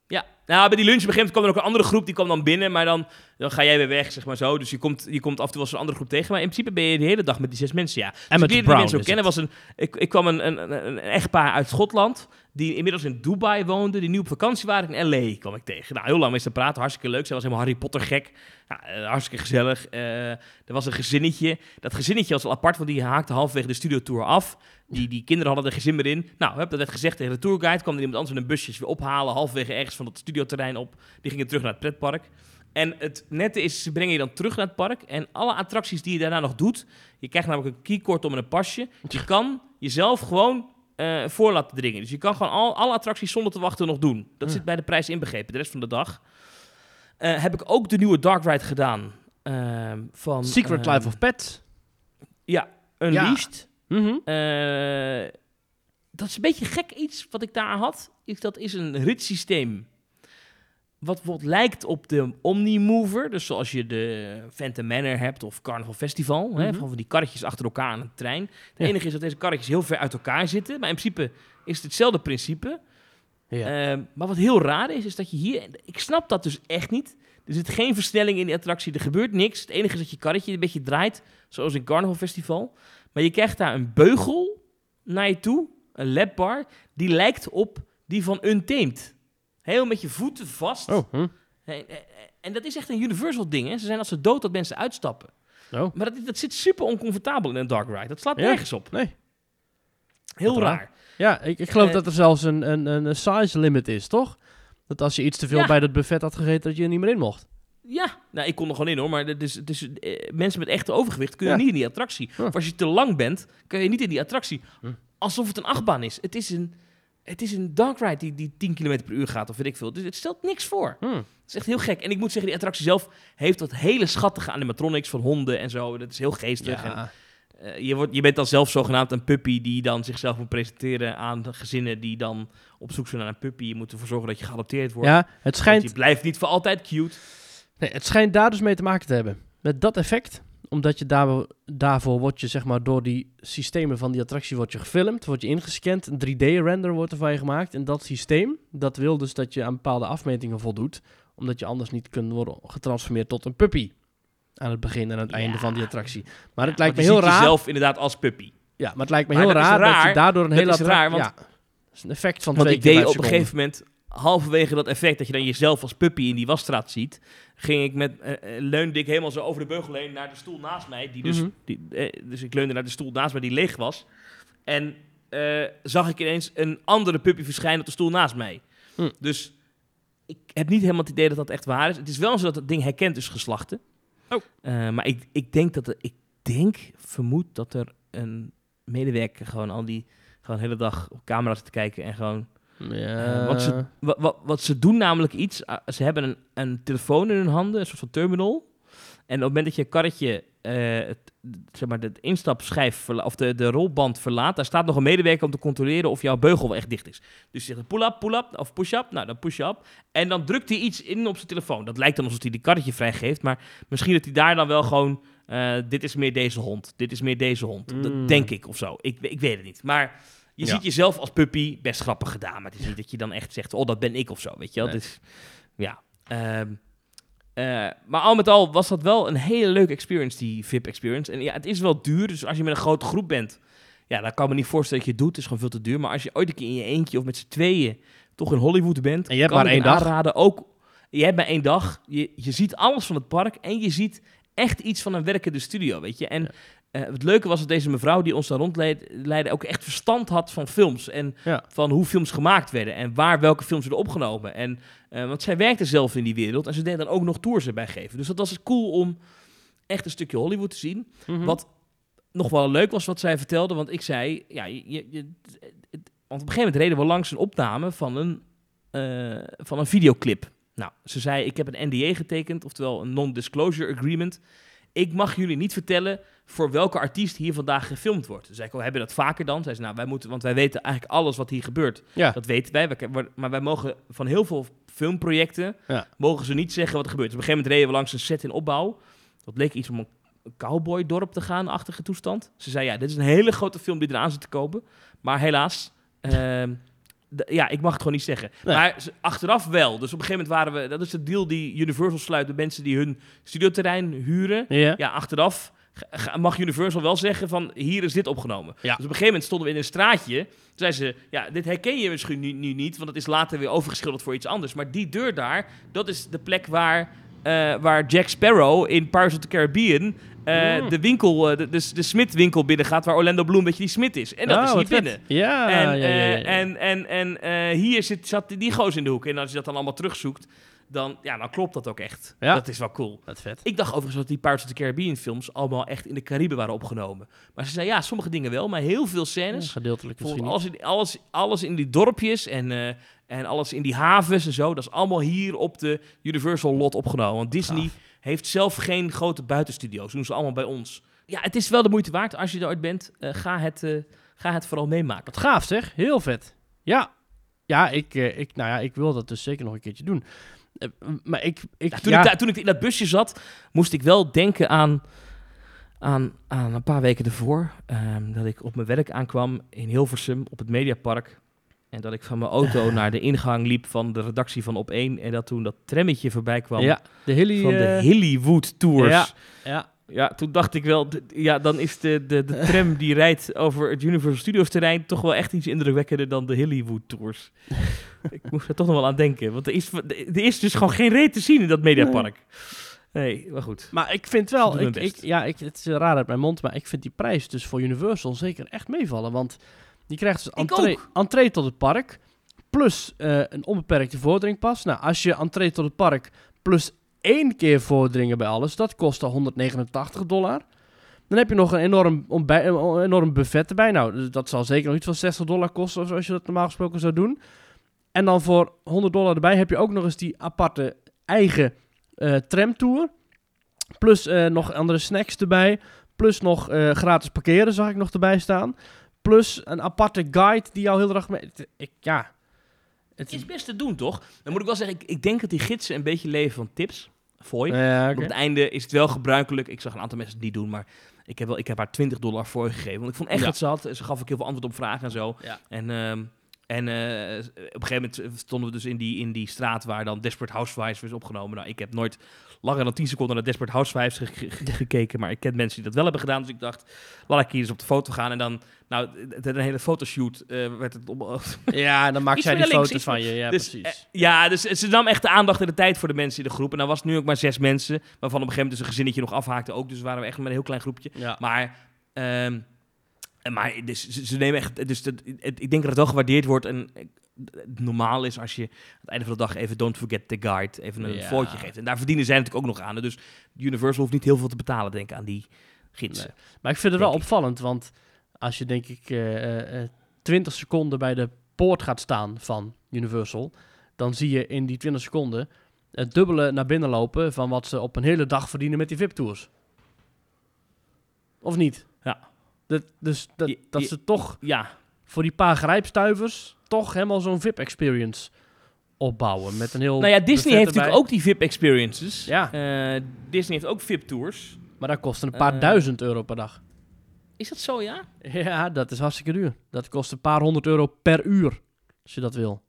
Ja, nou, bij die lunch moment kwam er ook een andere groep, die kwam dan binnen, maar dan, dan ga jij weer weg, zeg maar zo. Dus je komt, je komt af en toe wel eens een andere groep tegen, maar in principe ben je de hele dag met die zes mensen, ja. Dus Emmet ik leerde die mensen ook kennen. Was een, ik, ik kwam een, een, een, een echtpaar uit Schotland, die inmiddels in Dubai woonde, die nu op vakantie waren in L.A. kwam ik tegen. Nou, heel lang mee te praten, hartstikke leuk. Zij was helemaal Harry Potter gek. Ja, eh, hartstikke gezellig. Eh, er was een gezinnetje. Dat gezinnetje was al apart, want die haakte halverwege de studiotour af. Die, die kinderen hadden er geen zin meer in. Nou, hup, dat werd gezegd tegen de tourguide. kwam er iemand anders met een busjes weer ophalen, halverwege ergens van dat studioterrein op. Die gingen terug naar het pretpark. En het nette is, ze brengen je dan terug naar het park. En alle attracties die je daarna nog doet, je krijgt namelijk een keycord om en een pasje. Je kan jezelf gewoon eh, voor laten dringen. Dus je kan gewoon al, alle attracties zonder te wachten nog doen. Dat Ja. zit bij de prijs inbegrepen, de rest van de dag. Eh, heb ik ook de nieuwe Dark Ride gedaan. ehm, van, Secret ehm, Life of Pets. Ja, Unleashed. Mhm. Eh, dat is een beetje gek iets wat ik daar had. Is, dat is een ritssysteem. Wat bijvoorbeeld lijkt op de Omnimover. Dus zoals je de Phantom Manor hebt of Carnival Festival. hè, Mhm. van die karretjes achter elkaar aan een trein. Het Ja. enige is dat deze karretjes heel ver uit elkaar zitten. Maar in principe is het hetzelfde principe. Ja. Ehm, maar wat heel raar is, is dat je hier... Ik snap dat dus echt niet. Er zit geen versnelling in die attractie. Er gebeurt niks. Het enige is dat je karretje een beetje draait. Zoals in Carnival Festival. Maar je krijgt daar een beugel naar je toe. Een lapbar. Die lijkt op die van Untamed. Heel met je voeten vast. Oh, hm. En, en- en dat is echt een Universal ding. Hè. Ze zijn als ze dood dat mensen uitstappen. oh. Maar dat, dat zit super oncomfortabel in een dark ride. Dat slaat Ja. nergens op. Nee. Heel raar. raar. Ja, ik, ik geloof Eh, dat er zelfs een, een, een size limit is, toch? Dat als je iets te veel Ja. bij dat buffet had gegeten, dat je er niet meer in mocht. Ja, nou, ik kon er gewoon in hoor, maar het is, het is, eh, mensen met echte overgewicht kunnen Ja. niet in die attractie. Of als je te lang bent, kun je niet in die attractie. Huh. Alsof het een achtbaan is. Het is een, het is een dark ride die, die 10 km per uur gaat of weet ik veel. Dus het stelt niks voor. Hm. Het is echt heel gek. En ik moet zeggen, die attractie zelf heeft wat hele schattige animatronics van honden en zo. Dat is heel geestig. En, Ja. eh, je, wordt, je bent dan zelf zogenaamd een puppy die dan zichzelf moet presenteren aan gezinnen die dan op zoek zijn naar een puppy. Je moet ervoor zorgen dat je geadopteerd wordt. ja, het Want schijnt, je blijft niet voor altijd cute. nee, het schijnt daar dus mee te maken te hebben. Met dat effect. Omdat je daar, daarvoor wordt je, zeg maar, door die systemen van die attractie wordt je gefilmd, wordt je ingescand, een 3D-render wordt ervan je gemaakt. En dat systeem, dat wil dus dat je aan bepaalde afmetingen voldoet, omdat je anders niet kunt worden getransformeerd tot een puppy. Aan het begin en aan het Ja. einde van die attractie. Maar Ja, het lijkt me heel ziet raar. jezelf inderdaad als puppy. Ja, maar het lijkt me Maar heel dat raar, dat je daardoor een hele is raar, attractie... want- Ja, dat is een effect van twee ik deed op een gegeven moment, halverwege dat effect dat je dan jezelf als puppy in die wasstraat ziet, ging ik met, eh, leunde ik helemaal zo over de beugel heen naar de stoel naast mij. Die dus, Mhm. die, eh, dus ik leunde naar de stoel naast mij die leeg was. En zag ik ineens een andere puppy verschijnen op de stoel naast mij. Hm. Dus ik heb niet helemaal het idee dat dat echt waar is. Het is wel zo dat het ding herkent dus geslachten. Oh. Maar ik, ik denk dat er, ik denk, vermoed dat er een medewerker gewoon al die gewoon de hele dag op camera zit te kijken en gewoon Ja, Eh, want ze- wat, wat, wat ze doen namelijk iets. ze hebben een, een telefoon in hun handen, een soort van terminal. En op het moment dat je karretje, eh, het, zeg maar, de instapschijf of de, de rolband verlaat, daar staat nog een medewerker om te controleren of jouw beugel wel echt dicht is. Dus je zegt pull-up, pull-up of push-up. Nou, dan push-up. En dan drukt hij iets in op zijn telefoon. Dat lijkt dan alsof hij die karretje vrijgeeft, maar misschien dat hij daar dan wel gewoon. eh, dit is meer deze hond. Dit is meer deze hond. Mm. Dat denk ik of zo. Ik, ik weet het niet. Maar je Ja. ziet jezelf als puppy best grappig gedaan. Maar het is niet dat je dan echt zegt, oh, dat ben ik of zo. Weet je wel? Nee. Dus, ja. Ehm, eh, maar al met al was dat wel een hele leuke experience, die VIP-experience. En ja, het is wel duur. Dus als je met een grote groep bent, ja, dan kan ik me niet voorstellen dat je het doet. Het is gewoon veel te duur. Maar als je ooit een keer in je eentje of met z'n tweeën toch in Hollywood bent, En je hebt kan maar één dag. aanraden. Ook, je hebt maar één dag. Je, je ziet alles van het park en je ziet echt iets van een werkende studio, weet je. En Ja. Eh, het leuke was dat deze mevrouw die ons daar rondleidde ook echt verstand had van films. En Ja. van hoe films gemaakt werden en waar welke films werden opgenomen. En, eh, want zij werkte zelf in die wereld en ze deed dan ook nog tours erbij geven. Dus dat was cool om echt een stukje Hollywood te zien. Mhm. Wat nog wel leuk was wat zij vertelde, want ik zei, ja, je, je, het- want op een gegeven moment reden we langs een opname van een, eh, van een videoclip. Nou, ze zei, ik heb een NDA getekend, oftewel een non-disclosure agreement. Ik mag jullie niet vertellen voor welke artiest hier vandaag gefilmd wordt. Zei ik, oh, hebben we dat vaker dan? Zei ze, nou, wij moeten, want wij weten eigenlijk alles wat hier gebeurt. Ja. Dat weten wij, maar wij mogen van heel veel filmprojecten, Ja. mogen ze niet zeggen wat er gebeurt. Dus op een gegeven moment reden we langs een set in opbouw. Dat bleek iets om een cowboydorp te gaan, achtige toestand. Ze zei, ja, dit is een hele grote film die eraan zit te komen. Maar helaas, ehm, ja, ik mag het gewoon niet zeggen. Nee. Maar ze- achteraf wel. Dus op een gegeven moment waren we, dat is de deal die Universal sluit, de mensen die hun studioterrein huren. Ja. Ja, achteraf mag Universal wel zeggen van hier is dit opgenomen. Ja. Dus op een gegeven moment stonden we in een straatje. Toen zei ze, ja, dit herken je misschien nu, nu niet, want het is later weer overgeschilderd voor iets anders. Maar die deur daar, dat is de plek waar, eh, waar Jack Sparrow in Pirates of the Caribbean eh, Mm. de winkel, eh, de, de, de Smith-winkel binnengaat, waar Orlando Bloom, weet je, die Smith is. En dat Oh, is vet. binnen. Ja, En, ja, ja, ja, ja. en, en, en hier zit, zat die goos in de hoek. En als je dat dan allemaal terugzoekt, dan, ja, dan klopt dat ook echt. Ja. Dat is wel cool. Wat vet. Ik dacht overigens dat die Pirates of the Caribbean films allemaal echt in de Cariben waren opgenomen. Maar ze zei ja, sommige dingen wel, maar heel veel Ja, scènes. gedeeltelijk misschien alles in, alles, alles in die dorpjes en, eh, en alles in die havens en zo. Dat is allemaal hier op de Universal lot opgenomen. Want Disney heeft zelf geen grote buitenstudio's. Dat doen ze allemaal bij ons. Ja, het is wel de moeite waard. Als je er ooit bent, eh, ga, het, eh, ga het vooral meemaken. Wat gaaf zeg, heel vet. Ja, ja, ik, ik, nou ja, ik wil dat dus zeker nog een keertje doen. Eh, maar ik, ik toen, ja, Ik, da- toen ik in dat busje zat, moest ik wel denken aan, aan, aan een paar weken ervoor. ehm, dat ik op mijn werk aankwam in Hilversum op het Mediapark. En dat ik van mijn auto naar de ingang liep van de redactie van Op 1. En dat toen dat trammetje voorbij kwam ja, de Hilly, van de eh, Hollywood Tours. ja, Ja. Ja, toen dacht ik wel, ja, dan is de, de, de tram die rijdt over het Universal Studios terrein toch wel echt iets indrukwekkender dan de Hollywood Tours. ik moest er toch nog wel aan denken. Want er is, er is dus gewoon geen reet te zien in dat Mediapark. Nee, maar goed. Maar ik vind wel, ik, ja, ik, het is raar uit mijn mond, maar ik vind die prijs dus voor Universal zeker echt meevallen. Want je krijgt dus entree, entree tot het park, plus eh, een onbeperkte voordringpas. Nou, als je entree tot het park plus één keer voordringen bij alles, dat kost al 189 dollar. Dan heb je nog een enorm, ontbij- een enorm buffet erbij. Nou, dat zal zeker nog iets van 60 dollar kosten, als je dat normaal gesproken zou doen. En dan voor 100 dollar erbij heb je ook nog eens die aparte eigen eh, tramtour. Plus eh, nog andere snacks erbij. Plus nog eh, gratis parkeren zag ik nog erbij staan. Plus een aparte guide die jou heel erg... Mee... Ik, ja. Het is best te doen, toch? Dan moet ik wel zeggen, ik, ik denk dat die gidsen een beetje leven van tips. Fooi. Ja. Op het einde is het wel gebruikelijk. Ik zag een aantal mensen het niet doen, maar ik heb, wel, ik heb haar 20 dollar voor gegeven. Want ik vond echt dat ze had. Ze gaf ook heel veel antwoord op vragen en zo. En, ehm, en eh, op een gegeven moment stonden we dus in die, in die straat waar dan Desperate Housewives was opgenomen. Nou, ik heb nooit langer dan 10 seconden naar Desperate Housewives ge- ge- gekeken, maar ik ken mensen die dat wel hebben gedaan. Dus ik dacht, laat ik hier eens op de foto gaan. En dan, nou, het een hele fotoshoot eh, werd het op, Ja, dan maakt zij die links, foto's van je. Ja, dus, precies. eh, ja, dus ze nam echt de aandacht en de tijd voor de mensen in de groep. En dan was het nu ook maar zes mensen, waarvan op een gegeven moment dus een gezinnetje nog afhaakte ook. Dus waren we echt met een heel klein groepje. ja. Maar, en maar dus, ze, nemen echt, dus dat, het, ik denk dat het wel gewaardeerd wordt. En eh, normaal is als je aan het einde van de dag even don't forget the guide, even een Ja. foutje geeft. En daar verdienen zij natuurlijk ook nog aan. Dus Universal hoeft niet heel veel te betalen, denk ik, aan die gidsen. Maar ik vind het wel ik. opvallend, want als je denk ik eh, eh, eh, 20 seconden bij de poort gaat staan van Universal, dan zie je in die 20 seconden het dubbele naar binnen lopen van wat ze op een hele dag verdienen met die VIP-tours. Of niet? Ja. Dat, dus dat, Je- dat je- ze toch Ja, voor die paar grijpstuivers toch helemaal zo'n VIP-experience opbouwen met een heel nou ja, Disney heeft erbij. natuurlijk ook die VIP-experiences. Ja. Eh, Disney heeft ook VIP-tours. Maar dat kost een paar Eh, duizend euro per dag. Is dat zo, ja? Ja, dat is hartstikke duur. Dat kost een paar honderd euro per uur, als je dat wil.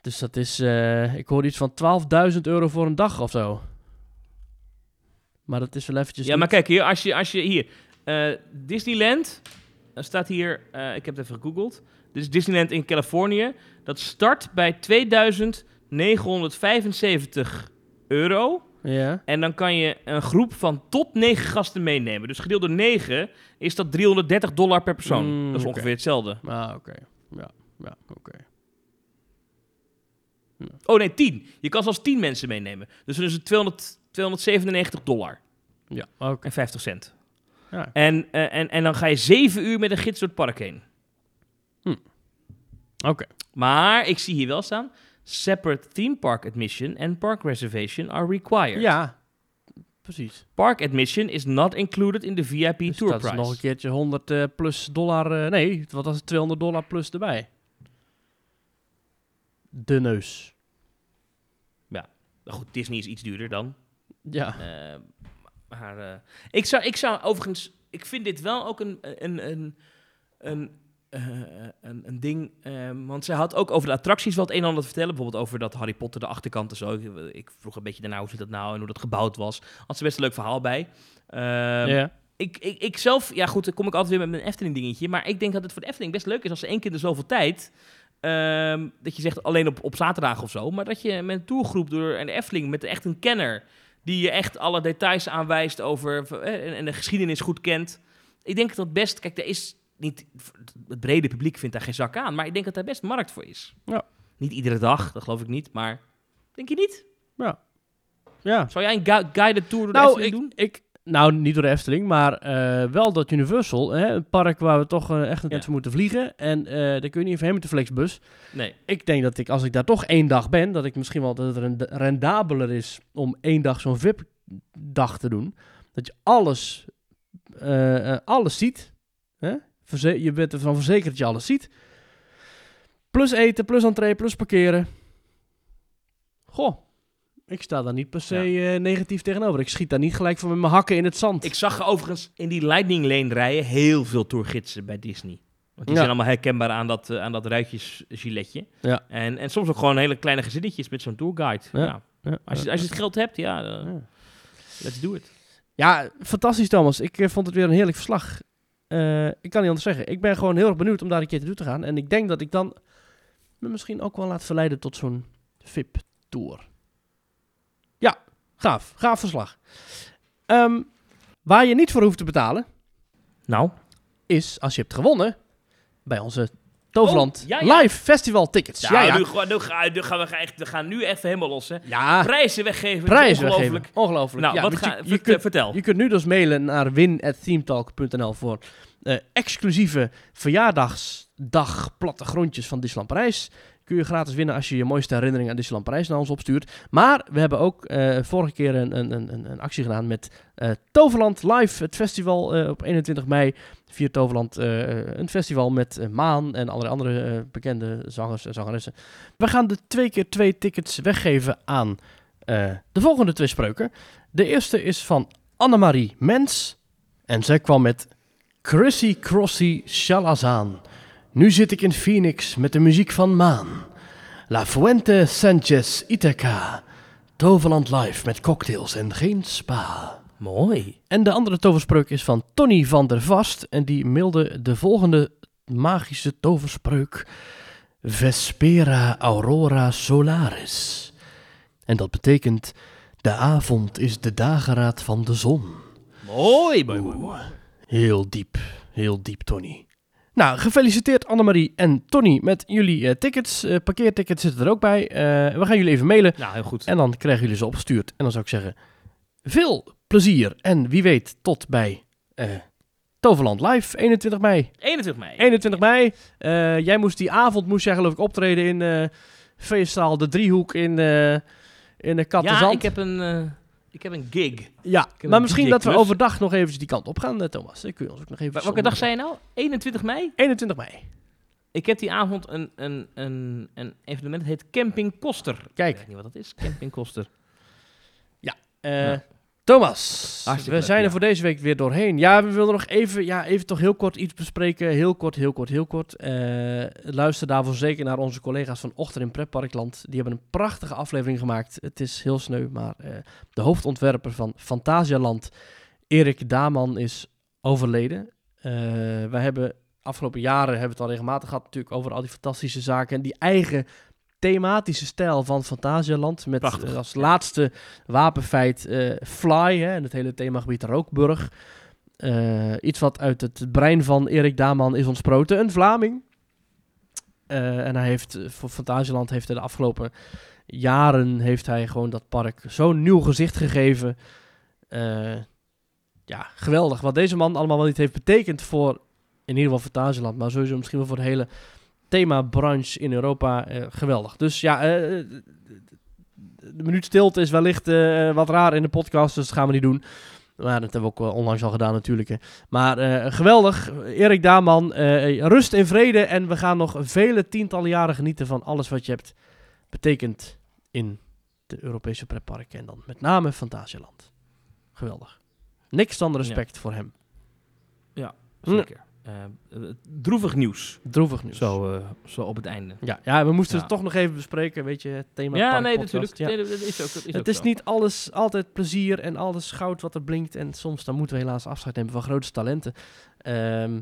Dus dat is, eh, ik hoor iets van 12.000 euro voor een dag of zo. Maar dat is wel eventjes Ja, niet- maar kijk hier, als je, als je hier, Disneyland, er staat hier, eh, ik heb het even gegoogeld. Dit is Disneyland in Californië. Dat start bij 2975 euro. Ja. En dan kan je een groep van tot negen gasten meenemen. Dus gedeeld door 9 is dat 330 dollar per persoon. Mm, dat is ongeveer hetzelfde. Ah, oké. Ja, ja oké. Oh nee, 10. Je kan zelfs 10 mensen meenemen. Dus dan is het 200, 297 dollar Ja, oké. en 50 cent. Ja. En, eh, en, en dan ga je 7 uur met een gids door het park heen. Oké. Maar ik zie hier wel staan: separate theme park admission and park reservation are required. Ja, precies. Park admission is not included in the VIP Dus tour dat price. is nog een keertje 100 eh, plus dollar. eh, nee, wat was het? 200 dollar plus erbij. De neus. Nou goed, Disney is iets duurder dan. Ja. Maar eh, ik, zou, ik zou overigens, ik vind dit wel ook een, een, een, een, eh, een, een ding. ehm, want zij had ook over de attracties wat een en ander te vertellen. Bijvoorbeeld over dat Harry Potter, de achterkant en zo. Ik, ik vroeg een beetje daarna hoe zit dat nou en hoe dat gebouwd was. Had ze best een leuk verhaal bij. Ehm, ja. ik, ik, ik zelf, ja goed, dan kom ik altijd weer met mijn Efteling dingetje. Maar ik denk dat het voor de Efteling best leuk is als ze één keer de zoveel tijd... ehm, dat je zegt alleen op, op zaterdag of zo. Maar dat je met een tourgroep door en de Efteling met echt een kenner... die je echt alle details aanwijst over... eh, en, de geschiedenis goed kent. Ik denk dat best... Kijk, er is niet... Het brede publiek vindt daar geen zak aan. Maar ik denk dat daar best markt voor is. Ja. Niet iedere dag, dat geloof ik niet. Maar denk je niet? Ja. Zou jij een gui- guided tour door de Nou, Efteling ik, doen? ik, nou, niet door de Efteling, maar eh, wel dat Universal, hè, een park waar we toch eh, echt een Ja. moeten vliegen. En eh daar kun je niet even heen met de Flexbus. Nee. Ik denk dat ik, als ik daar toch één dag ben, dat ik misschien wel dat het rend- rendabeler is om één dag zo'n VIP-dag te doen. Dat je alles, alles ziet. Hè? Verze- je bent ervan verzekerd dat je alles ziet. Plus eten, plus entree, plus parkeren. Goh, ik sta daar niet per se eh, negatief tegenover. Ik schiet daar niet gelijk van met mijn hakken in het zand. Ik zag overigens in die Lightning Lane rijden heel veel tourgidsen bij Disney. Want die Ja. zijn allemaal herkenbaar aan dat, aan dat ruitjesgiletje. Ja. En, en soms ook gewoon hele kleine gezinnetjes met zo'n tourguide. Ja. Ja. Als, je, als je het geld hebt, ja, let's do it. Ja, fantastisch Thomas. Ik eh, vond het weer een heerlijk verslag. Ik kan niet anders zeggen. Ik ben gewoon heel erg benieuwd om daar een keer te doen te gaan. En ik denk dat ik dan me misschien ook wel laat verleiden tot zo'n VIP-tour. Ja, gaaf. Gaaf verslag. Ehm, waar je niet voor hoeft te betalen, Nou, is als je hebt gewonnen bij onze Toverland Oh, ja, ja. Live Festival tickets. ja. Nu, gaan we, echt, we gaan nu even helemaal los. Hè. Ja, Prijzen weggeven. prijzen ongelooflijk. weggeven. Ongelooflijk. Nou, wat ga, je, kunt, vertel. Je kunt nu dus mailen naar win.themetalk.nl voor eh, exclusieve verjaardagsdag plattegrondjes van Disneyland Parijs. Kun je gratis winnen als je je mooiste herinneringen aan Disneyland Parijs naar ons opstuurt. Maar we hebben ook eh, vorige keer een, een, een, een actie gedaan met eh, Toverland Live, het festival eh, op 21 mei. Via Toverland, een festival met Maan en allerlei andere bekende zangers en zangeressen. We gaan de twee keer twee tickets weggeven aan de volgende twee spreuken. De eerste is van Annemarie Mens. En zij kwam met Chrissy Crossy Shalazaan. Nu zit ik in Phoenix met de muziek van Maan. La Fuente Sanchez Ithaca. Toverland Live met cocktails en geen spa. Mooi. En de andere toverspreuk is van Tony van der Vast. En die mailde de volgende magische toverspreuk. Vespera Aurora Solaris. En dat betekent... De avond is de dageraad van de zon. Mooi, mooi, mooi. Heel diep. Heel diep, Tony. Nou, gefeliciteerd Annemarie en Tony met jullie eh, tickets. Eh, parkeertickets zitten er ook bij. Eh, we gaan jullie even mailen. Nou, heel goed. En dan krijgen jullie ze opgestuurd. En dan zou ik zeggen, veel plezier. En wie weet, tot bij Toverland Live, 21 mei. 21 mei. 21 mei. Jij moest die avond, moest jij geloof ik optreden in feestzaal De Driehoek in, in de Kattenzand. ja, ik heb een, ik heb een gig. Ja, maar misschien dat we klus. overdag nog eventjes die kant op gaan, eh, Thomas. Dan kun je ons ook nog even... Wel- Welke dag zei je nou? 21 mei? 21 mei. Ik heb die avond een, een, een, een evenement, het heet Camping Koster. Kijk. Ik weet niet wat dat is, Camping Koster. Eh, Ja. Thomas, Hartstikke we leuk, zijn er ja. voor deze week weer doorheen. Ja, we willen nog even, ja, even toch heel kort iets bespreken. Heel kort, heel kort, heel kort. Eh, luister daarvoor zeker naar onze collega's van Ochter in Pretparkland. Die hebben een prachtige aflevering gemaakt. Het is heel sneu, maar eh, de hoofdontwerper van Fantasialand, Erik Daman, is overleden. Eh wij hebben afgelopen jaren hebben we het al regelmatig gehad natuurlijk over al die fantastische zaken en die eigen thematische stijl van Fantasialand. Met Prachtig. eh, als laatste wapenfeit eh, Fly, hè, en het hele themagebied Rookburg. Eh, iets wat uit het brein van Erik Daman is ontsproten. Een Vlaming. Eh, en hij heeft voor Fantasialand heeft hij de afgelopen jaren heeft hij gewoon dat park zo'n nieuw gezicht gegeven. Ja, geweldig. Wat deze man allemaal wel niet heeft betekend voor in ieder geval Fantasialand, maar sowieso misschien wel voor de hele themabranche in Europa. eh, geweldig. Dus ja, eh, de minuut stilte is wellicht eh, wat raar in de podcast, dus dat gaan we niet doen. Maar dat hebben we ook onlangs al gedaan natuurlijk. hè. Maar eh, geweldig. Erik Daman, eh, rust in vrede. En we gaan nog vele tientallen jaren genieten van alles wat je hebt betekend in de Europese pretparken. En dan met name Fantasialand. Geweldig. Niks dan respect voor hem. Zeker. Eh, eh, droevig nieuws. Droevig nieuws. Zo, eh, zo op het einde. Ja, ja, we moesten Ja. het toch nog even bespreken. Weet je, het thema Ja, nee, podcast. natuurlijk. Ja. Nee, dat is ook, dat is ook Het is zo. niet alles altijd plezier en alles goud wat er blinkt. En soms dan moeten we helaas afscheid nemen van grote talenten. Ehm,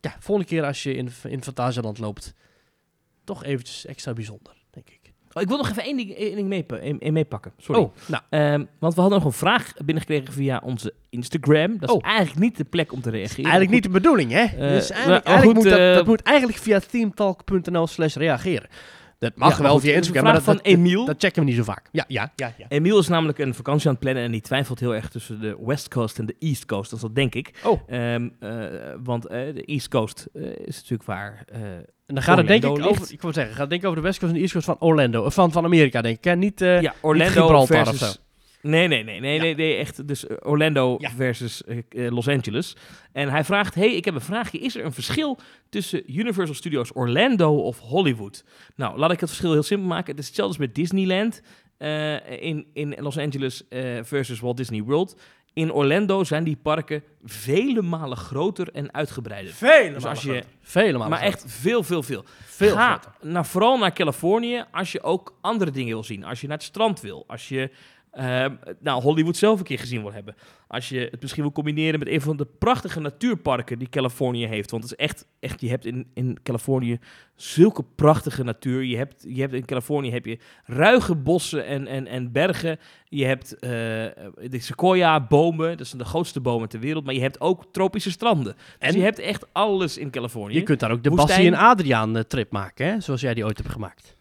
ja, volgende keer als je in, in Fantasialand loopt, toch eventjes extra bijzonder. Oh, ik wil nog even één ding, één meepakken. Sorry. Oh, nou, Ehm, want we hadden nog een vraag binnengekregen via onze Instagram. Dat is Oh. eigenlijk niet de plek om te reageren. eigenlijk niet de bedoeling, hè? Eh, dus maar- eigenlijk, goed, moet dat, eh, dat moet eigenlijk via themetalk.nl slash reageren. Dat mag Ja, wel via Instagram, maar dat, van dat, Emiel. dat checken we niet zo vaak. Ja, ja, ja. ja. Emiel is namelijk een vakantie aan het plannen en die twijfelt heel erg tussen de West Coast en de East Coast. Dat is dat denk ik. Oh. Ehm, eh, want eh, de East Coast eh, is natuurlijk waar. En dan gaat het denk ik over, ik wil zeggen, gaat het denk ik over de West Coast en de East Coast van Orlando, van, van Amerika denk ik, hè? Niet, ja, Orlando Gibraltar of versus... zo. Nee, nee, nee, nee, Ja. nee, nee, echt. Dus eh, Orlando Ja. versus eh, eh, Los Angeles. En hij vraagt: Hey, ik heb een vraagje. Is er een verschil tussen Universal Studios Orlando of Hollywood? Nou, laat ik het verschil heel simpel maken. Het is hetzelfde als met Disneyland eh, in, in Los Angeles eh, versus Walt Disney World. In Orlando zijn die parken vele malen groter en uitgebreider. Vele Dus als je, Vele malen maar groter. echt veel, veel, veel. veel Ga groter. naar, vooral naar Californië als je ook andere dingen wil zien. Als je naar het strand wil. Als je ehm, nou, Hollywood zelf een keer gezien wil hebben. Als je het misschien wil combineren met een van de prachtige natuurparken die Californië heeft. Want het is echt, echt je hebt in, in Californië zulke prachtige natuur. Je hebt, je hebt in Californië heb je ruige bossen en, en, en bergen. Je hebt eh, de sequoia-bomen, dat zijn de grootste bomen ter wereld. Maar je hebt ook tropische stranden. Dus En? je hebt echt alles in Californië. Je kunt daar ook de Woestijn- Bassie en Adriaan eh, trip maken, hè? Zoals jij die ooit hebt gemaakt.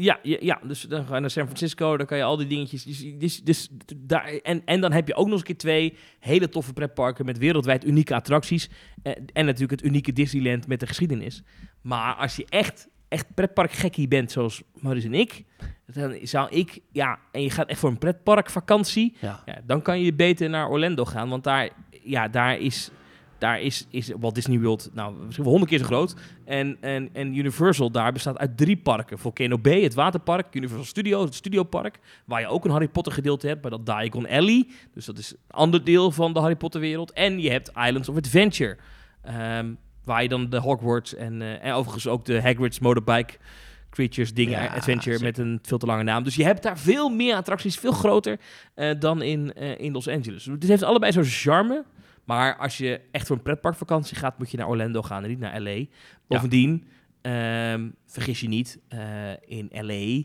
Ja, ja, ja, dus dan ga je naar San Francisco, dan kan je al die dingetjes. Dus, dus, dus daar, en, en dan heb je ook nog eens een keer twee hele toffe pretparken met wereldwijd unieke attracties. Eh, en natuurlijk het unieke Disneyland met de geschiedenis. Maar als je echt, echt pretparkgekkie bent, zoals Maurice en ik, dan zou ik, ja, en je gaat echt voor een pretparkvakantie, Ja. ja, dan kan je beter naar Orlando gaan, want daar, ja, daar is. Daar is, is Walt Disney World nou, misschien wel honderd keer zo groot. En, en, en Universal daar bestaat uit drie parken. Volcano Bay, het waterpark. Universal Studios, het studiopark. Waar je ook een Harry Potter gedeelte hebt. Bij dat Diagon Alley. Dus dat is een ander deel van de Harry Potter wereld. En je hebt Islands of Adventure. ehm, waar je dan de Hogwarts en, eh, en overigens ook de Hagrid's Motorbike Creatures dingen, Ja, Adventure met een veel te lange naam. Dus je hebt daar veel meer attracties, veel groter eh, dan in, eh, in Los Angeles. Dus het heeft allebei zo'n charme. Maar als je echt voor een pretparkvakantie gaat, moet je naar Orlando gaan en niet naar LA. Bovendien, ehm, vergis je niet, eh, in LA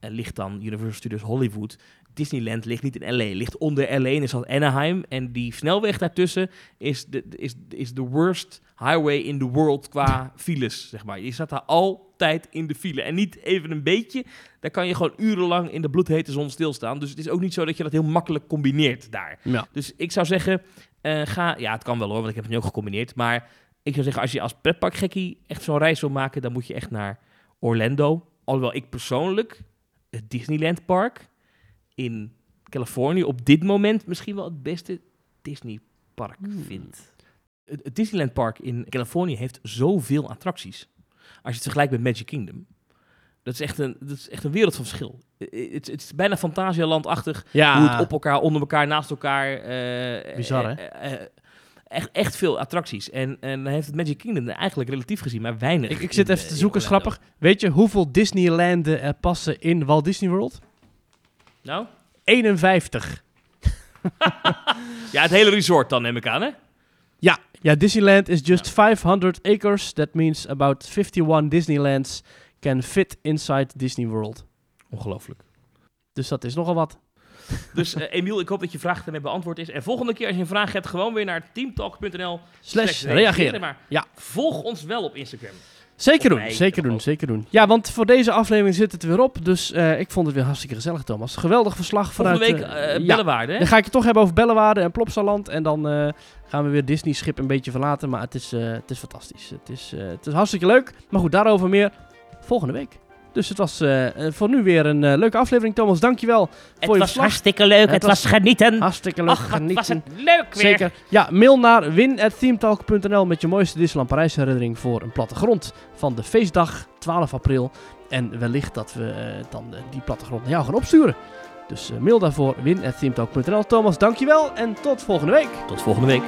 eh, ligt dan Universal Studios Hollywood. Disneyland ligt niet in LA, ligt onder LA en is dat Anaheim. En die snelweg daartussen is de, is, is de worst highway in the world qua files, zeg maar. Je staat daar altijd in de file. En niet even een beetje, daar kan je gewoon urenlang in de bloedhete zon stilstaan. Dus het is ook niet zo dat je dat heel makkelijk combineert daar. Ja. Dus ik zou zeggen, eh, ga... Ja, het kan wel hoor, want ik heb het nu ook gecombineerd. Maar ik zou zeggen, als je als pretparkgekkie echt zo'n reis wil maken... dan moet je echt naar Orlando. Alhoewel ik persoonlijk het Disneyland Park in Californië... op dit moment misschien wel het beste Disney park Hmm. vind. Het, het Disneyland Park in Californië heeft zoveel attracties. Als je het vergelijkt met Magic Kingdom... Dat is, echt een, dat is echt een wereld van verschil. Eh, Het, is bijna Fantasialand-achtig Ja, hoe het op elkaar, onder elkaar, naast elkaar. eh, Bizar, hè? eh, eh, echt, echt veel attracties. En, en dan heeft het Magic Kingdom eigenlijk relatief gezien maar weinig. ik, ik zit even eh, te zoeken, grappig. Weet je hoeveel Disneylanden er passen in Walt Disney World? Nou? 51. Ja, het hele resort dan neem ik aan, hè? Ja, ja Disneyland is just 500 acres. That means about 51 Disneylands can fit inside Disney World. Ongelooflijk. Dus dat is nogal wat. Dus eh, Emiel, ik hoop dat je vraag ermee beantwoord is. En volgende keer als je een vraag hebt, gewoon weer naar teamtalk.nl Slash reageren. Maar Ja. volg ons wel op Instagram. Zeker doen, zeker doen, zeker doen. Ja, want voor deze aflevering zit het er weer op. Dus eh, ik vond het weer hartstikke gezellig, Thomas. Geweldig verslag vanuit... Volgende week ja. Hè? Dan ga ik het toch hebben over Bellewaarde en Plopsaland. En dan eh, gaan we weer Disney-schip een beetje verlaten. Maar het is, eh, het is fantastisch. Het is, eh, het is hartstikke leuk. Maar goed, daarover meer volgende week. Dus het was eh, eh, voor nu weer een eh, leuke aflevering. Thomas, dankjewel voor Het je was hartstikke leuk, Het het, was was genieten. Hartstikke leuk. Wat genieten. was het leuk weer. Zeker. Ja, mail naar win.themetalk.nl met je mooiste Disneyland Parijs herinnering voor een plattegrond van de feestdag 12 april. En wellicht dat we dan die plattegrond naar jou gaan opsturen. Dus mail daarvoor win.themetalk.nl. Thomas, dankjewel en tot volgende week. Tot volgende week.